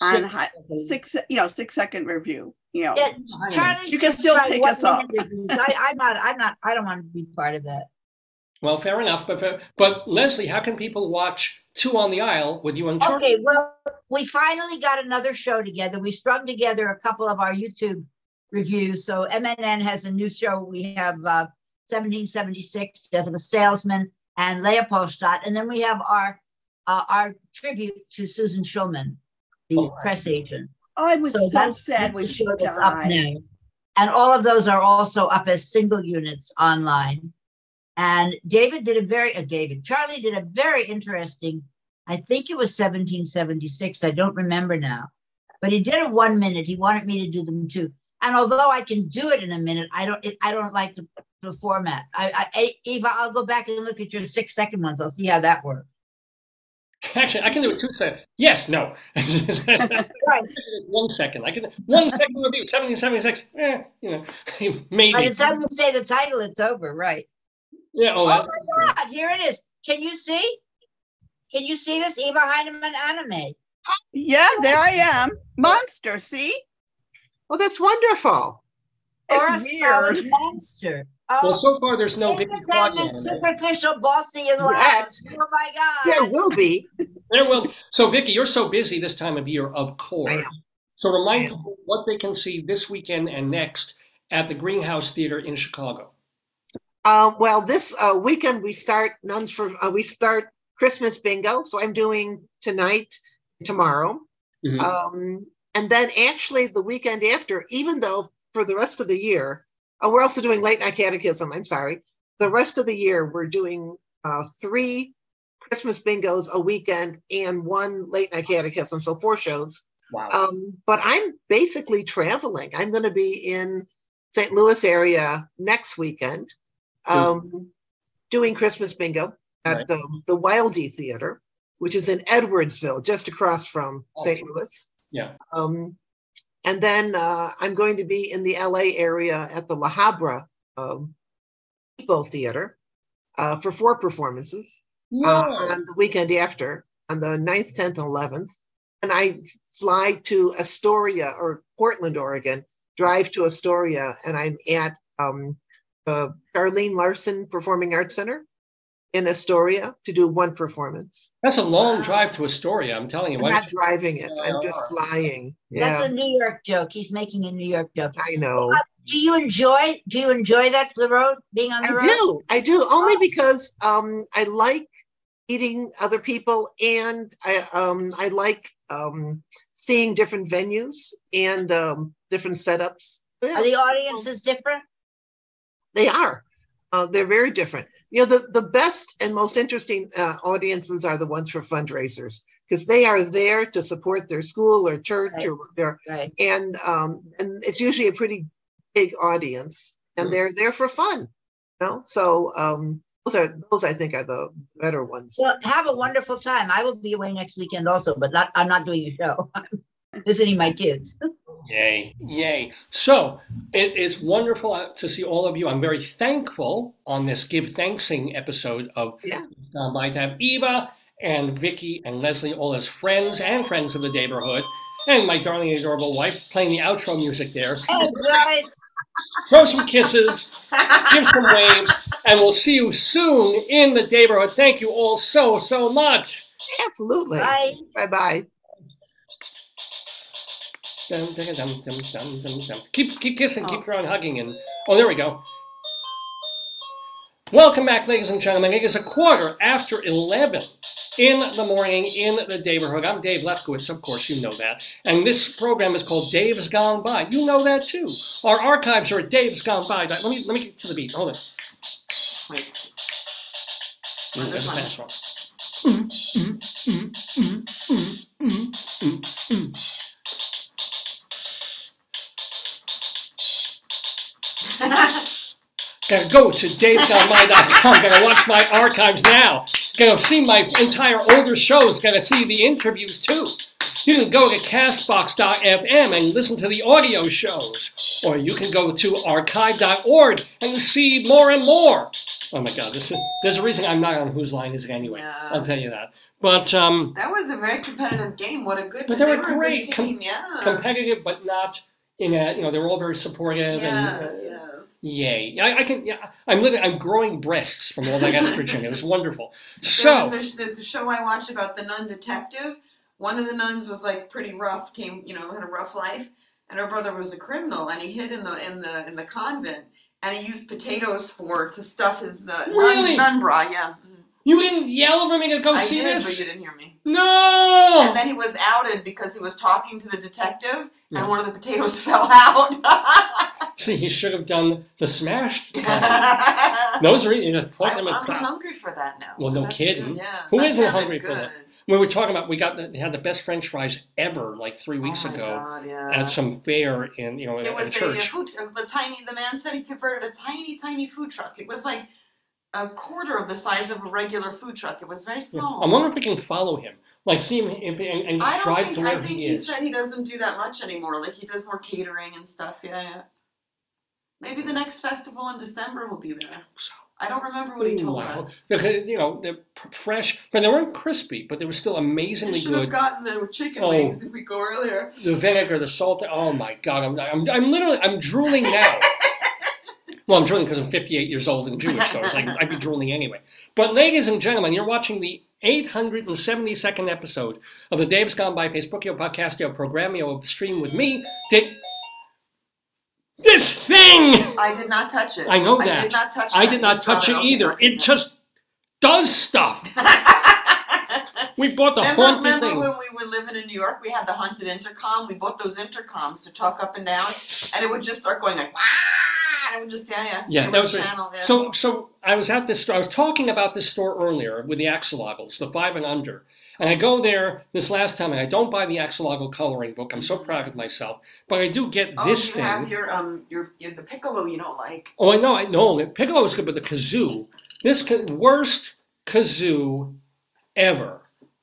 on Six hi, second- six you know six second review. You know, Yeah, Charlie. You can still pick us up. I, I'm not. I'm not. I don't want to be part of that. Well, fair enough. But but Leslie, how can people watch Two on the Aisle with you and Charlie? Okay, well, we finally got another show together. We strung together a couple of our YouTube reviews. So MNN has a new show. We have uh, 1776, Death of a Salesman, and Leopoldstadt, and then we have our uh, our tribute to Susan Schulman, the Oh, right. press agent. I was so, that's- sad when she died. now. And all of those are also up as single units online. And David did a very, uh, David, Charlie did a very interesting, I think it was 1776. I don't remember now, but he did it one minute. He wanted me to do them too. And although I can do it in a minute, I don't, it, I don't like the, the format. I, I, I- Eva, I'll go back and look at your six second ones. I'll see how that works. Actually, I can do it two seconds. Yes, no. Right. It's one second. I can one second review. Seventeen seventy six. Eh, you know, maybe. By the time you say the title, it's over. Right. Yeah. Oh, Oh my God, here it is. Can you see? Can you see this Eva Heinemann anime? Yeah, there I am. Monster, see? Well, that's wonderful. It's Or a weird. monster. Well, Oh, so far there's no Vicki Quade independent, anime. superficial, bossy, and loud. Yet. Oh my God. There will be. There will. So, Vicki, you're so busy this time of year, of course. So, remind I am. people what they can see this weekend and next at the Greenhouse Theater in Chicago. Um, well, this uh, weekend we start nuns for uh, we start Christmas bingo. So I'm doing tonight, tomorrow, Mhm. um, and then actually the weekend after. Even though for the rest of the year, oh, we're also doing late night catechism. I'm sorry. The rest of the year we're doing uh, three Christmas bingos a weekend and one late night catechism. So four shows. Wow. Um, but I'm basically traveling. I'm going to be in St. Louis area next weekend, um, doing Christmas bingo at Right. the the Wildey Theater, which is in Edwardsville, just across from St. Louis. yeah. Um, and then uh, I'm going to be in the LA area at the La Habra um, Depot Theater uh, for four performances uh, on the weekend after, on the 9th, 10th, and 11th. And I fly to Astoria or Portland, Oregon, drive to Astoria, and I'm at um, the Charlene Larsen Performing Arts Center in Astoria to do one performance. That's a long drive to Astoria. I'm telling you. I'm not driving it, I'm Yeah. just flying. That's a New York joke. He's making a New York joke. I know. Do you enjoy? Do you enjoy that the road being on the I road? I do. I do only because um, I like meeting other people and I um, I like um, seeing different venues and um, different setups. Yeah, Are the audiences different? they are. Uh, they're very different. You know, the, the best and most interesting uh, audiences are the ones for fundraisers because they are there to support their school or church Right. or their Right. and um, and it's usually a pretty big audience, and Mhm. they're there for fun. You know, so um, those are those I think are the better ones. Well, have a wonderful time. I will be away next weekend also, but not. I'm not doing a show. I'm visiting my kids. Yay, yay. So it is wonderful uh, to see all of you. I'm very thankful on this Give Thanksing episode of Yeah. Gone By to have Eva and Vicki and Leslie, all as friends and friends of the neighborhood, and my darling, adorable wife playing the outro music there. Oh, guys. Throw some kisses, give some waves, and we'll see you soon in the neighborhood. Thank you all so, so much. Absolutely. Bye. Bye bye. Dum, dum, dum, dum, dum, dum, dum. Keep, keep kissing, keep throwing, hugging, and oh, there we go. Welcome back, ladies and gentlemen. It is a quarter after 11 in the morning in the neighborhood. I'm Dave Lefkowitz, of course, you know that. And this program is called Dave's Gone By. You know that too. Our archives are at Dave's Gone By. Let me, let me get to the beat. Hold on. Wait. Ooh, this that's a one. fast one. Mm, mm, mm, Gotta go to davesgoneby.com. Gotta watch my archives now. Gotta see my entire older shows. Gotta see the interviews too. You can go to castbox.fm and listen to the audio shows. Or you can go to archive.org and see more and more. Oh my God, this is, there's a reason I'm not on Whose Line Is It Anyway. I'll tell you that. But um, That was a very competitive game. What a good. But they were a good great. Com- yeah. competitive, but not in a, you know, they were all very supportive. and, uh, yes. Yay! I, I can. Yeah, I'm living. I'm growing breasts from all that estrogen. It was wonderful. So there's, there's the show I watch about the nun detective. One of the nuns was like pretty rough, came you know had a rough life, and her brother was a criminal, and he hid in the in the in the convent, and he used potatoes for to stuff his uh, Really? nun, nun bra. Yeah, Mhm. you didn't yell for me to go I see did, this? but you didn't hear me. No. And then he was outed because he was talking to the detective, Yeah. and one of the potatoes fell out. See, he should have done the smashed. Those are you just point I'm, them I'm hungry for that now. Well, no That's kidding. good, Yeah, Who sounded hungry for that? We were talking about we got the, had the best French fries ever like three oh weeks oh ago God, yeah. at some fair in you know in, It was a a, church. food. Uh, the tiny. The man said he converted a tiny, tiny food truck. It was like a quarter of the size of a regular food truck. It was very Yeah. small. I wonder if we can follow him, like see him and, and I think. to I think he he said he doesn't do that much anymore. Like he does more catering and stuff. Yeah, yeah. Maybe the next festival in December will be there. I don't remember what he told Wow. us. Because, you know, they're p- fresh, but they weren't crispy, but they were still We amazingly should have good. gotten the chicken Oh. wings if we go earlier. The vinegar, the salt. Oh my God, I'm, I'm, I'm literally, I'm drooling now. well, I'm drooling because I'm 58 years old and Jewish, so it's like I'd be drooling anyway. But ladies and gentlemen, you're watching the 872nd episode of the Dave's Gone By Facebookio Podcastio Programmio of the stream with me, Dave. This thing! I did not touch it. I know that. I did not touch. it. I did not touch it either. It just does stuff. We bought the remember, haunted remember thing. when we were living in New York, we had the haunted intercom. We bought those intercoms to talk up and down, and it would just start going like, "Wah!" and it would just yeah, yeah. Yeah, It that was channel, yeah. So, so I was at this store. I was talking about this store earlier with the axolotls, the five and under. And I go there this last time, and I don't buy the axolotl coloring book. I'm so proud of myself, but I do get oh, this you thing. have your um your, your the piccolo you don't like. Oh, I know, I know. The Piccolo is good, but the kazoo, this ca- worst kazoo ever.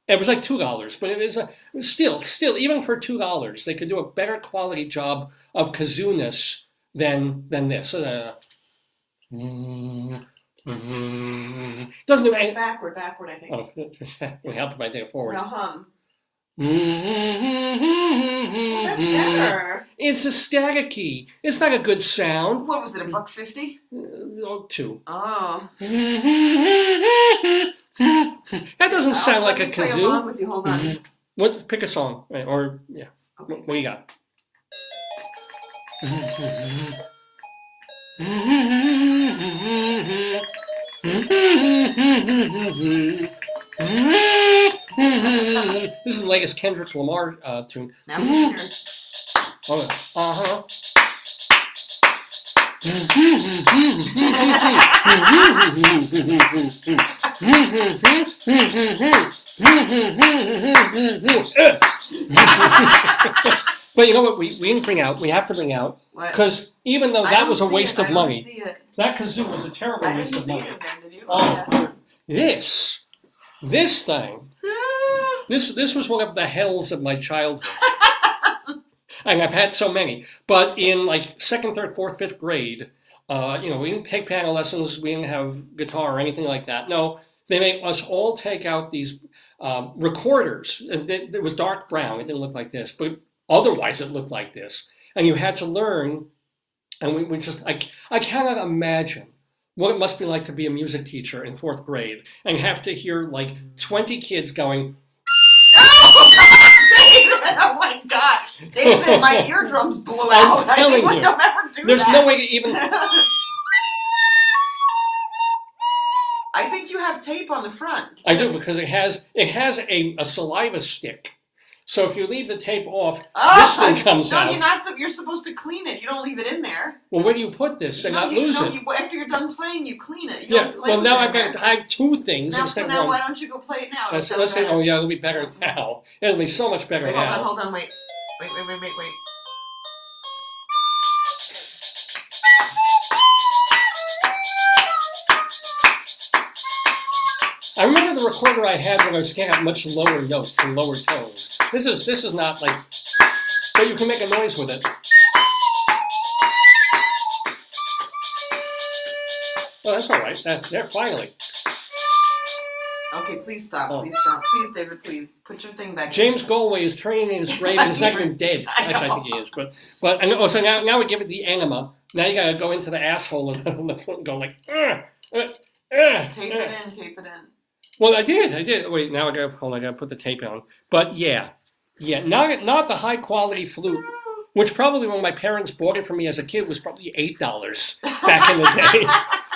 It was like two dollars, but it is a, still, still, even for two dollars, they could do a better quality job of kazoo-ness than than this. Uh, Mm-hmm. doesn't do That's any. backward, backward. I think. Oh, it would help if I take it forward. Now hum. Mm-hmm. That's better. It's a stagger staticky. It's not a good sound. What was it? A buck fifty? Uh, oh, two. Oh. That doesn't sound like a me play along kazoo. with you. Hold on. Mm-hmm. What? Pick a song, right, or yeah. What, what do you got? This is the latest Kendrick Lamar uh, tune. Now we can hear. Hold on. Uh huh. but you know what? We, we didn't bring out. We have to bring out because even though that was a waste it. of money. That kazoo was a terrible I waste didn't of see money. it then, did you? Oh, this, this thing, Yeah. this this was one of the hells of my childhood. and I've had so many. But in like second, third, fourth, fifth grade, uh, you know, we didn't take piano lessons, we didn't have guitar or anything like that. No, they made us all take out these um, recorders. And it, it was dark brown. It didn't look like this, but otherwise it looked like this. And you had to learn. And we, we just, I, I cannot imagine what it must be like to be a music teacher in fourth grade and have to hear like 20 kids going, David, oh my god, David, my eardrums blew out. I telling we you. don't ever do that. there's that. no way to even. I think you have tape on the front. I do because it has it has a, a saliva stick. So if you leave the tape off, Oh, this thing comes no, out. you're not. sup- You're supposed to clean it. You don't leave it in there. Well, where do you put this and no, not you, lose no, it? You, after you're done playing, you clean it. You yeah. don't play Well, with now it I've in got there. I have two things Now, instead now of why don't you go play it now? Let's, let's say, oh yeah, it'll be better now. It'll be so much better Wait, hold on, now. hold on, wait, wait, wait, wait, wait, wait. Recorder I had when I was out much lower notes and lower tones. This is this is not like, but you can make a noise with it. Oh, that's all right. That, there, finally. Okay, please stop. Oh. Please stop. Please, David. Please put your thing back. James. Galway is turning in his grave and he's not even dead. I Actually, I think he is. But but and oh, so now now we give it the enema. Now you gotta go into the asshole and the foot and go like, "Ugh, Tape uh." it in. Tape it in. Well, I did. I did. Wait, now I gotta hold. on, I gotta put the tape on. But yeah, yeah. Not not the high quality flute, which probably when my parents bought it for me as a kid was probably eight dollars back in the day.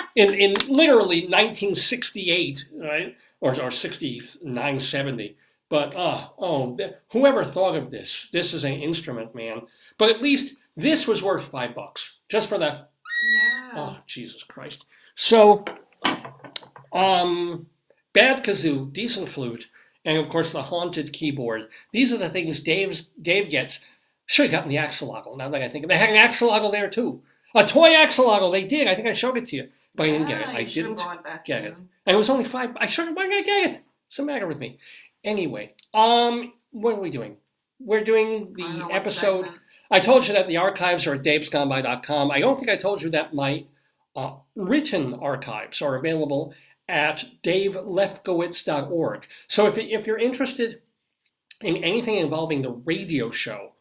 in in literally 1968, right, or or 69, 70. But uh, oh, th- whoever thought of this? This is an instrument, man. But at least this was worth five bucks just for the Yeah. Oh, Jesus Christ. So, um, bad kazoo, decent flute, and of course the haunted keyboard. These are the things Dave's Dave gets. Should have gotten the axolotl. Now that I think, of it. they had an axolotl there too. A toy axolotl. They did. I think I showed it to you, but I didn't get it. I should've didn't get it, and it was only five. I should. Why did I get it? What's the matter with me? Anyway, um, what are we doing? We're doing I the episode. I told you that the archives are at davesgoneby.com. I don't think I told you that my uh, written archives are available at davelefkowitz.org. So if, if you're interested in anything involving the radio show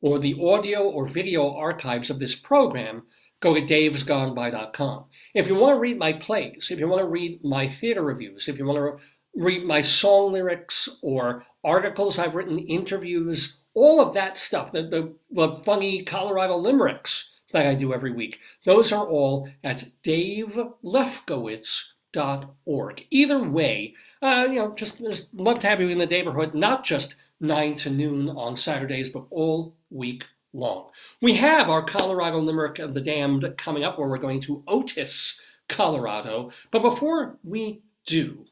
or the audio or video archives of this program, go to davesgoneby.com. If you want to read my plays, if you want to read my theater reviews, if you want to read my song lyrics or articles I've written, interviews, all of that stuff, the, the, the funny Colorado limericks that I do every week, those are all at davelefkowitz.org. Either way, uh, you know, just, just love to have you in the neighborhood, not just 9 to noon on Saturdays, but all week long. We have our Colorado Limerick of the Damned coming up, where we're going to Otis, Colorado. But before we do,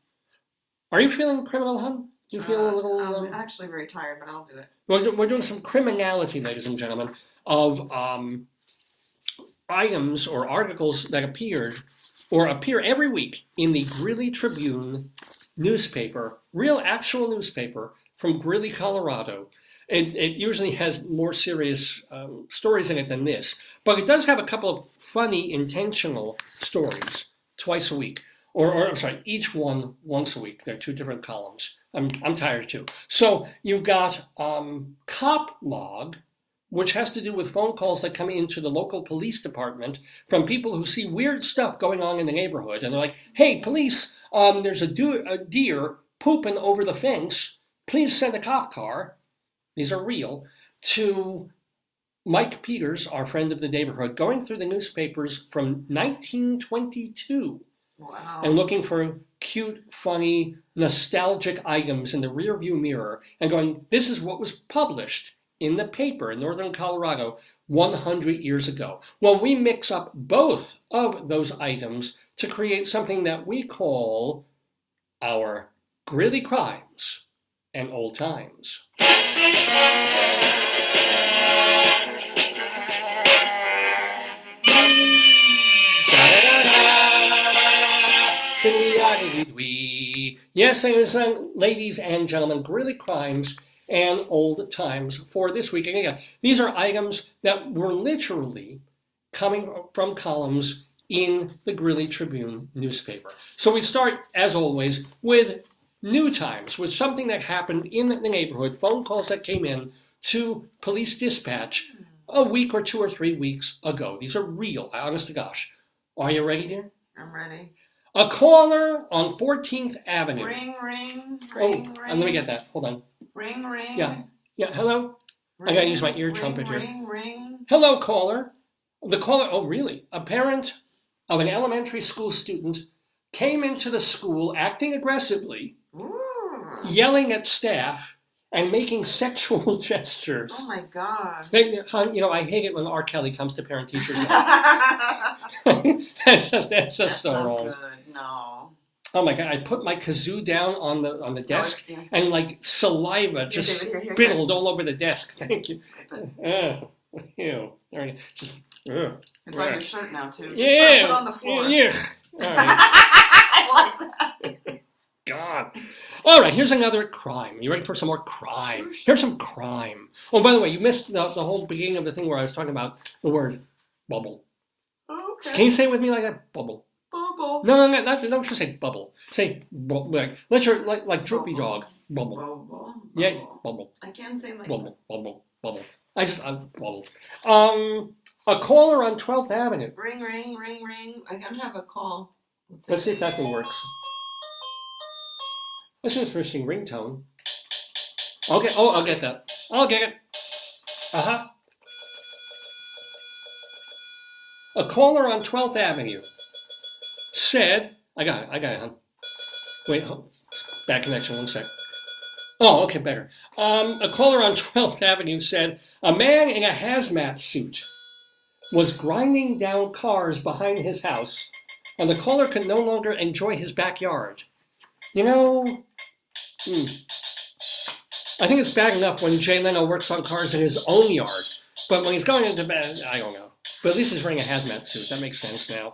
are you feeling criminal, hun? Do you feel a Uh, little? I'm um, actually very tired, but I'll do it. we're, we're doing some criminality, ladies and gentlemen, of um, items or articles that appeared or appear every week in the Greeley Tribune newspaper, real actual newspaper from Greeley, Colorado. It, it usually has more serious um, stories in it than this, but it does have a couple of funny, intentional stories twice a week. Or, or I'm sorry, each one once a week. They're two different columns. I'm, I'm tired too. So you've got um, Cop Log, which has to do with phone calls that come into the local police department from people who see weird stuff going on in the neighborhood. And they're like, hey, police, um, there's a, do- a deer pooping over the fence. Please send a cop car. These are real. To Mike Peters, our friend of the neighborhood, going through the newspapers from 1922 Wow. and looking for cute, funny, nostalgic items in the rearview mirror and going, this is what was published in the paper in northern Colorado 100 years ago. Well, we mix up both of those items to create something that we call our Greeley crimes and old times. Yes, ladies and gentlemen, Greeley crimes and old times for this week. And again, these are items that were literally coming from columns in the Greeley Tribune newspaper. So we start, as always, with New Times with something that happened in the neighborhood, phone calls that came in to police dispatch a week or two or three weeks ago. These are real, honest to gosh. Are you ready, dear? I'm ready. A caller on 14th Avenue. Ring, ring, oh, ring, ring. and let me get that. Hold on. Ring, ring. Yeah. Yeah, hello? I gotta use my ear trumpet here. Ring, ring. Hello, caller. The caller, oh, really? A parent of an elementary school student came into the school acting aggressively, Ooh. yelling at staff, and making sexual gestures. Oh my god. They- you know, I hate it when R. Kelly comes to parent teacher. That's that's just, that's just so not wrong. good. No. Oh my god! I put my kazoo down on the on the desk, it's- and like saliva just here, here, here. spittled all over the desk. Thank you. yeah. Ew. Just. It's on your shirt now too. Just put it on the floor. Yeah. All right. I like that. God. All right, here's another crime. You ready for some more crime? Here's some crime. Oh, by the way, you missed the, the whole beginning of the thing where I was talking about the word bubble. Can you say it with me like that? Bubble. Bubble. No, no, no, not, don't just say bubble. Say bu- like let your like like droopy Bubble. dog. Bubble. Bubble. Yeah, Bubble. bubble, I can't say like bubble, bubble, bubble. I just I bubbled. Um, a caller on 12th Avenue. ring, ring, ring, ring. I gotta have a call. Let's Let's see if that one works. This is interesting ringtone. Okay. Oh, I'll get that. I'll get it. Uh huh. A caller on 12th Avenue said, I got it, I got it, hon. Wait, hold- bad connection, one sec. Oh, okay, better. Um, a caller on 12th Avenue said, a man in a hazmat suit was grinding down cars behind his house, and the caller could no longer enjoy his backyard. You know, hmm. I think it's bad enough when Jay Leno works on cars in his own yard, but when he's going into bed, I don't know. But at least he's wearing a hazmat suit. That makes sense now.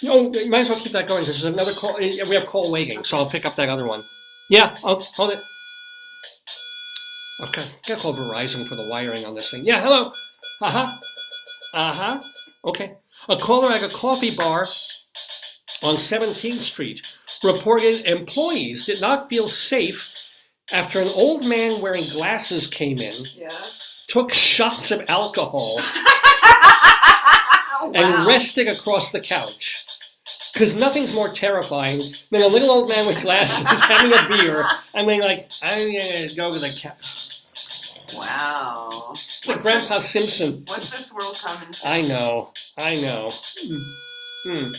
You might as well keep that going because there's another call. eh, We have call waiting, so I'll pick up that other one. Yeah, oh, hold it. Okay, gotta call Verizon for the wiring on this thing. Yeah, hello. Uh huh. Uh huh. Okay. A caller at a coffee bar on 17th Street reported employees did not feel safe after an old man wearing glasses came in, Yeah. took shots of alcohol, wow. and rested across the couch. Because nothing's more terrifying than a little old man with glasses having a beer and being like, I'm gonna go to the couch. Wow. It's like What's Grandpa this, Simpson. what's this world coming to? I know, I know. Hmm.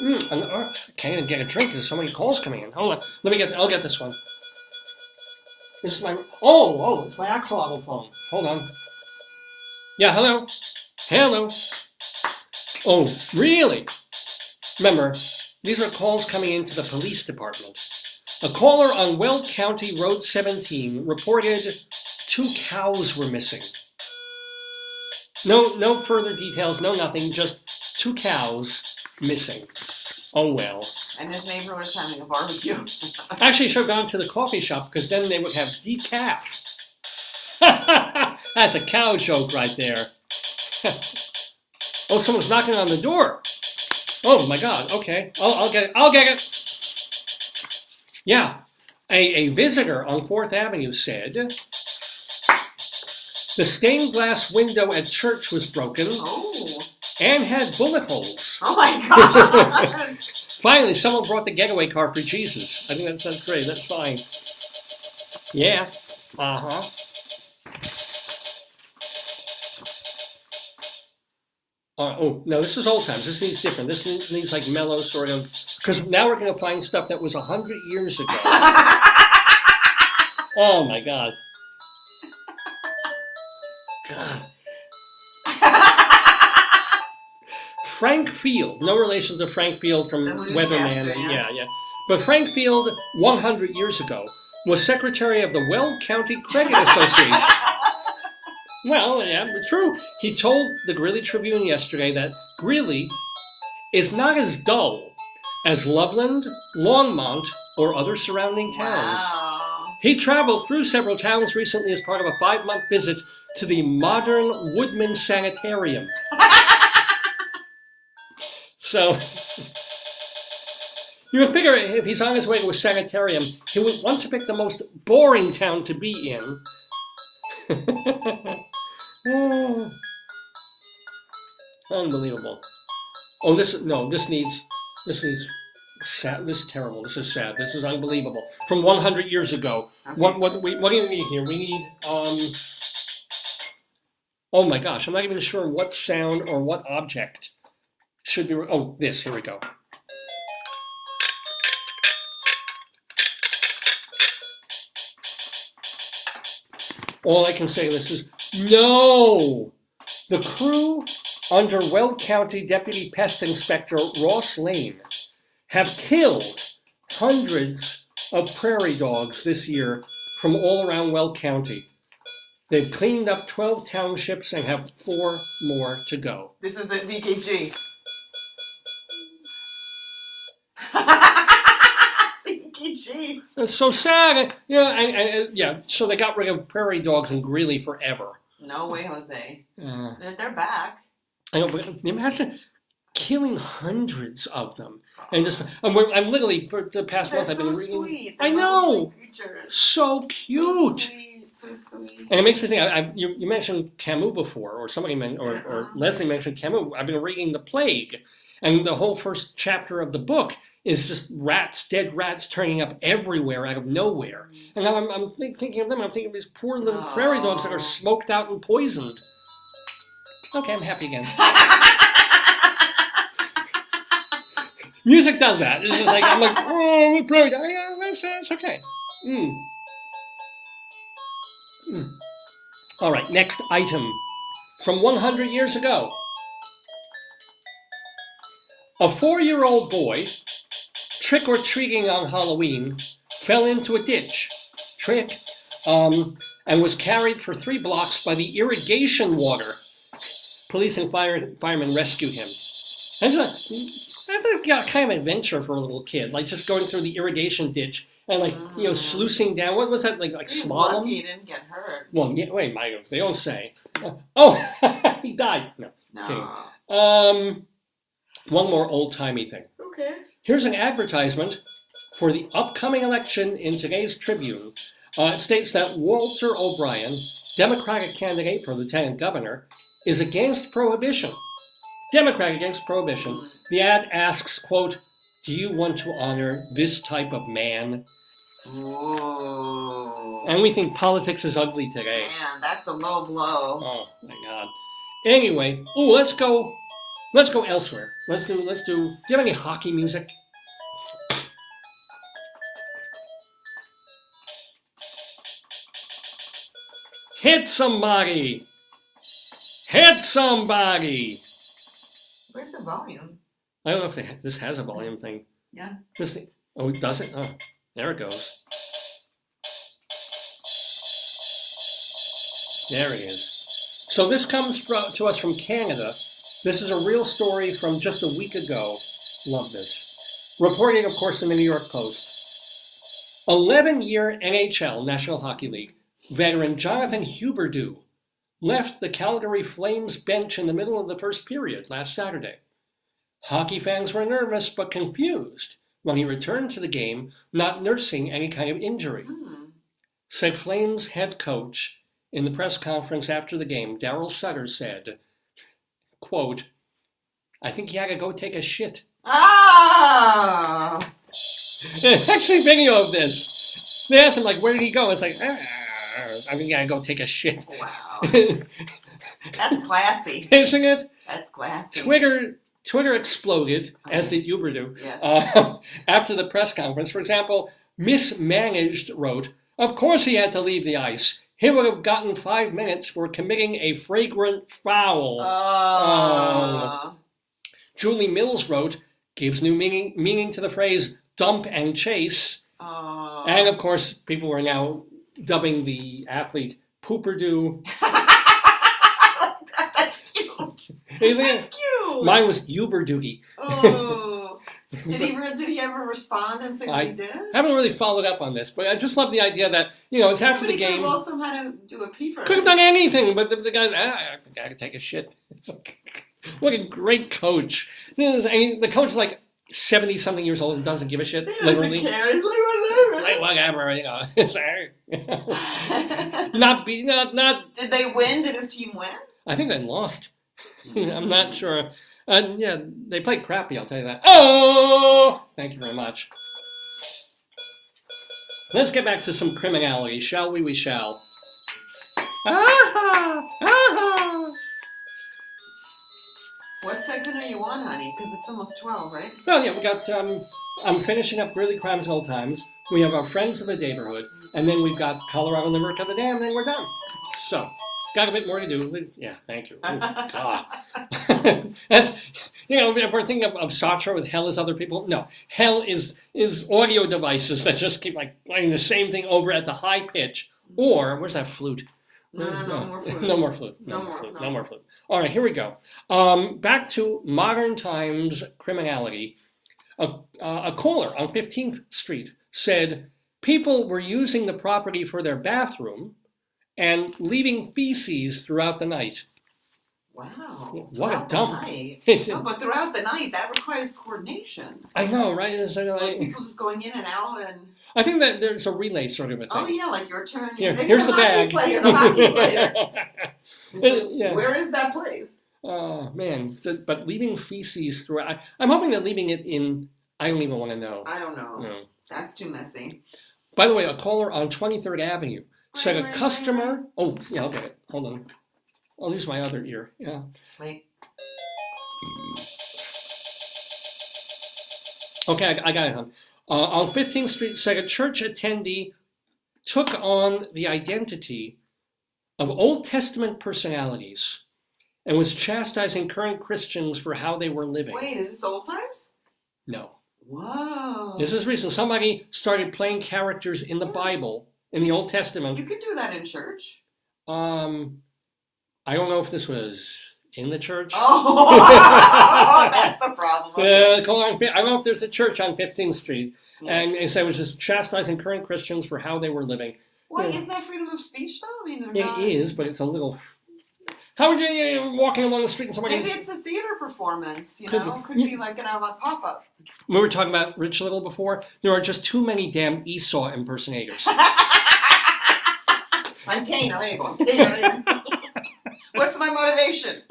And, uh, I can't even get a drink. There's so many calls coming in. Hold on. Let me get. I'll get this one. This is my. Oh, oh, it's my axolotl phone. Hold on. Yeah. Hello. Hello. Oh, really? Remember, these are calls coming into the police department. A caller on Weld County Road 17 reported two cows were missing. No, no further details, no nothing, just two cows missing. Oh well. And his neighbor was having a barbecue. Actually, should have gone to the coffee shop because then they would have decaf. That's a cow joke right there. oh, someone's knocking on the door. Oh my God. Okay, I'll, I'll get it. I'll get it. Yeah, a, a visitor on Fourth Avenue said the stained glass window at church was broken Oh. and had bullet holes. Oh my god. Finally, someone brought the getaway car for Jesus. I think that's that's great. That's fine. Yeah. Uh huh. Uh, oh no, this is old times. This needs different. This needs, needs like mellow sort of. Because now we're gonna find stuff that was a hundred years ago. Oh my god. God. Frank Field, no relation to Frank Field from The newscaster, Weatherman. yeah. yeah, yeah. But Frank Field, 100 years ago, was secretary of the Weld County Credit Association. Well, yeah, true. He told the Greeley Tribune yesterday that Greeley is not as dull as Loveland, Longmont, or other surrounding towns. wow. He traveled through several towns recently as part of a five month visit to the Modern Woodmen Sanitarium. so, You would figure if he's on his way to a sanitarium, he would want to pick the most boring town to be in. Oh. Unbelievable. Oh, this no, this needs this needs sad. This is terrible. This is sad. This is unbelievable. From 100 years ago. Okay. What what we what do you need here? We need um. Oh my gosh, I'm not even sure what sound or what object should be. Oh, this. Here we go. All I can say this is no. The crew under Weld County Deputy Pest Inspector Ross Lane have killed hundreds of prairie dogs this year from all around Weld County. They've cleaned up 12 townships and have four more to go. This is the VKG. VKG. It's so sad. Yeah, and, and, yeah. So they got rid of prairie dogs in Greeley forever. No way, Jose. Uh, They're, they're back. I know, but imagine killing hundreds of them, and just and we're, I'm literally for the past They're month I've so been reading. I know. So cute. sweet, so sweet. And it makes me think. I, I, you, you mentioned Camus before, or somebody men, or, or Uh-huh. Leslie mentioned Camus. I've been reading *The Plague*, and the whole first chapter of the book is just rats, dead rats, turning up everywhere out of nowhere. And now I'm, I'm think, thinking of them. I'm thinking of these poor little prairie dogs that are smoked out and poisoned. Okay, I'm happy again. Music does that. It's just like I'm like, oh, prairie dog. Yeah, that's, that's okay. Mm. Mm. All right, next item from 100 years ago. A four year old boy, trick or treating on Halloween, fell into a ditch. Trick. Um, and was carried for three blocks by the irrigation water. Police and fire, firemen rescued him. That's a, that's a kind of adventure for a little kid, like just going through the irrigation ditch and like you know Mhm. sluicing down. What was that like? Like slalom? lucky he didn't get hurt. Well, yeah, wait, my, they don't say. Uh, oh, he died. No. No. Um, one more old timey thing. Okay. Here's an advertisement for the upcoming election in today's Tribune. Uh, it states that Walter O'Brien, Democratic candidate for lieutenant governor, is against prohibition. Democrat against prohibition. The ad asks, quote, do you want to honor this type of man? Ooh. And we think politics is ugly today. Man, that's a low blow. Oh my god. Anyway, oh, let's go. Let's go elsewhere. Let's do. Let's do. Do you have any hockey music? Hit somebody. Hit somebody. Where's the volume? I don't know if it, this has a volume thing. Yeah. This thing. Oh, it does it? Oh, there it goes. There it is. So this comes fro- to us from Canada. This is a real story from just a week ago. Love this. Reported, of course, in the New York Post. 11 year NHL, National Hockey League, veteran Jonathan Huberdeau left the Calgary Flames bench in the middle of the first period last Saturday. Hockey fans were nervous but confused when he returned to the game, not nursing any kind of injury. Hmm. Said Flames head coach in the press conference after the game, Daryl Sutter said, quote, I think he had to go take a shit. Ah! Actually, video of this. They asked him, like, where did he go? It's like, ah, I think he had to go take a shit. Wow. That's classy. Isn't it? That's classy. Twitter Twitter exploded, as did Huberdeau, Yes. uh, after the press conference. For example, Mismanaged wrote, Of course he had to leave the ice. He would have gotten five minutes for committing a fragrant foul. Oh. Julie Mills wrote, gives new meaning, meaning to the phrase dump and chase. Oh. And of course, people were now dubbing the athlete Pooperdew. That's cute. That's cute. Mine was Uberdoogie. Oh. Did he re- did he ever respond and say what I he did? I haven't really followed up on this, but I just love the idea that, you know, it's after the he could game. have also had to do a peeper. Could have done anything, but the, the guy, ah, I think I could take a shit. what a great coach. This is- I mean, the coach is like seventy something years old and doesn't give a shit. He doesn't Literally, care. He's like, like whatever. You know, sorry. not be not not. Did they win? Did his team win? I think they lost. I'm not sure. Uh, yeah, they played crappy. I'll tell you that. Oh, thank you very much. Let's get back to some criminality, shall we? We shall. Ah, ah. What segment are you on, honey? Because it's almost 12, right? Well, yeah, we got. Um, I'm finishing up Greeley Crimes and Old Times. We have our friends of the neighborhood, and then we've got Colorado Limerick of the Dam, and then we're done. So, got a bit more to do. Yeah, thank you. Oh, God. That's, you know, if we're thinking of, of Sartre with hell as other people, no. Hell is is audio devices that just keep like playing the same thing over at the high pitch. Or where's that flute? No, no, no more flute. No more flute. No, No more flute. no. No more flute. All right, here we go. Um, back to modern times criminality. A, uh, a caller on 15th Street said people were using the property for their bathroom and leaving feces throughout the night. Wow. What a Throughout the dump. night. No, but throughout the night, that requires coordination. I know, right? It's like- Like people just going in and out and I think that there's a relay sort of a oh, thing. oh yeah, like your turn. Here, Maybe here's the hockey bag. Player, the hockey player. It's like, yeah. Where is that place? Oh man, Th- but leaving feces throughout. I, I'm hoping that leaving it in. I don't even want to know. I don't know. No. That's too messy. By the way, a caller on 23rd Avenue said Ring, a customer. Oh, yeah, I'll get it. Hold on. I'll use my other ear. Yeah. Wait. Okay, I, I got it. Uh, on 15th Street, said a church attendee took on the identity of Old Testament personalities and was chastising current Christians for how they were living. Wait, is this old times? No. Whoa. This is recent. Somebody started playing characters in the Bible, in the Old Testament. You could do that in church. Um, I don't know if this was in the church. Oh, that's the problem. I don't know if there's a church on 15th Street. Yeah. And they said it was just chastising current Christians for how they were living. Yeah. isn't that freedom of speech though? I mean, It not. is, but it's a little. How would you, you're walking along the street and somebody. Maybe it's a theater performance. You Could know, could be like an avant pop up. We were talking about Rich Little before. There are just too many damn Esau impersonators. I'm Cain, I'm Abel. I'm Cain, I'm Abel. What's my motivation?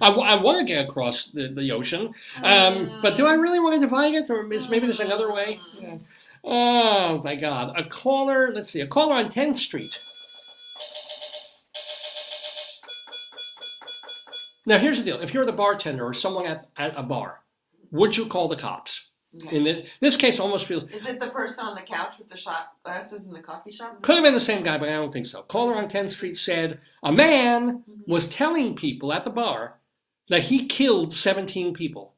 I, want to get across the, the ocean, um, but do I really want to divide it, or is maybe there's another way? Yeah. Oh my God! A caller. Let's see. A caller on 10th Street. Now here's the deal: if you're the bartender or someone at, at a bar, would you call the cops? Okay. In thi- this case, almost feels Is it the person on the couch with the shot glasses in the coffee shop? could have been the same guy, but I don't think so. Caller on 10th Street said a man mm-hmm. was telling people at the bar that he killed 17 people.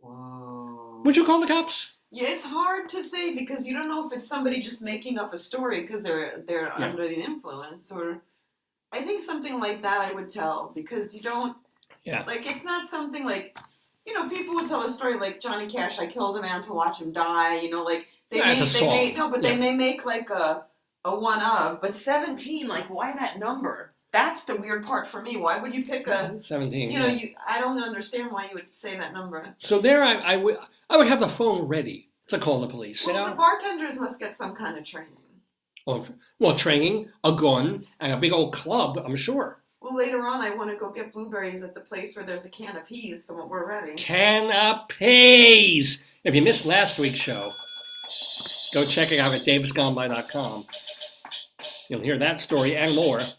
Whoa. Would you call the cops? Yeah, it's hard to say because you don't know if it's somebody just making up a story because they're they're Yeah. under the influence or I think something like that I would tell because you don't Yeah. like it's not something like you know people would tell a story like Johnny Cash I killed a man to watch him die you know like they Yeah, may they may song. no but Yeah. they may make like a a one of but 17 like why that number that's the weird part for me why would you pick a 17. you know yeah. you I don't understand why you would say that number So there, I, I would I would have the phone ready to call the police. You well the know, bartenders must get some kind of training well, well, training, a gun, and a big old club. I'm sure. Well, later on, I want to go get blueberries at the place where there's a can of peas, so we're ready. Can of peas. If you missed last week's show, go check it out at davesgoneby.com. You'll hear that story and more.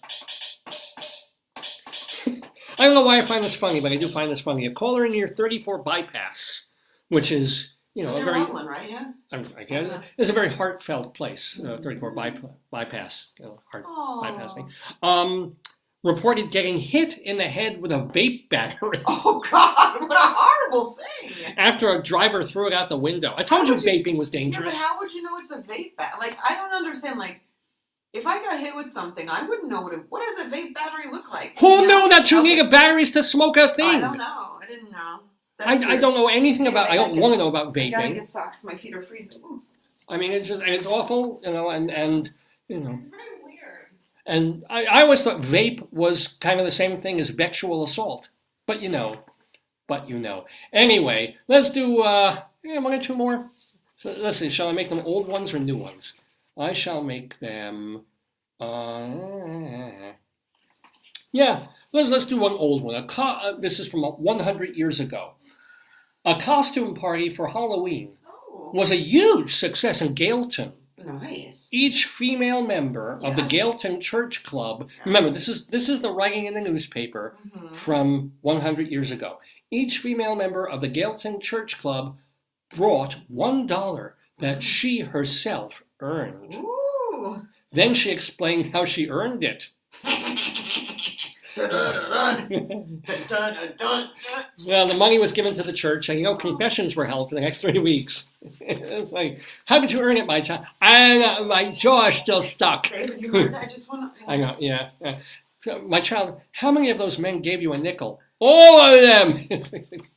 I don't know why I find this funny, but I do find this funny. A caller in your 34 bypass, which is, you know, a very right? Yeah. I'm, I guess it's a very heartfelt place, uh, 34 by, bypass, you know, heart Oh. bypassing. Um, reported getting hit in the head with a vape battery Oh God! What a horrible thing. after a driver threw it out the window. I told you you- vaping was dangerous. Yeah, but how would you know it's a vape bat? Like, I don't understand. Like, if I got hit with something, I wouldn't know what it. What does a vape battery look like? Who You knew that you okay. needed batteries to smoke a thing? I don't know. I didn't know. That's I, I don't know anything about. I I don't want to know about I gotta vaping. get socks. My feet are freezing. I mean, it's just and it's awful, you know, and and you know, It's very weird. And I, I always thought vape was kind of the same thing as victual assault, but you know, but you know. Anyway, let's do uh, yeah, one or two more. So let's see. Shall I make them old ones or new ones? I shall make them. Uh, yeah, let's let's do one old one. A co- uh, this is from 100 years ago. A costume party for Halloween Oh, was a huge success in Galeton. Nice. Each female member of the Yeah. Galeton Church Club. Remember, this is this is the writing in the newspaper Mhm. from 100 years ago. Each female member of the Galeton Church Club brought one dollar that she herself earned. Ooh. Then she explained how she earned it. Well, the money was given to the church, and you know, confessions were held for the next three weeks. Like, how did you earn it, my child? I, uh, my jaw is still stuck. David, you heard? I just want to. I know, yeah. yeah. My child, how many of those men gave you a nickel? All of them.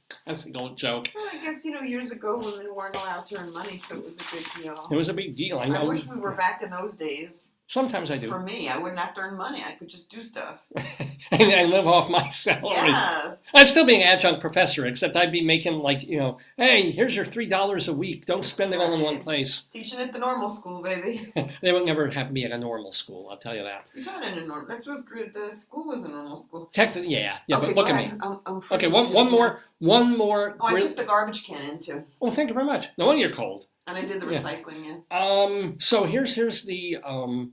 Classic old joke. Well, I guess you know years ago women weren't allowed to earn money, so it was a big deal. It was a big deal. I I, wish we were back in those days. Sometimes I do. For me, I wouldn't have to earn money. I could just do stuff. and I live off my salary. Yes. I'd still be an adjunct professor, except I'd be making like, you know, hey, here's your three dollars a week. Don't spend it all in one place. Teaching at the normal school, baby. they would never have me at a normal school, I'll tell you that. You taught in a normal. That's what's good. The school was a normal school. Technically, yeah, yeah, okay, but look at me. I'm, I'm Okay, one, one more, one more. Oh, I took the garbage can in too, oh, thank you very much. No wonder you're cold. And I did the Yeah. recycling. Yeah. Um, so here's here's the um,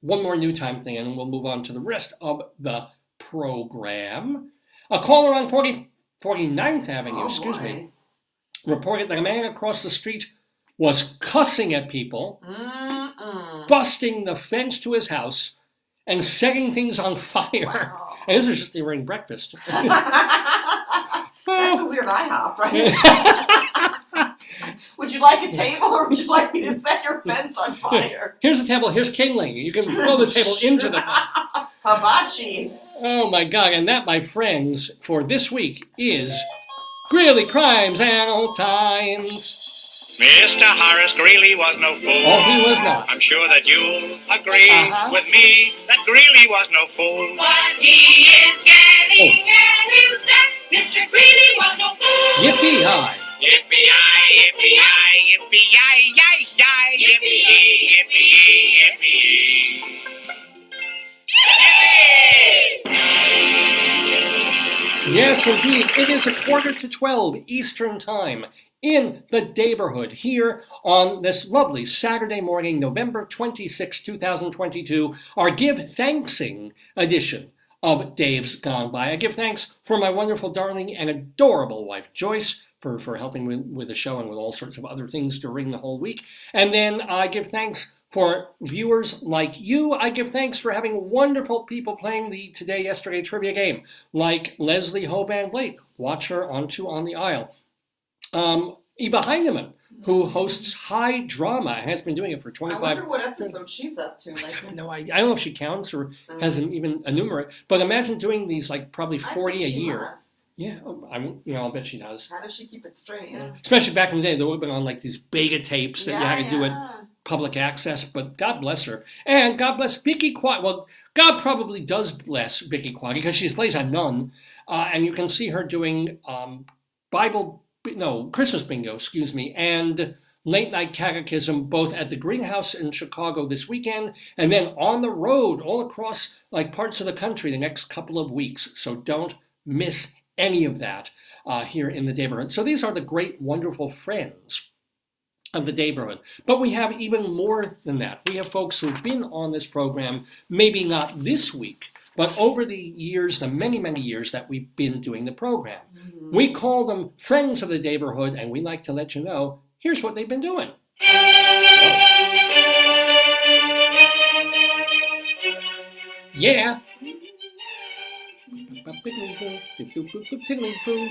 one more new time thing, and we'll move on to the rest of the program. A caller on 40, 49th Avenue, Oh, excuse boy. me, reported that a man across the street was cussing at people, Mm-mm. busting the fence to his house, and setting things on fire. Wow. And this was just during breakfast. That's a weird IHOP, right? Would you like a table, or would you like me to set your fence on fire? Here's the table. Here's Kingling. You can throw the table into the. Hibachi. Oh my God! And that, my friends, for this week is Greeley Crimes and Old Times. Mr. Horace Greeley was no fool. Oh, he was not. I'm sure that you'll agree Uh-huh. with me that Greeley was no fool. What he is getting at is that Mr. Greeley was no fool. Yippee hi! Yippee-yi, yippee-yi, yippee-yi, yi, yi, yippee, yippee, yippee. Yes, indeed. It is a quarter to 12 Eastern Time in the neighborhood here on this lovely Saturday morning, November 26, 2022, our Give Thanksing edition of Dave's Gone By. I give thanks for my wonderful, darling, and adorable wife, Joyce, for, for helping with, with the show and with all sorts of other things during the whole week. And then I give thanks for viewers like you. I give thanks for having wonderful people playing the Today Yesterday trivia game, like Leslie Hoban Blake, watch her on Two on the Aisle. Um, Eva Heinemann, who hosts High Drama and has been doing it for 25 I 25 wonder what episode she's up to. I Like, have no idea. I don't know if she counts or um, has an, even enumerate, but imagine doing these like probably I 40 bet a year. must. Yeah, I, you know, I'll bet she does. How does she keep it straight? Yeah. Especially back in the day, they would have been on like these beta tapes that you yeah, had to do it public access, but God bless her. And God bless Vicki Quade. Well, God probably does bless Vicki Quade because she plays a nun, uh, and you can see her doing um, Bible, no, Christmas bingo, excuse me, and late night catechism both at the Greenhouse in Chicago this weekend and then on the road all across like parts of the country the next couple of weeks. So don't miss any of that uh, here in the neighborhood. So these are the great, wonderful friends of the neighborhood. But we have even more than that. We have folks who've been on this program, maybe not this week, but over the years, the many, many years that we've been doing the program. Mhm. We call them friends of the neighborhood, and we like to let you know here's what they've been doing. Yeah. Tiddly poo.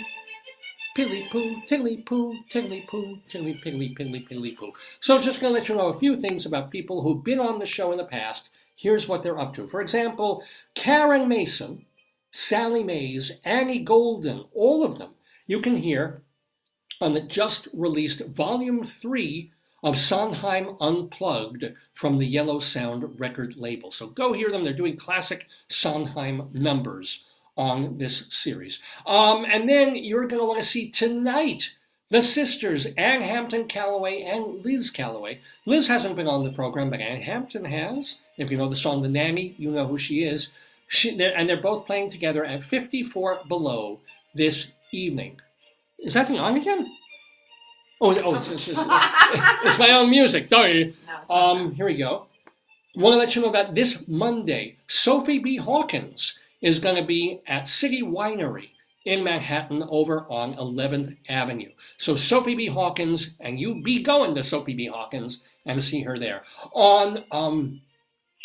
Piddly poo, tiddly poo, tiddly poo, tiddly piddly piddly piddly poo. So just gonna let you know a few things about people who've been on the show in the past. Here's what they're up to. For example, Karen Mason, Sally Mayes, Annie Golden, all of them you can hear on the just released volume three of Sondheim Unplugged from the Yellow Sound record label. So go hear them. They're doing classic Sondheim numbers on this series. Um, and then you're going to want to see tonight the sisters, Ann Hampton Callaway and Liz Callaway. Liz hasn't been on the program, but Ann Hampton has. If you know the song The Nanny, you know who she is. She, they're, and they're both playing together at 54 Below this evening. Is that thing on again? Oh, oh it's, it's, it's, it's my own music. Sorry. No, it's not Um, here we go. Want to let you know that this Monday, Sophie B. Hawkins is going to be at City Winery in Manhattan over on 11th Avenue. So Sophie B. Hawkins, and you be going to Sophie B. Hawkins and see her there. On um,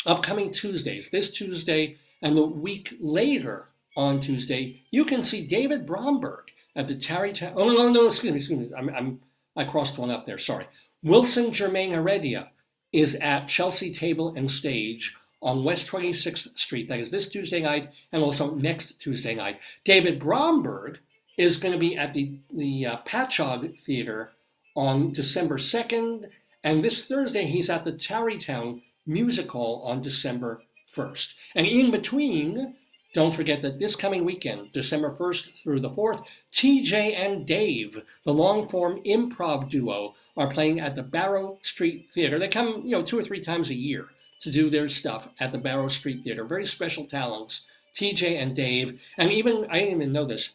upcoming Tuesdays, this Tuesday and the week later on Tuesday, you can see David Bromberg at the Tarrytown. Oh, no, no, excuse me, excuse me. I'm, I'm, I crossed one up there, sorry. Wilson Germain Heredia is at Chelsea Table and Stage on West 26th Street. That is this Tuesday night and also next Tuesday night. David Bromberg is going to be at the, the uh, Patchogue Theater on December 2nd. And this Thursday, he's at the Tarrytown Music Hall on December 1st. And in between, don't forget that this coming weekend, December 1st through the 4th, TJ and Dave, the long form improv duo, are playing at the Barrow Street Theater. They come, you know, two or three times a year to do their stuff at the Barrow Street Theater. Very special talents, TJ and Dave. And even, I didn't even know this,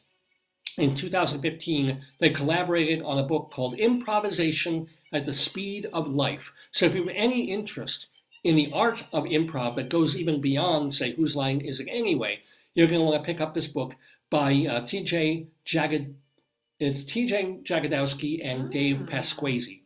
in 2015, they collaborated on a book called Improvisation at the Speed of Life. So if you have any interest in the art of improv that goes even beyond, say, whose line is it anyway, you're going to want to pick up this book by uh, TJ Jagad. It's TJ Jagodowski and Dave Pasquesi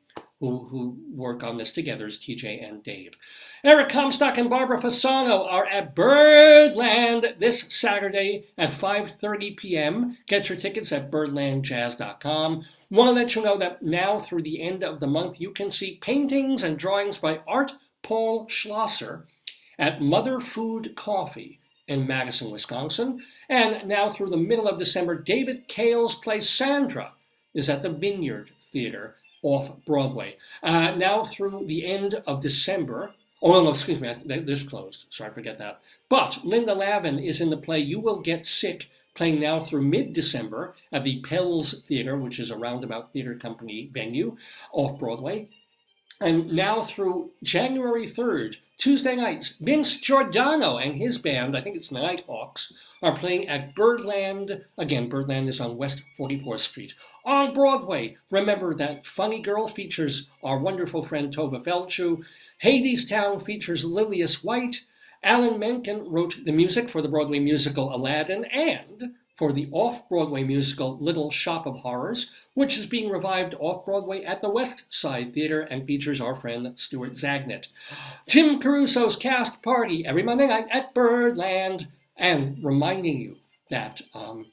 who, who work on this together is TJ and Dave. Eric Comstock and Barbara Fasano are at Birdland this Saturday at 5.30 p.m. Get your tickets at birdlandjazz.com. Want to let you know that now through the end of the month, you can see paintings and drawings by Art Paul Schlosser at Mother Food Coffee in Madison, Wisconsin. And now through the middle of December, David Cale's play Sandra is at the Vineyard Theater off Broadway. Uh, now through the end of December, oh no, excuse me, this closed, Sorry, forget that. But Linda Lavin is in the play You Will Get Sick, playing now through mid-December at the Pels Theater, which is a roundabout theater company venue off Broadway. And now through January 3rd, Tuesday nights, Vince Giordano and his band, I think it's the Nighthawks, are playing at Birdland. Again, Birdland is on West 44th Street. On Broadway, remember that Funny Girl features our wonderful friend Tovah Feldshuh. Hades Town features Lillias White. Alan Menken wrote the music for the Broadway musical Aladdin and for the off Broadway musical Little Shop of Horrors, which is being revived off Broadway at the West Side Theater and features our friend Stuart Zagnit. Jim Caruso's cast party every Monday night at Birdland. And reminding you that um,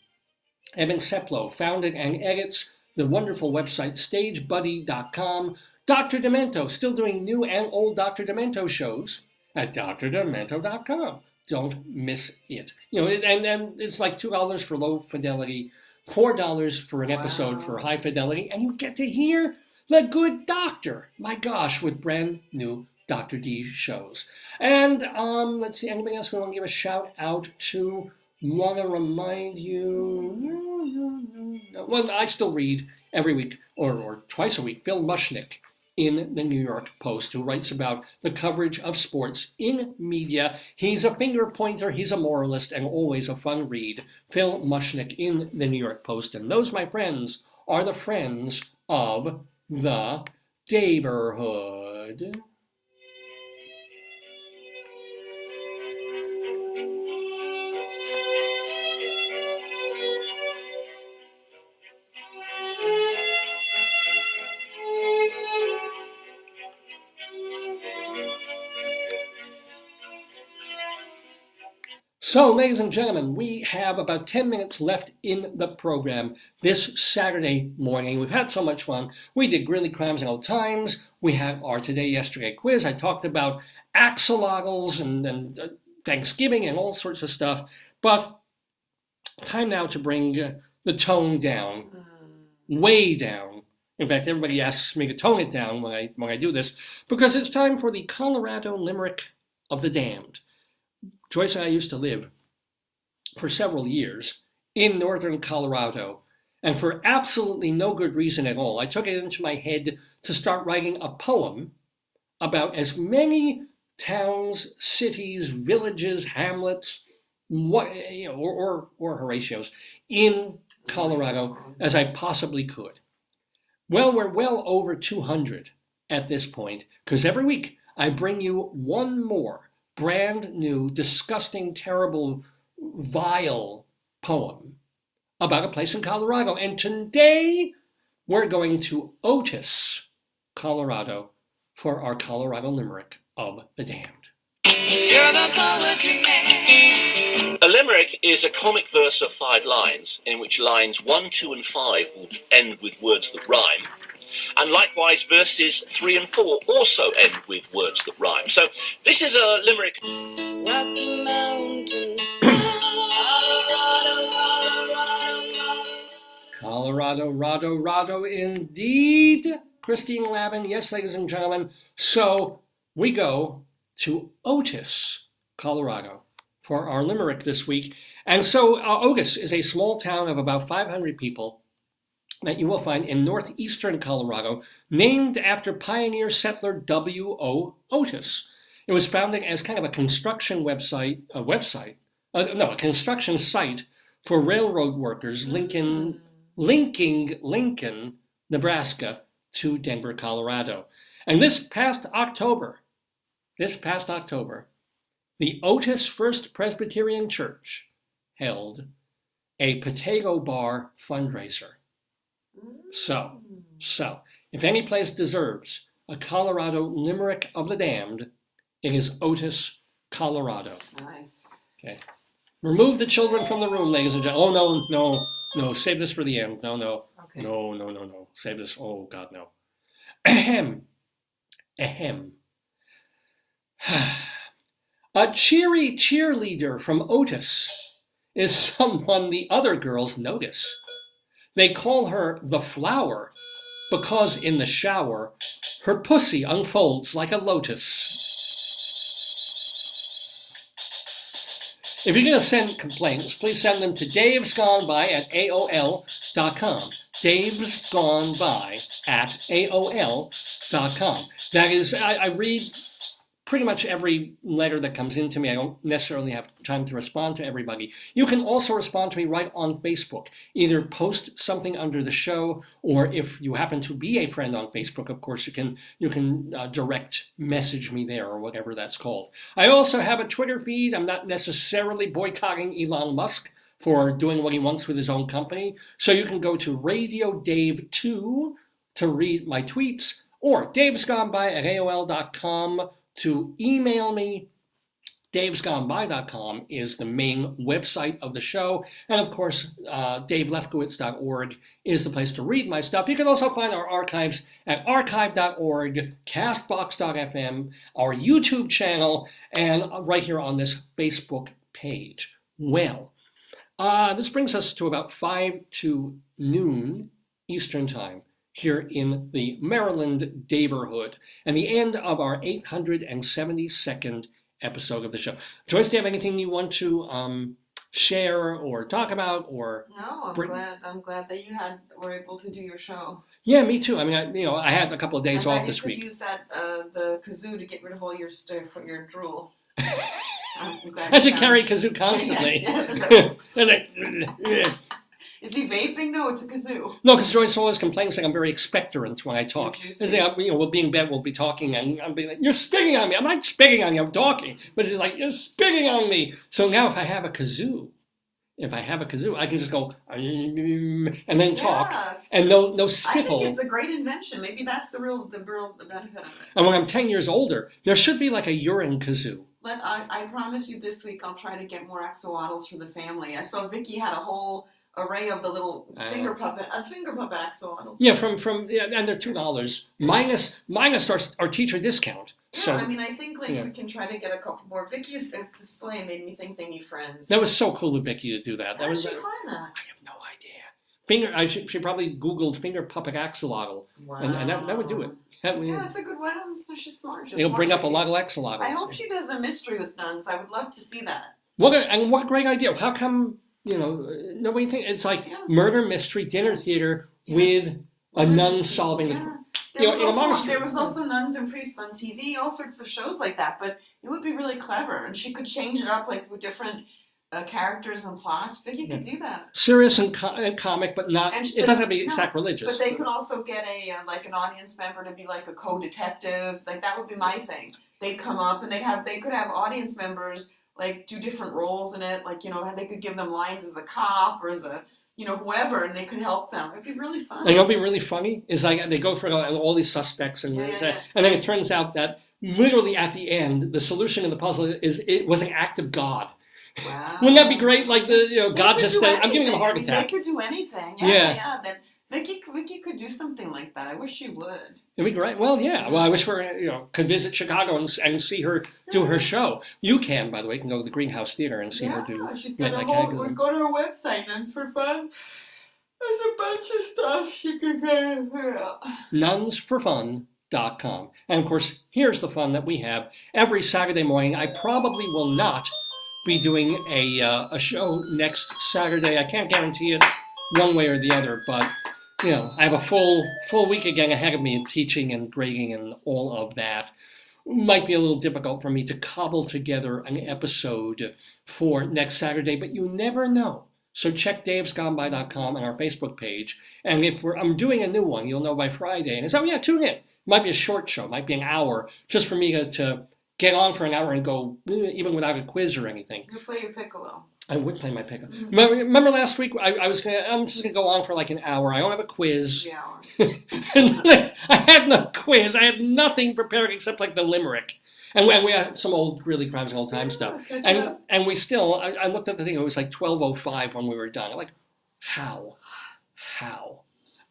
Evan Seplo founded and edits the wonderful website stagebuddy.com. Dr. Demento still doing new and old Dr. Demento shows at drdemento.com. Don't miss it. You know, and, and it's like $2 for low fidelity, $4 for an episode Wow. for high fidelity, and you get to hear the good doctor. My gosh, with brand new Dr. D shows. And um, let's see, anybody else we want to give a shout out to? Want to remind you? No, no, no, no. Well, I still read every week or, or twice a week Phil Mushnick in the New York Post, who writes about the coverage of sports in media. He's a finger pointer, he's a moralist, and always a fun read. Phil Mushnick in the New York Post. And those, my friends, are the friends of the neighborhood. So, ladies and gentlemen, we have about 10 minutes left in the program this Saturday morning. We've had so much fun. We did Greeley Crimes and Old Times. We had our Today Yesterday quiz. I talked about axolotls and, and uh, Thanksgiving and all sorts of stuff. But time now to bring uh, the tone down, way down. In fact, everybody asks me to tone it down when I, when I do this because it's time for the Colorado Limerick of the Damned. Joyce and I used to live for several years in northern Colorado. And for absolutely no good reason at all, I took it into my head to start writing a poem about as many towns, cities, villages, hamlets, what, you know, or, or, or Horatios in Colorado as I possibly could. Well, we're well over 200 at this point because every week I bring you one more brand new, disgusting, terrible, vile poem about a place in Colorado. And today we're going to Otis, Colorado, for our Colorado Limerick of the Damned. A limerick is a comic verse of five lines, in which lines one, two, and five will end with words that rhyme. And likewise, verses three and four also end with words that rhyme. So this is a limerick. Colorado, Rado, Rado, indeed. Christine Lavin, yes, ladies and gentlemen. So we go to Otis, Colorado, for our limerick this week. And so uh, Otis is a small town of about 500 people that you will find in northeastern Colorado, named after pioneer settler W.O. Otis. It was founded as kind of a construction website, a website, uh, no, a construction site for railroad workers Lincoln, linking Lincoln, Nebraska to Denver, Colorado. And this past October, this past October, the Otis First Presbyterian Church held a potato bar fundraiser. So, so, if any place deserves a Colorado Limerick of the Damned, it is Otis, Colorado. Nice. Okay. Remove the children from the room, ladies and gentlemen. Oh, no, no, no. Save this for the end. No, no. Okay. No, no, no, no. Save this. Oh, God, no. Ahem. Ahem. A cheery cheerleader from Otis is someone the other girls notice. They call her the flower because in the shower her pussy unfolds like a lotus. If you're going to send complaints, please send them to davesgoneby at AOL.com. Davesgoneby at AOL.com. That is, I, I read pretty much every letter that comes into me. I don't necessarily have time to respond to everybody. You can also respond to me right on Facebook. Either post something under the show, or if you happen to be a friend on Facebook, of course, you can you can uh, direct message me there or whatever that's called. I also have a Twitter feed. I'm not necessarily boycotting Elon Musk for doing what he wants with his own company. So you can go to Radio Dave 2 to read my tweets, or davesgoneby at AOL.com to email me. Dave'sGoneBy.com is the main website of the show. And of course, uh, DaveLefkowitz.org is the place to read my stuff. You can also find our archives at archive.org, castbox.fm, our YouTube channel, and right here on this Facebook page. Well, uh, this brings us to about 5 to noon Eastern Time here in the Maryland neighborhood and the end of our 872nd episode of the show. Joyce, do you have anything you want to um, share or talk about or No, I'm Bring- glad. I'm glad that you had were able to do your show. yeah me too i mean I, you know i had a couple of days I off this week Use that uh, the kazoo to get rid of all your stuff your drool. I should carry kazoo constantly Yes, yes, Is he vaping? No, it's a kazoo. no because joyce always complains like i'm very expectorant when i talk It's see? like, you know, we'll be in bed, we'll be talking, and I'm being like, "You're spitting on me." I'm not spitting on you. I'm talking, but it's like you're spitting on me. So now, if I have a kazoo, if I have a kazoo, I can just go and then talk, Yes. and no no spittle. I think it's a great invention. Maybe that's the real the real the benefit of it. And when I'm 10 years older, there should be like a urine kazoo. Let I, I promise you this week I'll try to get more axolotls for the family. I saw Vicki had a whole array of the little finger puppet a finger puppet axolotls. Yeah, from from yeah, and they're two dollars minus minus our, our teacher discount. Yeah, So I mean I think like yeah. we can try to get a couple more. Vicki's uh, display made me think they need friends. that was so cool of Vicki to do that. How That did was she I find that? I have no idea. Finger, I should, she probably Googled finger puppet axolotl, Wow. and, and that, that would do it. That would, Yeah, that's a good one. So she's smart. She's it'll smart bring up a lot of axolotls. I hope she does a mystery with nuns. I would love to see that. What a, and what a great idea! How come you know nobody think it's like Yeah. murder mystery dinner theater with a nun solving. Yeah. You There know, was, also, there was also nuns and priests on TV, all sorts of shows like that. But it would be really clever, and she could change it up like with different uh, characters and plots. Vicki could do that. serious and, co- and comic, but not. And sh- it doesn't have to be no, sacrilegious. But they could also get a uh, like an audience member to be like a co-detective. Like that would be my thing. They'd come up and they'd have they could have audience members like do different roles in it. Like you know they could give them lines as a cop or as a you know whoever, and they could help them. It'd be really fun. And it'll be really funny is like they go through all all these suspects and Yeah, yeah, yeah. and then it turns out that literally at the end the solution in the puzzle is it was an act of God. Wow. Wouldn't that be great? Like the you know They God just said, "I'm giving him a heart I mean, attack." They could do anything. Yeah, Yeah. yeah. Then Vicki, Vicki could do something like that. I wish she would. It'd be great. Well, yeah. Well, I wish we you know could visit Chicago and, and see her do her show. You can, by the way, you can go to the Greenhouse Theater and see her do. Yeah, she's got a whole. We go to her website, Nuns for Fun. There's a bunch of stuff she could pay for. nunsforfun.com. And of course, here's the fun that we have every Saturday morning. I probably will not be doing a, uh, a show next Saturday. I can't guarantee it one way or the other, but you know, I have a full full week again ahead of me in teaching and grading and all of that. Might be a little difficult for me to cobble together an episode for next Saturday, but you never know. So check davesgoneby.com and our Facebook page. And if I'm doing a new one, you'll know by Friday. And it's, oh yeah, tune in. Might be a short show, might be an hour, just for me to, to get on for an hour and go, even without a quiz or anything. You play your piccolo. I would play my pickup. Mm-hmm. Remember, remember last week? I, I was gonna. I'm just gonna go on for like an hour. I don't have a quiz. Yeah. I had no quiz. I had nothing prepared except like the limerick. And we, and we had some old, Greeley crimes and old time stuff. Good And job. and we still. I, I looked at the thing. It was like 12:05 when we were done. I'm like, how, how?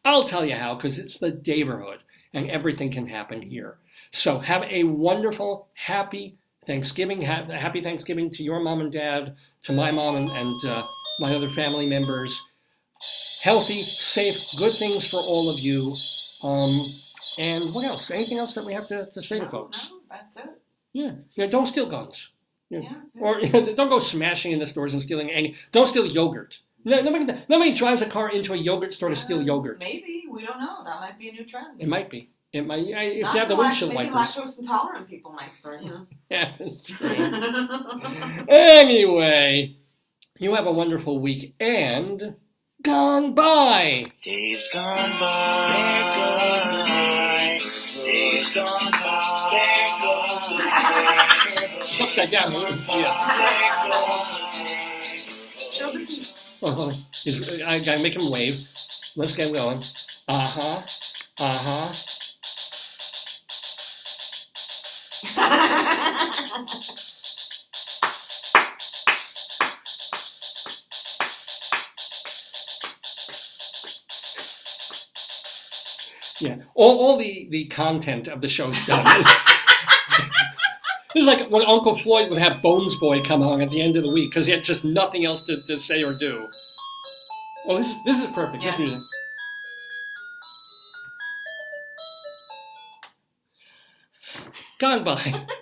I'll tell you how, because it's the neighborhood, and everything can happen here. So have a wonderful, happy Thanksgiving. Ha- happy Thanksgiving to your mom and dad, to my mom and, and uh, my other family members. Healthy, safe, good things for all of you. Um, and what else? Anything else that we have to, to say to folks? no, that's it. Yeah, yeah. Don't steal guns. Yeah. Yeah. yeah. Or don't go smashing in the stores and stealing any. Don't steal yogurt. No, nobody, nobody drives a car into a yogurt store to steal Uh, yogurt. Maybe we don't know. That might be a new trend. It might be. It might. I- If Not you have the for lac- windshield maybe wipers. lactose intolerant people might start. You know. Yeah, it's true. anyway, you have a wonderful week and gone by. Days gone by. Days gone by. It's upside down. Yeah. Show the feet. Oh, hold. Is- I gotta make him wave. Let's get going. Uh huh. Uh huh. Yeah. All, all the, the content of the show is done. This is like when Uncle Floyd would have Bones Boy come on at the end of the week because he had just nothing else to, to say or do. Oh, this is this is perfect. Yes. Music. Gone by.